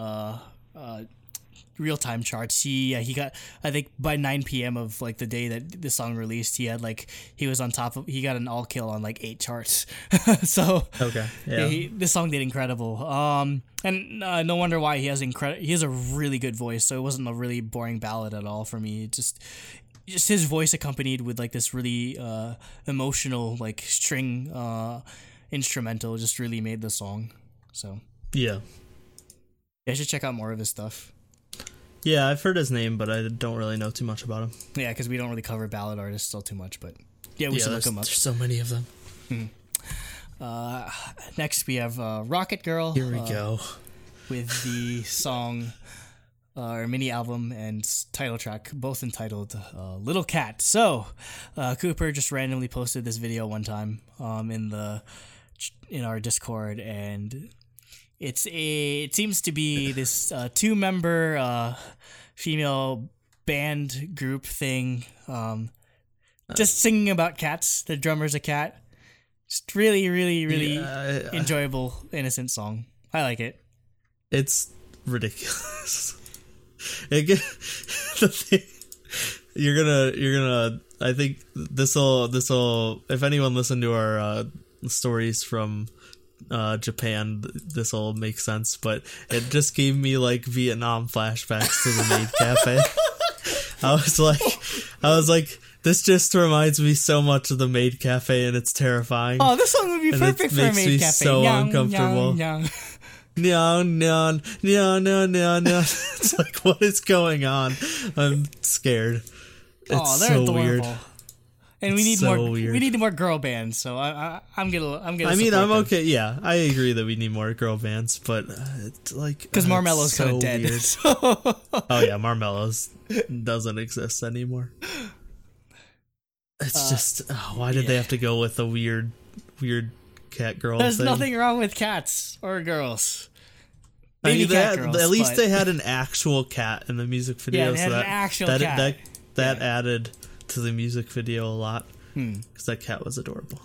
real time charts. He uh, he got I think by 9 p.m. of like the day that the song released, he had like he was on top of he got an all kill on like eight charts. so Okay. yeah, Yeah. he, this song did incredible. Um, and uh, no wonder why he has incredible. He has a really good voice, so it wasn't a really boring ballad at all for me. It just, just his voice accompanied with like this really uh, emotional like string uh, instrumental just really made the song. So yeah. yeah, I should check out more of his stuff. Yeah, I've heard his name, but I don't really know too much about him. Yeah, because we don't really cover ballad artists still too much, but yeah, we yeah, should look up. there's so many of them. Uh, next we have uh, Rocket Girl. Here we uh, go. with the song uh, or mini album and title track, both entitled uh, "Little Cat." So, uh, Cooper just randomly posted this video one time um, in the in our Discord, and it's a it seems to be this uh, two member uh, female band group thing, um, just singing about cats. The drummer's a cat. Just really, really, really Yeah, I- enjoyable, innocent song. I like it. it's ridiculous. It, get- the thing, you're gonna you're gonna I think this'll this'll if anyone listened to our uh, stories from uh, Japan, this will make sense. But it just gave me like Vietnam flashbacks to the Maid Cafe. I was like, I was like, this just reminds me so much of the Maid Cafe, and it's terrifying. Oh, this song would be perfect for a maid cafe. so Nyang, uncomfortable. No, no, no, no, no, no. It's like, what is going on? I'm scared. It's oh, they're so adorable. weird. And we need so more. weird. We need more girl bands. So I, I I'm gonna I'm gonna. I mean, I'm them. okay. Yeah, I agree that we need more girl bands, but uh, it's like because uh, Marmelo's kind of dead. So Oh yeah, Marmelo's doesn't exist anymore. It's just oh, why did they have to go with a weird, weird cat girl? there's thing? nothing wrong with cats or girls. I mean, they cat had- girls, at least but- they had an actual cat in the music video. Yeah, they so had an that, actual that, cat. That that Yeah. added to the music video a lot Hmm. because that cat was adorable.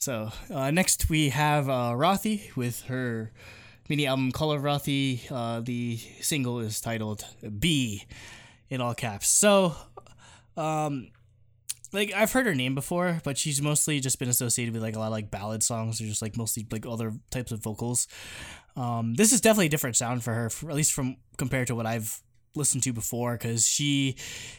So uh, next we have uh, Rothy with her mini album Color Rothy. Uh, the single is titled "B" in all caps. So, um, like I've heard her name before, but she's mostly just been associated with like a lot of like ballad songs or just like mostly like other types of vocals. Um, this is definitely a different sound for her, for, at least from compared to what I've listened to before. Because she,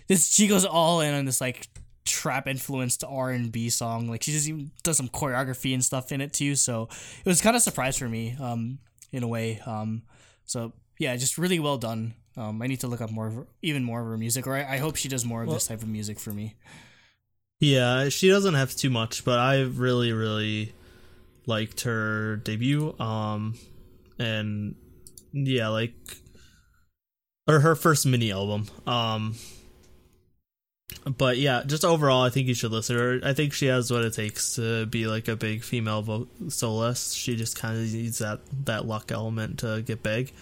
this she goes all in on this like trap influenced R and B song. Like she just even does some choreography and stuff in it too. So it was kind of a surprise for me, um, in a way. Um, so yeah, just really well done. Um, I need to look up more, of her, even more of her music, or I, I hope she does more of this type of music for me. Yeah, she doesn't have too much, but I really, really liked her debut. Um, and yeah, like or her first mini album. Um, but yeah, just overall, I think you should listen to her. I think she has what it takes to be like a big female vo- soloist. She just kind of needs that that luck element to get big.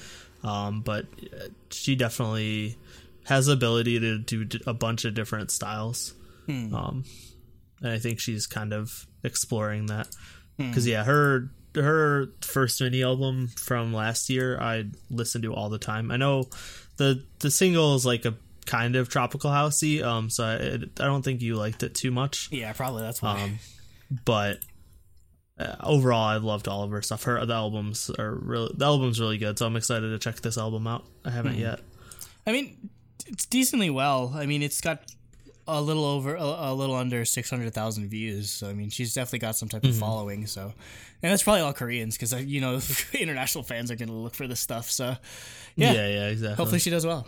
Um, but uh, she definitely has the ability to do a bunch of different styles. Um, and I think she's kind of exploring that because yeah, her her first mini album from last year I listened to all the time. I know the the single is like a kind of tropical housey, um, so I, I don't think you liked it too much. Yeah, probably that's why. Um, but uh, overall, I loved all of her stuff. Her the albums are really the album's really good, so I'm excited to check this album out. I haven't yet. I mean, it's decently well. I mean, it's got a little over, a, a little under six hundred thousand views. So I mean, she's definitely got some type of following. So, and that's probably all Koreans because you know international fans are going to look for this stuff. So, Yeah, yeah, yeah, exactly. hopefully she does well.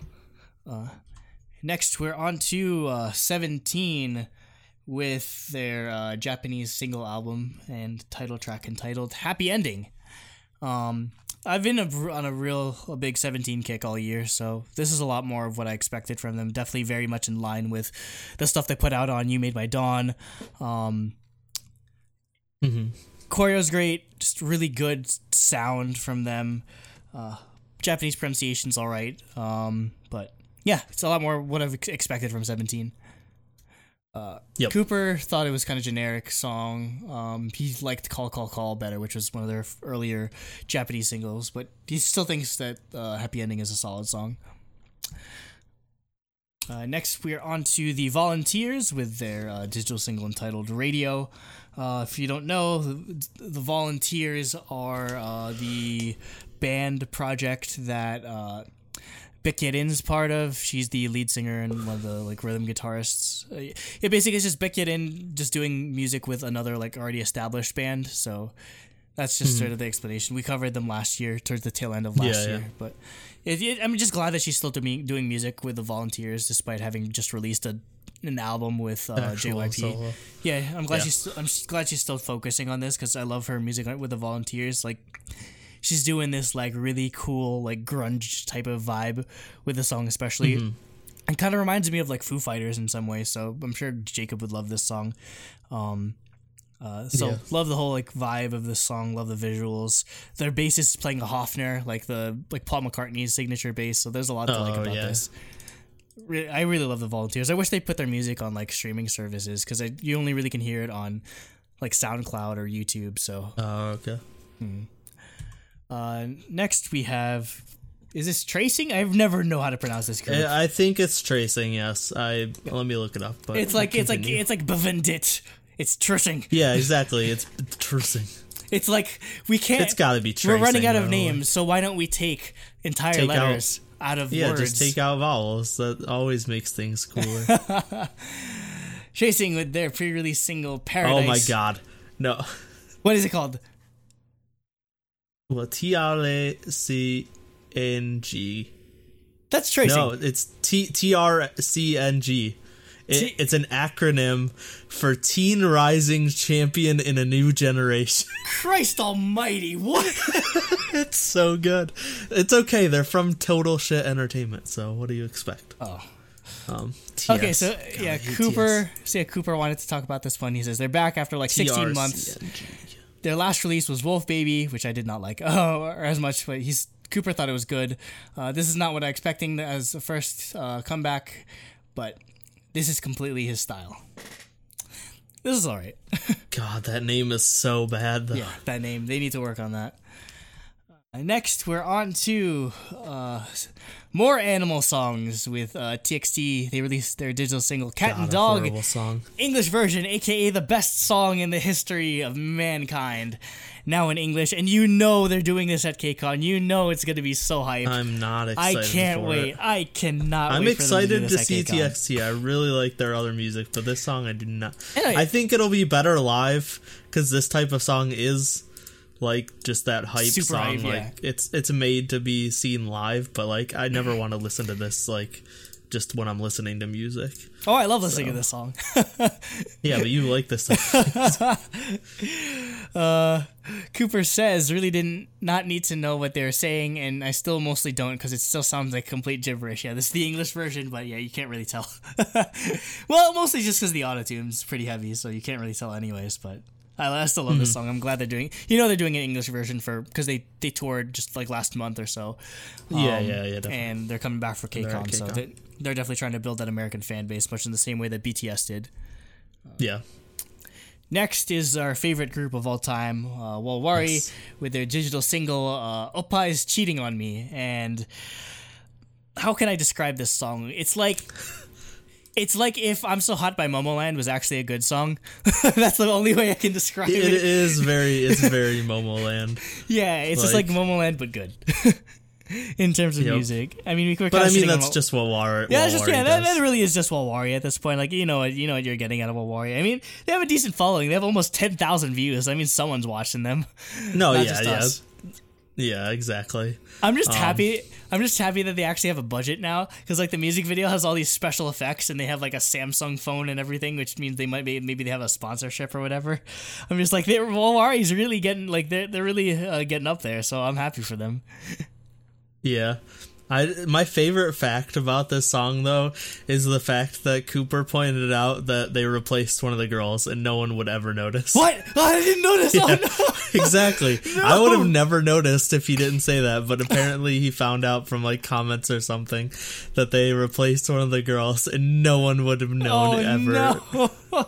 Uh, next, we're on to uh, seventeen with their uh, Japanese single album and title track entitled "Happy Ending." Um, I've been a, on a real a big 17 kick all year, so this is a lot more of what I expected from them. Definitely very much in line with the stuff they put out on You Made My Dawn. Um, Mhm. Choreo's great, just really good sound from them. Uh, Japanese pronunciation's all right, um, but yeah, it's a lot more what I've ex- expected from 17. Uh, Yep. Cooper thought it was kind of generic song. Um, he liked "Call Call Call" better, which was one of their f- earlier Japanese singles. But he still thinks that uh, "Happy Ending" is a solid song. Uh, next, we are on to the Volunteers with their uh, digital single entitled "Radio." Uh, if you don't know, the, the Volunteers are uh, the band project that uh, Bic part of. She's the lead singer and one of the like rhythm guitarists. Uh, it basically is just Bic just doing music with another like already established band. So that's just sort of the explanation. We covered them last year, towards the tail end of last Yeah, yeah. year. But it, it, I'm just glad that she's still doing doing music with the Volunteers, despite having just released a an album with uh, JYP. solo. Yeah, I'm glad Yeah. she's I'm glad she's still focusing on this because I love her music with the Volunteers. Like she's doing this like really cool like grunge type of vibe with the song, especially. Mm-hmm. It kind of reminds me of like Foo Fighters in some way, so I'm sure Jacob would love this song. Um, uh, so Yeah. love the whole like vibe of this song. Love the visuals. Their bass is playing a Hofner, like the like Paul McCartney's signature bass. So there's a lot to like Oh, about yeah. this. Re- I really love the Volunteers. I wish they put their music on like streaming services because you only really can hear it on like SoundCloud or YouTube. So Oh, okay. Uh, next we have is this TRCNG? I've never know how to pronounce this group. I I think it's TRCNG. Yes, I let me look it up. But it's like it's like it's like BVNDIT. It's TRCNG. yeah, exactly. It's TRCNG. It's like we can't. It's got to be TRCNG. We're running out of names, so why don't we take entire Take out- letters out, of Yeah, words? just take out vowels. That always makes things cooler. TRCNG with their pre-release single oh my god, no. What is it called? Well, T R A C N G. That's TRCNG. No, it's T T R C N G. It, T- it's an acronym for Teen Rising Champion in a New Generation. Christ Almighty! What? it's so good. It's okay. They're from Total Shit Entertainment. So what do you expect? oh. Um, Okay, so God, yeah, Cooper. So yeah, Cooper wanted to talk about this one. He says they're back after like TS. 16 months. Their last release was Wolf Baby, which I did not like oh, or as much, but he's Cooper thought it was good. Uh, this is not what I expecting as a first uh, comeback, but this is completely his style. This is all right. God, that name is so bad. Though. yeah, that name they need to work on that. Uh, next, we're on to uh, more animal songs with uh, TXT. They released their digital single "Cat God, and Dog." song. English version, aka the best song in the history of mankind, now in English. And you know they're doing this at KCON. You know it's going to be so hyped. I'm not I can't wait. It. I cannot I'm wait for them to, do excited to at see TXT. I really like their other music, but this song I do not. Anyway. I think it'll be better live because this type of song is like just that hype Super song. hype, like yeah. it's it's made to be seen live, but like I never want to listen to this like just when I'm listening to music. Oh, I love listening to this song. Yeah, but you like this stuff. Uh, Cooper says really didn't not need to know what they were saying, and I still mostly don't because it still sounds like complete gibberish. Yeah, this is the English version, but yeah, you can't really tell. well, mostly just because the autotune's pretty heavy, so you can't really tell anyways. But I, I still love Mm-hmm. this song. I'm glad they're doing. You know, they're doing an English version for because they they toured just like last month or so. Yeah, Um, yeah, yeah, definitely. And they're coming back for KCON, so they, they're definitely trying to build that American fan base, much in the same way that BTS did. yeah. Next is our favorite group of all time, uh, Walwari, Yes. with their digital single uh, "Oppa is Cheating on Me." And how can I describe this song? It's like it's like if "I'm So Hot" by Momoland was actually a good song. That's the only way I can describe It it. is very it's very Momoland. Yeah, it's just like like- Momoland but good in terms of Yep. music. I mean, we But I mean that's Wa- just what War Yeah, it's just yeah, that, that really is just Walwari at this point. Like you know you know what you're getting out of Walwari. I mean, they have a decent following. They have almost ten thousand views. I mean, someone's watching them. No, Not yeah, just yeah. Yeah, exactly. I'm Um, just happy. I'm just happy that they actually have a budget now because like the music video has all these special effects and they have like a Samsung phone and everything, which means they might be maybe they have a sponsorship or whatever. I'm just like they're Walwari's really getting like they're they're really uh, getting up there, so I'm happy for them. Yeah. I my favorite fact about this song though is the fact that Cooper pointed out that they replaced one of the girls and no one would ever notice. What? Oh, I didn't notice. Oh no. exactly. I would have never noticed if he didn't say that, but apparently he found out from like comments or something that they replaced one of the girls and no one would have known Oh ever. no!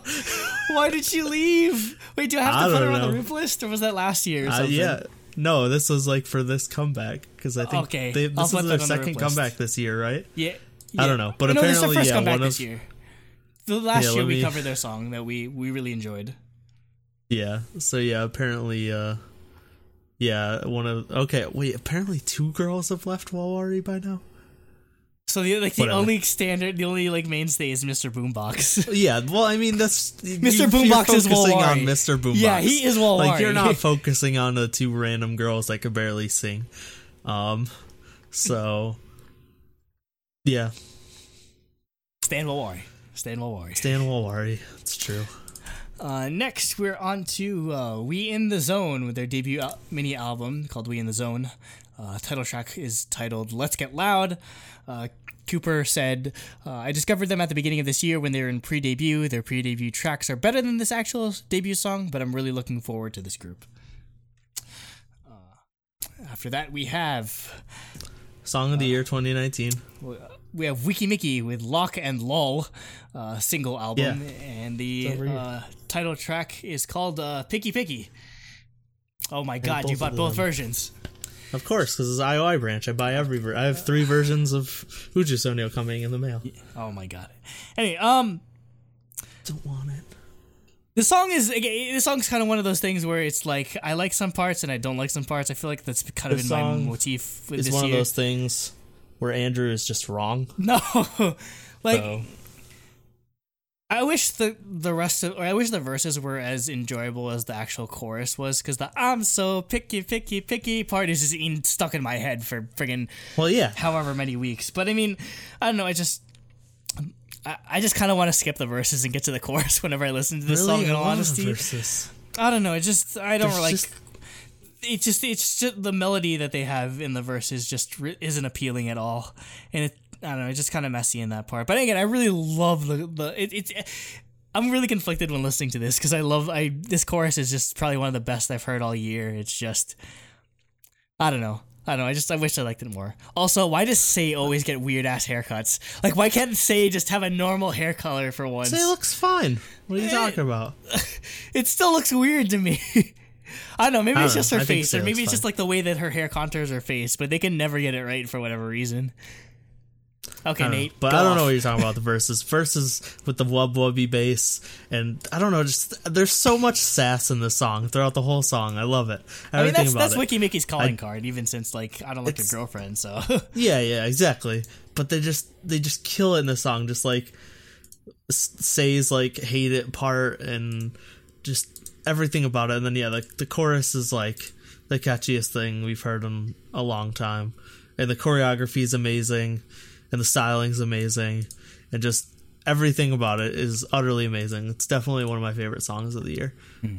Why did she leave? Wait, do I have to I put her don't on the roof list, or was that last year? Or Uh, yeah. No, this was like for this comeback because I think Okay, they, this is their on the second comeback this year, right? yeah. I don't know, but no, this is their apparently, first yeah, comeback one this of- year. The last Yeah, year we me- covered their song that we we really enjoyed. Yeah. So yeah, apparently uh yeah, one of okay, wait, apparently two girls have left Walwari by now? So the like the Whatever. only standard, the only like mainstay is Mr. Boombox. Yeah, well I mean that's Mr. you- Boombox is focusing on Mr. Boombox. Yeah, he is Walwari. Like you're not focusing on the two random girls that could barely sing. Um so yeah, Stan Walwari. Stan Walwari. Stan Walwari, it's true. Uh, next, we're on to uh, We in the Zone with their debut al- mini album called We in the Zone. Uh, title track is titled Let's Get Loud. Uh, Cooper said, uh, I discovered them at the beginning of this year when they were in pre debut. Their pre debut tracks are better than this actual debut song, but I'm really looking forward to this group. Uh, after that, we have Song of the year 2019. We have Weki Meki with Lock End LOL, uh, single album, Yeah. and the It's over here. uh, title track is called uh, Picky Picky. Oh my god, you bought both versions. Of course, because it's IOI branch. I buy every. Ver- I have three versions of Uju Sonyo coming in the mail. Oh my god. Anyway, um, Don't want it. the song is this song's kind of one of those things where it's like I like some parts and I don't like some parts. I feel like that's kind of This been my motif with It's this one year. of those things where Andrew is just wrong. No, like So I wish the the rest of, or I wish the verses were as enjoyable as the actual chorus was, because the "I'm so picky, picky, picky" part is just in, stuck in my head for friggin' well, yeah. however many weeks. But I mean, I don't know. I just, I, I just kind of want to skip the verses and get to the chorus whenever I listen to this song. In all honesty, verses. I don't know. It just I don't There's like. just- it just it's just the melody that they have in the verses just re- isn't appealing at all, and it I don't know. It's just kind of messy in that part. But again, I really love the the it, it's. I'm really conflicted when listening to this because I love I this chorus is just probably one of the best I've heard all year. It's just I don't know. I don't know. I just I wish I liked it more. Also, why does Sei always get weird ass haircuts? Like, why can't Sei just have a normal hair color for once? Sei it looks fine. What are you Eh. talking about? it still looks weird to me. I don't know. Maybe I it's just know. her I face, Sei or maybe looks it's just like the way that her hair contours her face, but they can never get it right for whatever reason. Okay, I don't know. Nate. But I don't off. know what you're talking about. The verses, verses with the wub wubby bass, and I don't know. Just there's so much sass in this song throughout the whole song. I love it. I mean, that's about that's it. Weki Meki's calling I- card, even since like I don't like your girlfriend. So Yeah, yeah, exactly. But they just they just kill it in the song. Just like Sei's like hate it part and just everything about it. And then yeah, like the chorus is like the catchiest thing we've heard in a long time. And the choreography is amazing, and the styling's amazing, and just everything about it is utterly amazing. It's definitely one of my favorite songs of the year.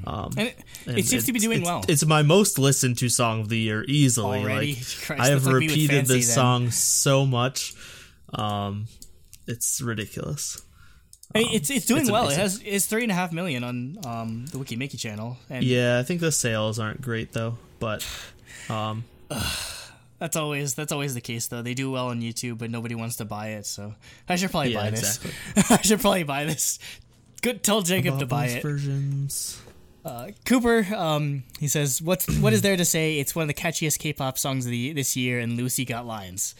Um, and it, and it seems to be it's- doing it's- well It's my most listened to song of the year easily. already. Like, Christ, I have that's like repeated Fancy this then. song so much. Um, it's ridiculous. I mean, it's it's doing it's well. It has it's three and a half million on um the Weki Meki channel, and Yeah, I think the sales aren't great though, but um, that's always that's always the case though. They do well on YouTube, but nobody wants to buy it. So I should probably yeah, buy this. exactly. I should probably buy this. Good, tell Jacob to buy it. versions. Cooper, um, he says, "What's what is there to say? It's one of the catchiest K-pop songs of the this year, and Lucy got lines."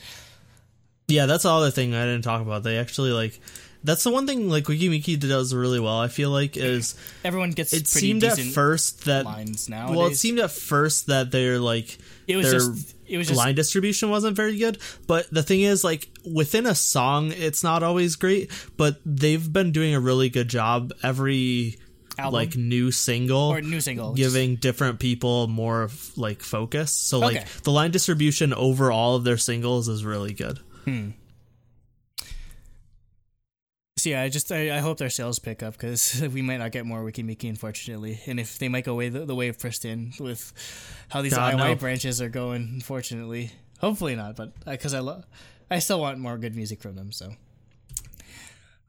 Yeah, that's the other thing I didn't talk about. They actually like. That's the one thing like Weki Meki does really well. I feel like is Everyone gets it seemed at first that lines nowadays. well, it seemed at first that they're like it was their just it was just line distribution wasn't very good. But the thing is, like within a song, it's not always great. But they've been doing a really good job every Album? like new single or new single giving different people more like focus. So like Okay. the line distribution over all of their singles is really good. Hmm. So yeah, I just I, I hope their sales pick up because we might not get more Weki Meki, unfortunately. And if they might go away the, the way of Pristin with how these God, IY no. branches are going, unfortunately, hopefully not. But because I love, I still want more good music from them. So.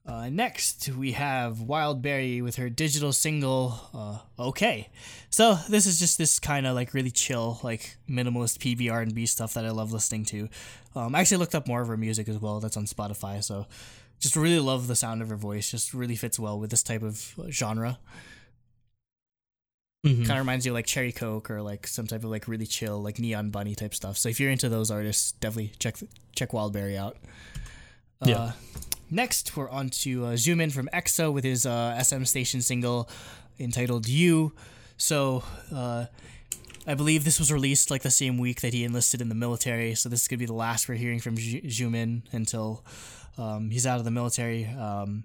Uh, next, we have Wildberry with her digital single, uh, "Okay." So this is just this kind of like really chill, like minimalist PB and B stuff that I love listening to. Um, I actually looked up more of her music as well. That's on Spotify. So just really love the sound of her voice. Just really fits well with this type of uh, genre. Mhm. Kind of reminds you of like Cherry Coke or like some type of like really chill, like Neon Bunny type stuff. So if you're into those artists, definitely check check Wildberry out. Uh, Yeah. Next, we're on to uh, Xiumin from EXO with his uh, SM Station single entitled "You." So, uh, I believe this was released like the same week that he enlisted in the military. So this is gonna be the last we're hearing from Xiumin until um, he's out of the military. Um,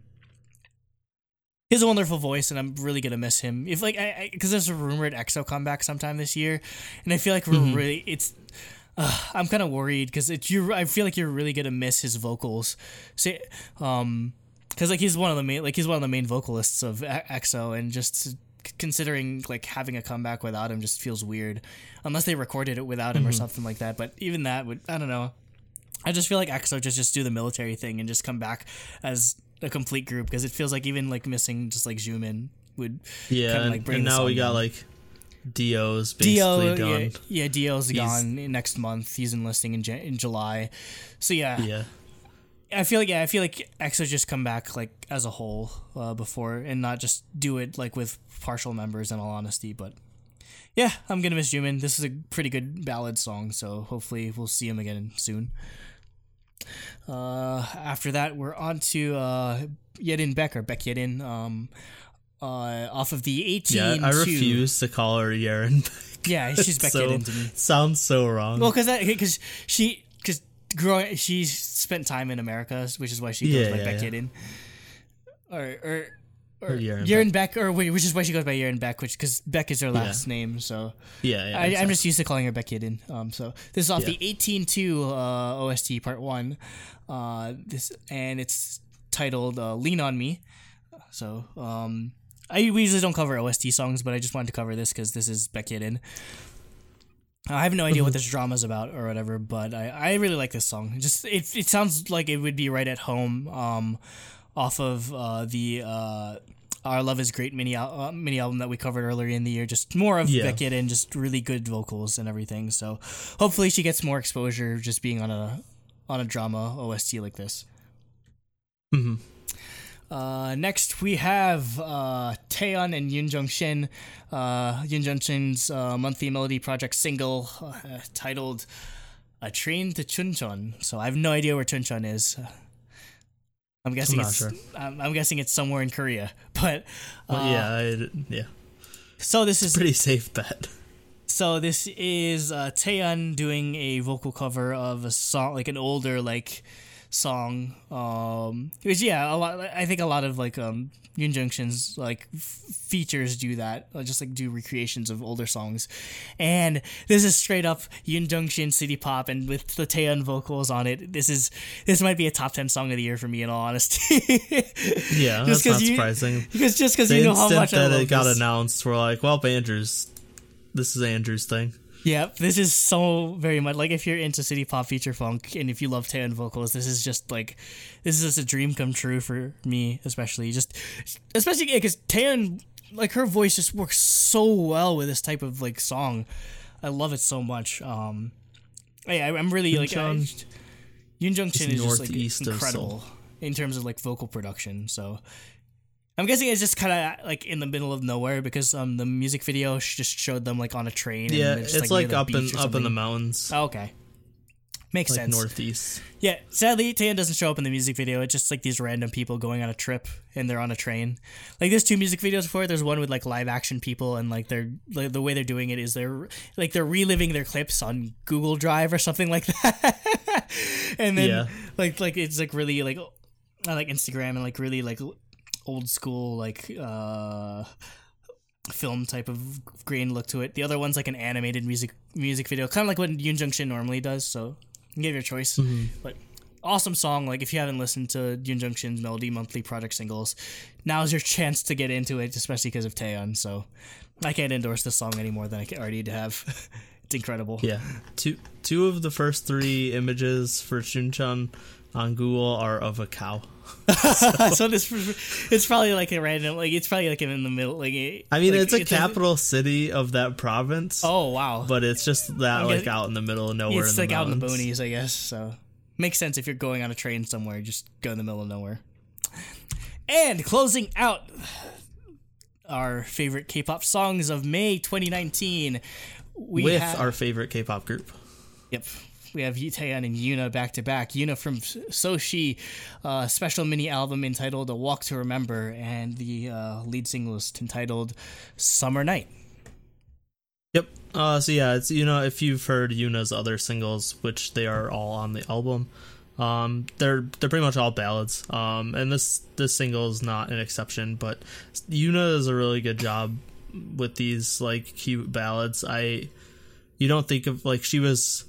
he has a wonderful voice, and I'm really gonna miss him. If like, I because there's a rumored EXO comeback sometime this year, and I feel like we're really it's. Uh, I'm kind of worried because it's you. I feel like you're really gonna miss his vocals. Say, um, because like he's one of the main, like he's one of the main vocalists of EXO, and just considering like having a comeback without him just feels weird, unless they recorded it without him or something like that. But even that would, I don't know. I just feel like EXO just just do the military thing and just come back as a complete group because it feels like even like missing just like Xiumin would Yeah, kinda, like, bring and now we got down. like D.O.'s basically D.O., yeah, done. yeah, D.O.'s He's- gone next month. He's enlisting in in July, so yeah, Yeah. I feel like yeah, I feel like EXO just come back like as a whole uh, before and not just do it like with partial members. In all honesty, but yeah, I'm gonna miss Xiumin. This is a pretty good ballad song, so hopefully we'll see him again soon. Uh, after that, we're on to uh, Yedin Baek or Baek Yedin. Um, uh, off of the 18. Yeah, I refuse to call her Yerin. Yeah, she's Baek so, Yedin to me. Sounds so wrong. Well, because because she because growing she spent time in America, which is why she goes Yeah, by yeah, Baek yeah. Yedin. Or or. Or Yerin Yerin Baek, or wait, which is why she goes by Yerin Baek, which because Baek is her last name. So yeah, yeah. I, I'm just used to calling her Baek Yedin. Um, so this is off the 18.2 uh, OST Part One. Uh, this and it's titled uh, "Lean on Me." So um, I we usually don't cover OST songs, but I just wanted to cover this because this is Baek Yedin. I have no idea what this drama is about or whatever, but I, I really like this song. Just it it sounds like it would be right at home. Um, off of uh, the uh, Our Love Is Great mini al- uh, mini album that we covered earlier in the year. Just more of Yeah. Beckett and just really good vocals and everything. So hopefully she gets more exposure just being on a on a drama OST like this. Mhm. Uh, next we have uh, Taeyeon and Yoon Jung Shin. Uh, Yoon Jung Shin's uh, monthly melody project single uh, titled "A Train to Chuncheon." So I have no idea where Chuncheon is. I'm guessing not it's sure. I'm, I'm guessing it's somewhere in Korea. But Well, uh, yeah, I, yeah. so this is Pretty safe bet. so this is uh, Taeyeon doing a vocal cover of a song, like an older like song. Um, which yeah, a lot. I think a lot of like um Yoon Jung Shin's like f- features do that, uh, just like do recreations of older songs. And this is straight up Yoon Jung Shin city pop, and with the Taeyeon vocals on it, this is this might be a top ten song of the year for me. In all honesty, Yeah, Just that's not you- surprising. because just because you know how much I that love it got this. announced, we're like, well, Andrews, this is Andrew's thing. Yep, this is so very much like if you're into city pop future funk and if you love Taeyeon vocals, this is just like this is just a dream come true for me, especially just especially because Taeyeon like her voice just works so well with this type of like song. I love it so much. Um, yeah, I'm really like I, Yoon Jung Shin is just like incredible in terms of like vocal production. So I'm guessing it's just kind of like in the middle of nowhere because um the music video just showed them like on a train. Yeah, and just, it's near like up in up in the mountains, Oh, okay. Makes like sense. northeast. Yeah, sadly, Taeyeon doesn't show up in the music video. It's just like these random people going on a trip and they're on a train. Like there's two music videos for it. There's one with like live action people and like they're like the way they're doing it is they're like they're reliving their clips on Google Drive or something like that. and then Yeah. like like it's like really like like Instagram and like really like old school like uh film type of grain look to it. The other one's like an animated music music video, kind of like what Yoon Jung Shin normally does. So you give your choice. But awesome song. Like if you haven't listened to Yoon Jung Shin's Melody Monthly Project singles, now's your chance to get into it, especially because of Taeyeon. So I can't endorse this song any more than I already have. it's incredible. Yeah, two two of the first three images for Chuncheon on Google are of a cow. so this it's probably like a random like it's probably like in the middle like I mean, like, it's a capital city of that province, Oh wow! but it's just that I'm like out in the middle of nowhere. it's in the like out in the boonies, I guess. So makes sense if you're going on a train somewhere, just go in the middle of nowhere. And closing out our favorite K-pop songs of May 2019, we with have our favorite K-pop group. yep. We have Taeyeon and Yuna back to back. Yuna from Soshi, uh, special mini album entitled "A Walk to Remember," and the uh, lead single is entitled "Summer Night." Yep. Uh, so yeah, it's you know if you've heard Yuna's other singles, which they are all on the album, um, they're they're pretty much all ballads. Um, and this this single is not an exception, but Yuna does a really good job with these like cute ballads. I you don't think of like she was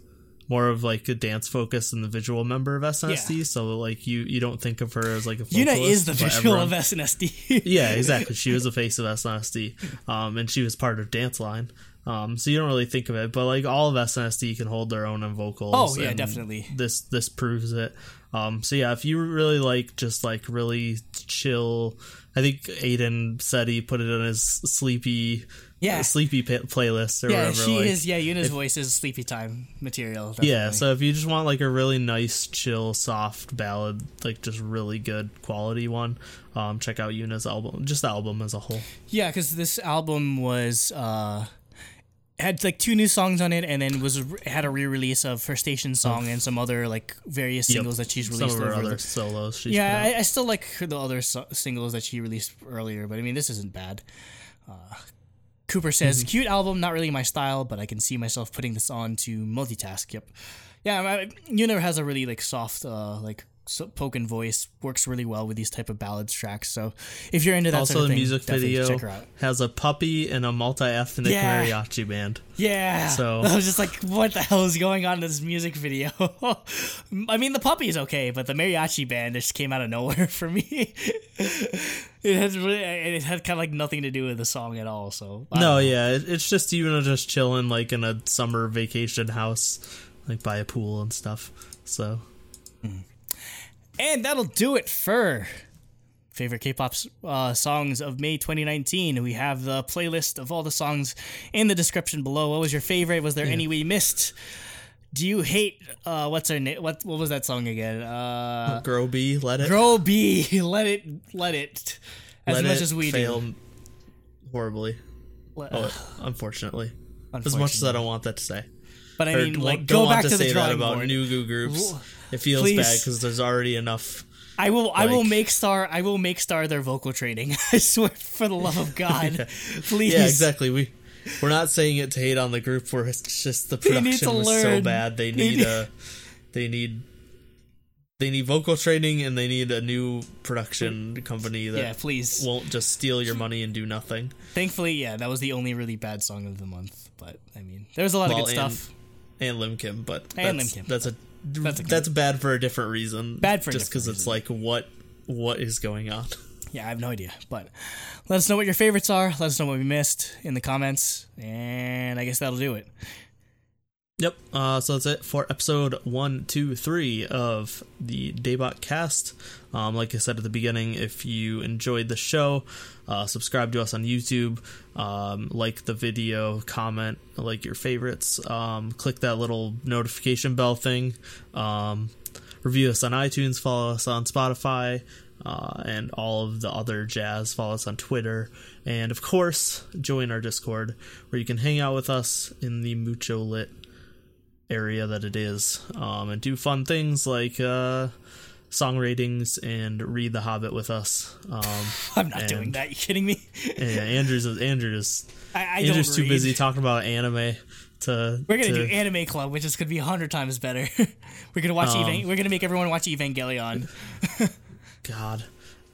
more of like a dance focus and the visual member of SNSD, Yeah. so like you you don't think of her as like a Yuna is the visual everyone- of SNSD. yeah, exactly. She was the face of SNSD, um, and she was part of Dance Line. Um, so you don't really think of it, but like all of SNSD can hold their own on vocals. Oh, yeah, and definitely. This this proves it. Um, so yeah, if you really like just like really chill, I think Aiden said he put it on his sleepy, Yeah. sleepy pa- playlist or Yeah, whatever. she like, is. Yeah, Yuna's voice is sleepy time material. yeah, so if you just want like a really nice, chill, soft ballad, like just really good quality one, um, check out Yuna's album, just the album as a whole. yeah, because this album was uh, had like two new songs on it, and then was had a re-release of her station song and some other like various Yep. singles that she's Some released of her over other the- solos. She's yeah. I, I still like the other so- singles that she released earlier, but I mean, this isn't bad. Uh, Cooper says, Mm-hmm. "Cute album, not really my style, but I can see myself putting this on to multitask." Yep, yeah. I, Unir has a really like soft, uh, like so, poken voice, works really well with these type of ballads tracks. So if you're into that also, sort of the thing, music video check her out. has a puppy and a multi-ethnic Yeah. mariachi band. Yeah. So- I was just like, what the hell is going on in this music video? I mean, the puppy's okay, but the mariachi band just came out of nowhere for me. it had really, it had kind of like nothing to do with the song at all. So I No, know. yeah, it, it's just you know just chilling like in a summer vacation house, like by a pool and stuff. So hmm. And that'll do it for favorite K-pop uh, songs of May 2019. We have the playlist of all the songs in the description below. What was your favorite? Was there any we missed? Do you hate uh, what's her name? What what was that song again? Uh, Groby, let it Grow B, let it, let it, as let much it as we fail do. horribly. Let- Oh, unfortunately, as much as. I don't want that to say. But I mean, like, don't go want back to, to, the say that about new goo groups. It feels Please. bad because there's already enough. I will, I will make star, I will make star their vocal training. I swear, for the love of God, please. Yeah, exactly. We we're not saying it to hate on the group. Where it's just the production was so bad. They need a they need they need vocal training and they need a new production company that Yeah, please. won't just steal your money and do nothing. Thankfully, yeah, that was the only really bad song of the month. But I mean, there's a lot Well, of good and- stuff. And Lim Kim, but And that's, Lim Kim. that's a That's that's, bad for a different reason. Bad for just because it's like what what is going on. Yeah, I have no idea. But let us know what your favorites are. Let us know what we missed in the comments, and I guess that'll do it. Yep. Uh, so that's it for episode one, two, three of the Daebak cast. Um, like I said at the beginning, if you enjoyed the show, uh, subscribe to us on YouTube, um, like the video, comment, like your favorites, um, click that little notification bell thing, um, review us on iTunes, follow us on Spotify, uh, and all of the other jazz. Follow us on Twitter, and of course, join our Discord where you can hang out with us in the Mucho Lit area that it is um, and do fun things like uh, song ratings and read the hobbit with us um, I'm not And- doing that. You kidding me? yeah, andrew's andrew's I, I andrew's too busy talking about anime to We're gonna to, do Anime Club, which is gonna be a hundred times better. we're gonna watch. Um, we're gonna make everyone watch Evangelion. god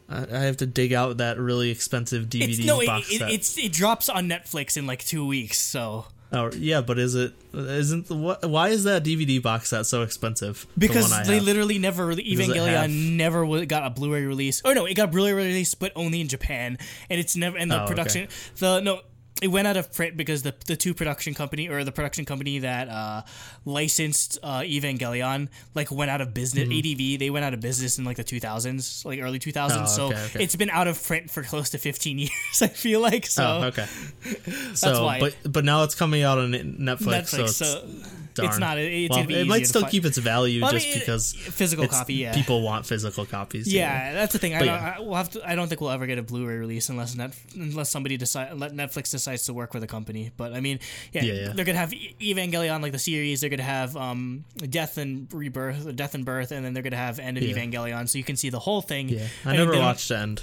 I, I have to dig out that really expensive dvd It's, no, box it, set it's it drops on Netflix in like two weeks. So oh yeah but is it isn't the, what why is that dvd box set so expensive because I they have. literally never Evangelion never got a Blu-ray release. Oh no, it got a Blu-ray release, but only in Japan, and it's never and the Oh, okay. production the no. It went out of print because the the two production company or the production company that uh, licensed uh, Evangelion like went out of business. ADV they went out of business in like the 2000s, like early 2000s. Mm-hmm. Oh, so okay, it's been out of print for close to 15 years. I feel like so. oh okay so why. but but now it's coming out on netflix, so Netflix, it's so darn. it's not. It, it's well, it might still keep its value Well, I just mean, because physical copy. Yeah, people want physical copies. Yeah, that's the thing. I don't. yeah. I, we'll have to. I don't think we'll ever get a Blu-ray release unless net, unless somebody decide let Netflix decides to work with a company. But I mean, yeah, Yeah, yeah. they're gonna have Evangelion like the series. They're gonna have um Death and Rebirth, Death and Birth, and then they're gonna have End of Yeah. Evangelion, so you can see the whole thing. yeah. I, mean, never don't- watched End.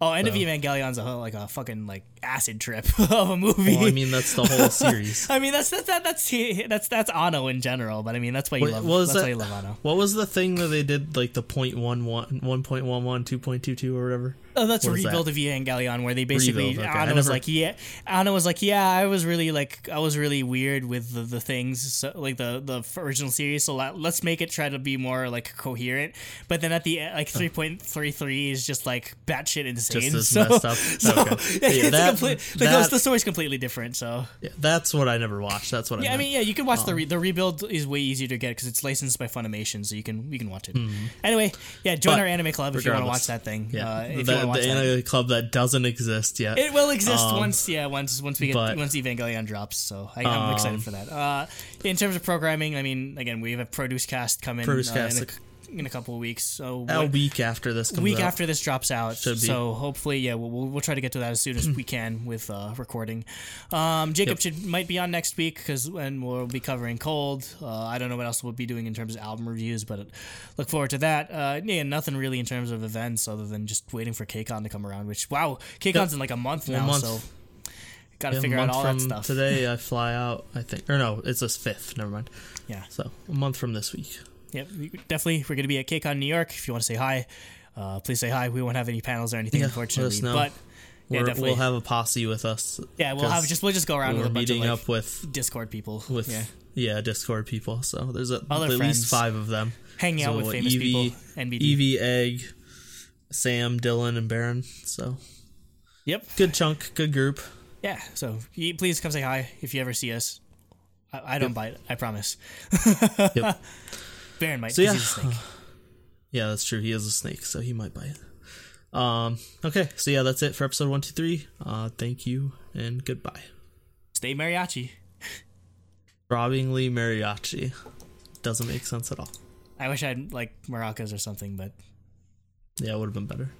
Oh, End of so. Evangelion's a like a fucking like acid trip of a movie. Well, I mean that's the whole series. I mean, that's that's that, that's that's that's Anno in general, but I mean that's why you What- love what that's that- why you love Anno. What was the thing that they did like the point one one one point one one two point two two or whatever? Oh, that's a What is that? rebuild of Evangelion where they basically Rebuild, okay. Anno was never- like, yeah, Anno was like, yeah, I was really like, I was really weird with the, the things, so, like the the original series. So let, let's make it try to be more like coherent. But then at the end, like three point three three is just like batshit insane. Just as so, messed up? So Okay. yeah, that- complete, like, that- the story's completely different. So Yeah, that's what I never watched. That's what I. yeah, I meant. mean, yeah, you can watch the re- the rebuild is way easier to get because it's licensed by Funimation, so you can you can watch it. Anyway, yeah, join But our anime club if you want to watch that thing. yeah, uh, if the, you watch the that. anime club that doesn't exist yet. It will exist Um, once, yeah, once once we get but- once Evangelion drops. So I, I'm excited Um, for that. Uh, in terms of programming, I mean, again, we have a Produce Cast coming. Produce uh, Cast, in a- a couple of weeks. So A what- week after this comes week out. after this drops out. Should be. So hopefully, yeah, we'll, we'll, we'll try to get to that as soon as we can with uh, recording. Um, Jacob Yep. should might be on next week because when we'll be covering Colde. Uh, I don't know what else we'll be doing in terms of album reviews, but look forward to that. Uh, yeah, nothing really in terms of events other than just waiting for KCON to come around. Which wow, KCON's in like a month now, month. so got to Yeah, figure out all that stuff. today. I fly out. I think, or no, it's this fifth. Never mind. Yeah. So a month from this week. Yep, definitely. We're going to be at KCON New York. If you want to say hi, uh, please say hi. We won't have any panels or anything, Yeah, let unfortunately. us know. But yeah, definitely. we'll have a posse with us. yeah, we'll have just we'll just go around We're with a bunch of meeting like, up with Discord people. with yeah, yeah. Discord people. So there's at, at least five of them. hanging out with what, famous Evie- people. NBD. Evie, Egg, Sam, Dylan, and Baron. So Yep. good chunk, good group. Yeah. So please come say hi if you ever see us. I, I don't bite. I promise. Yep. Baron might. So, 'cause yeah. he's a snake. Yeah, that's true. He is a snake, so he might bite. Um. Okay. So yeah, that's it for episode one, two, three. Uh. Thank you and goodbye. Stay mariachi. Robbingly mariachi doesn't make sense at all. I wish I had like maracas or something, but Yeah, it would have been better.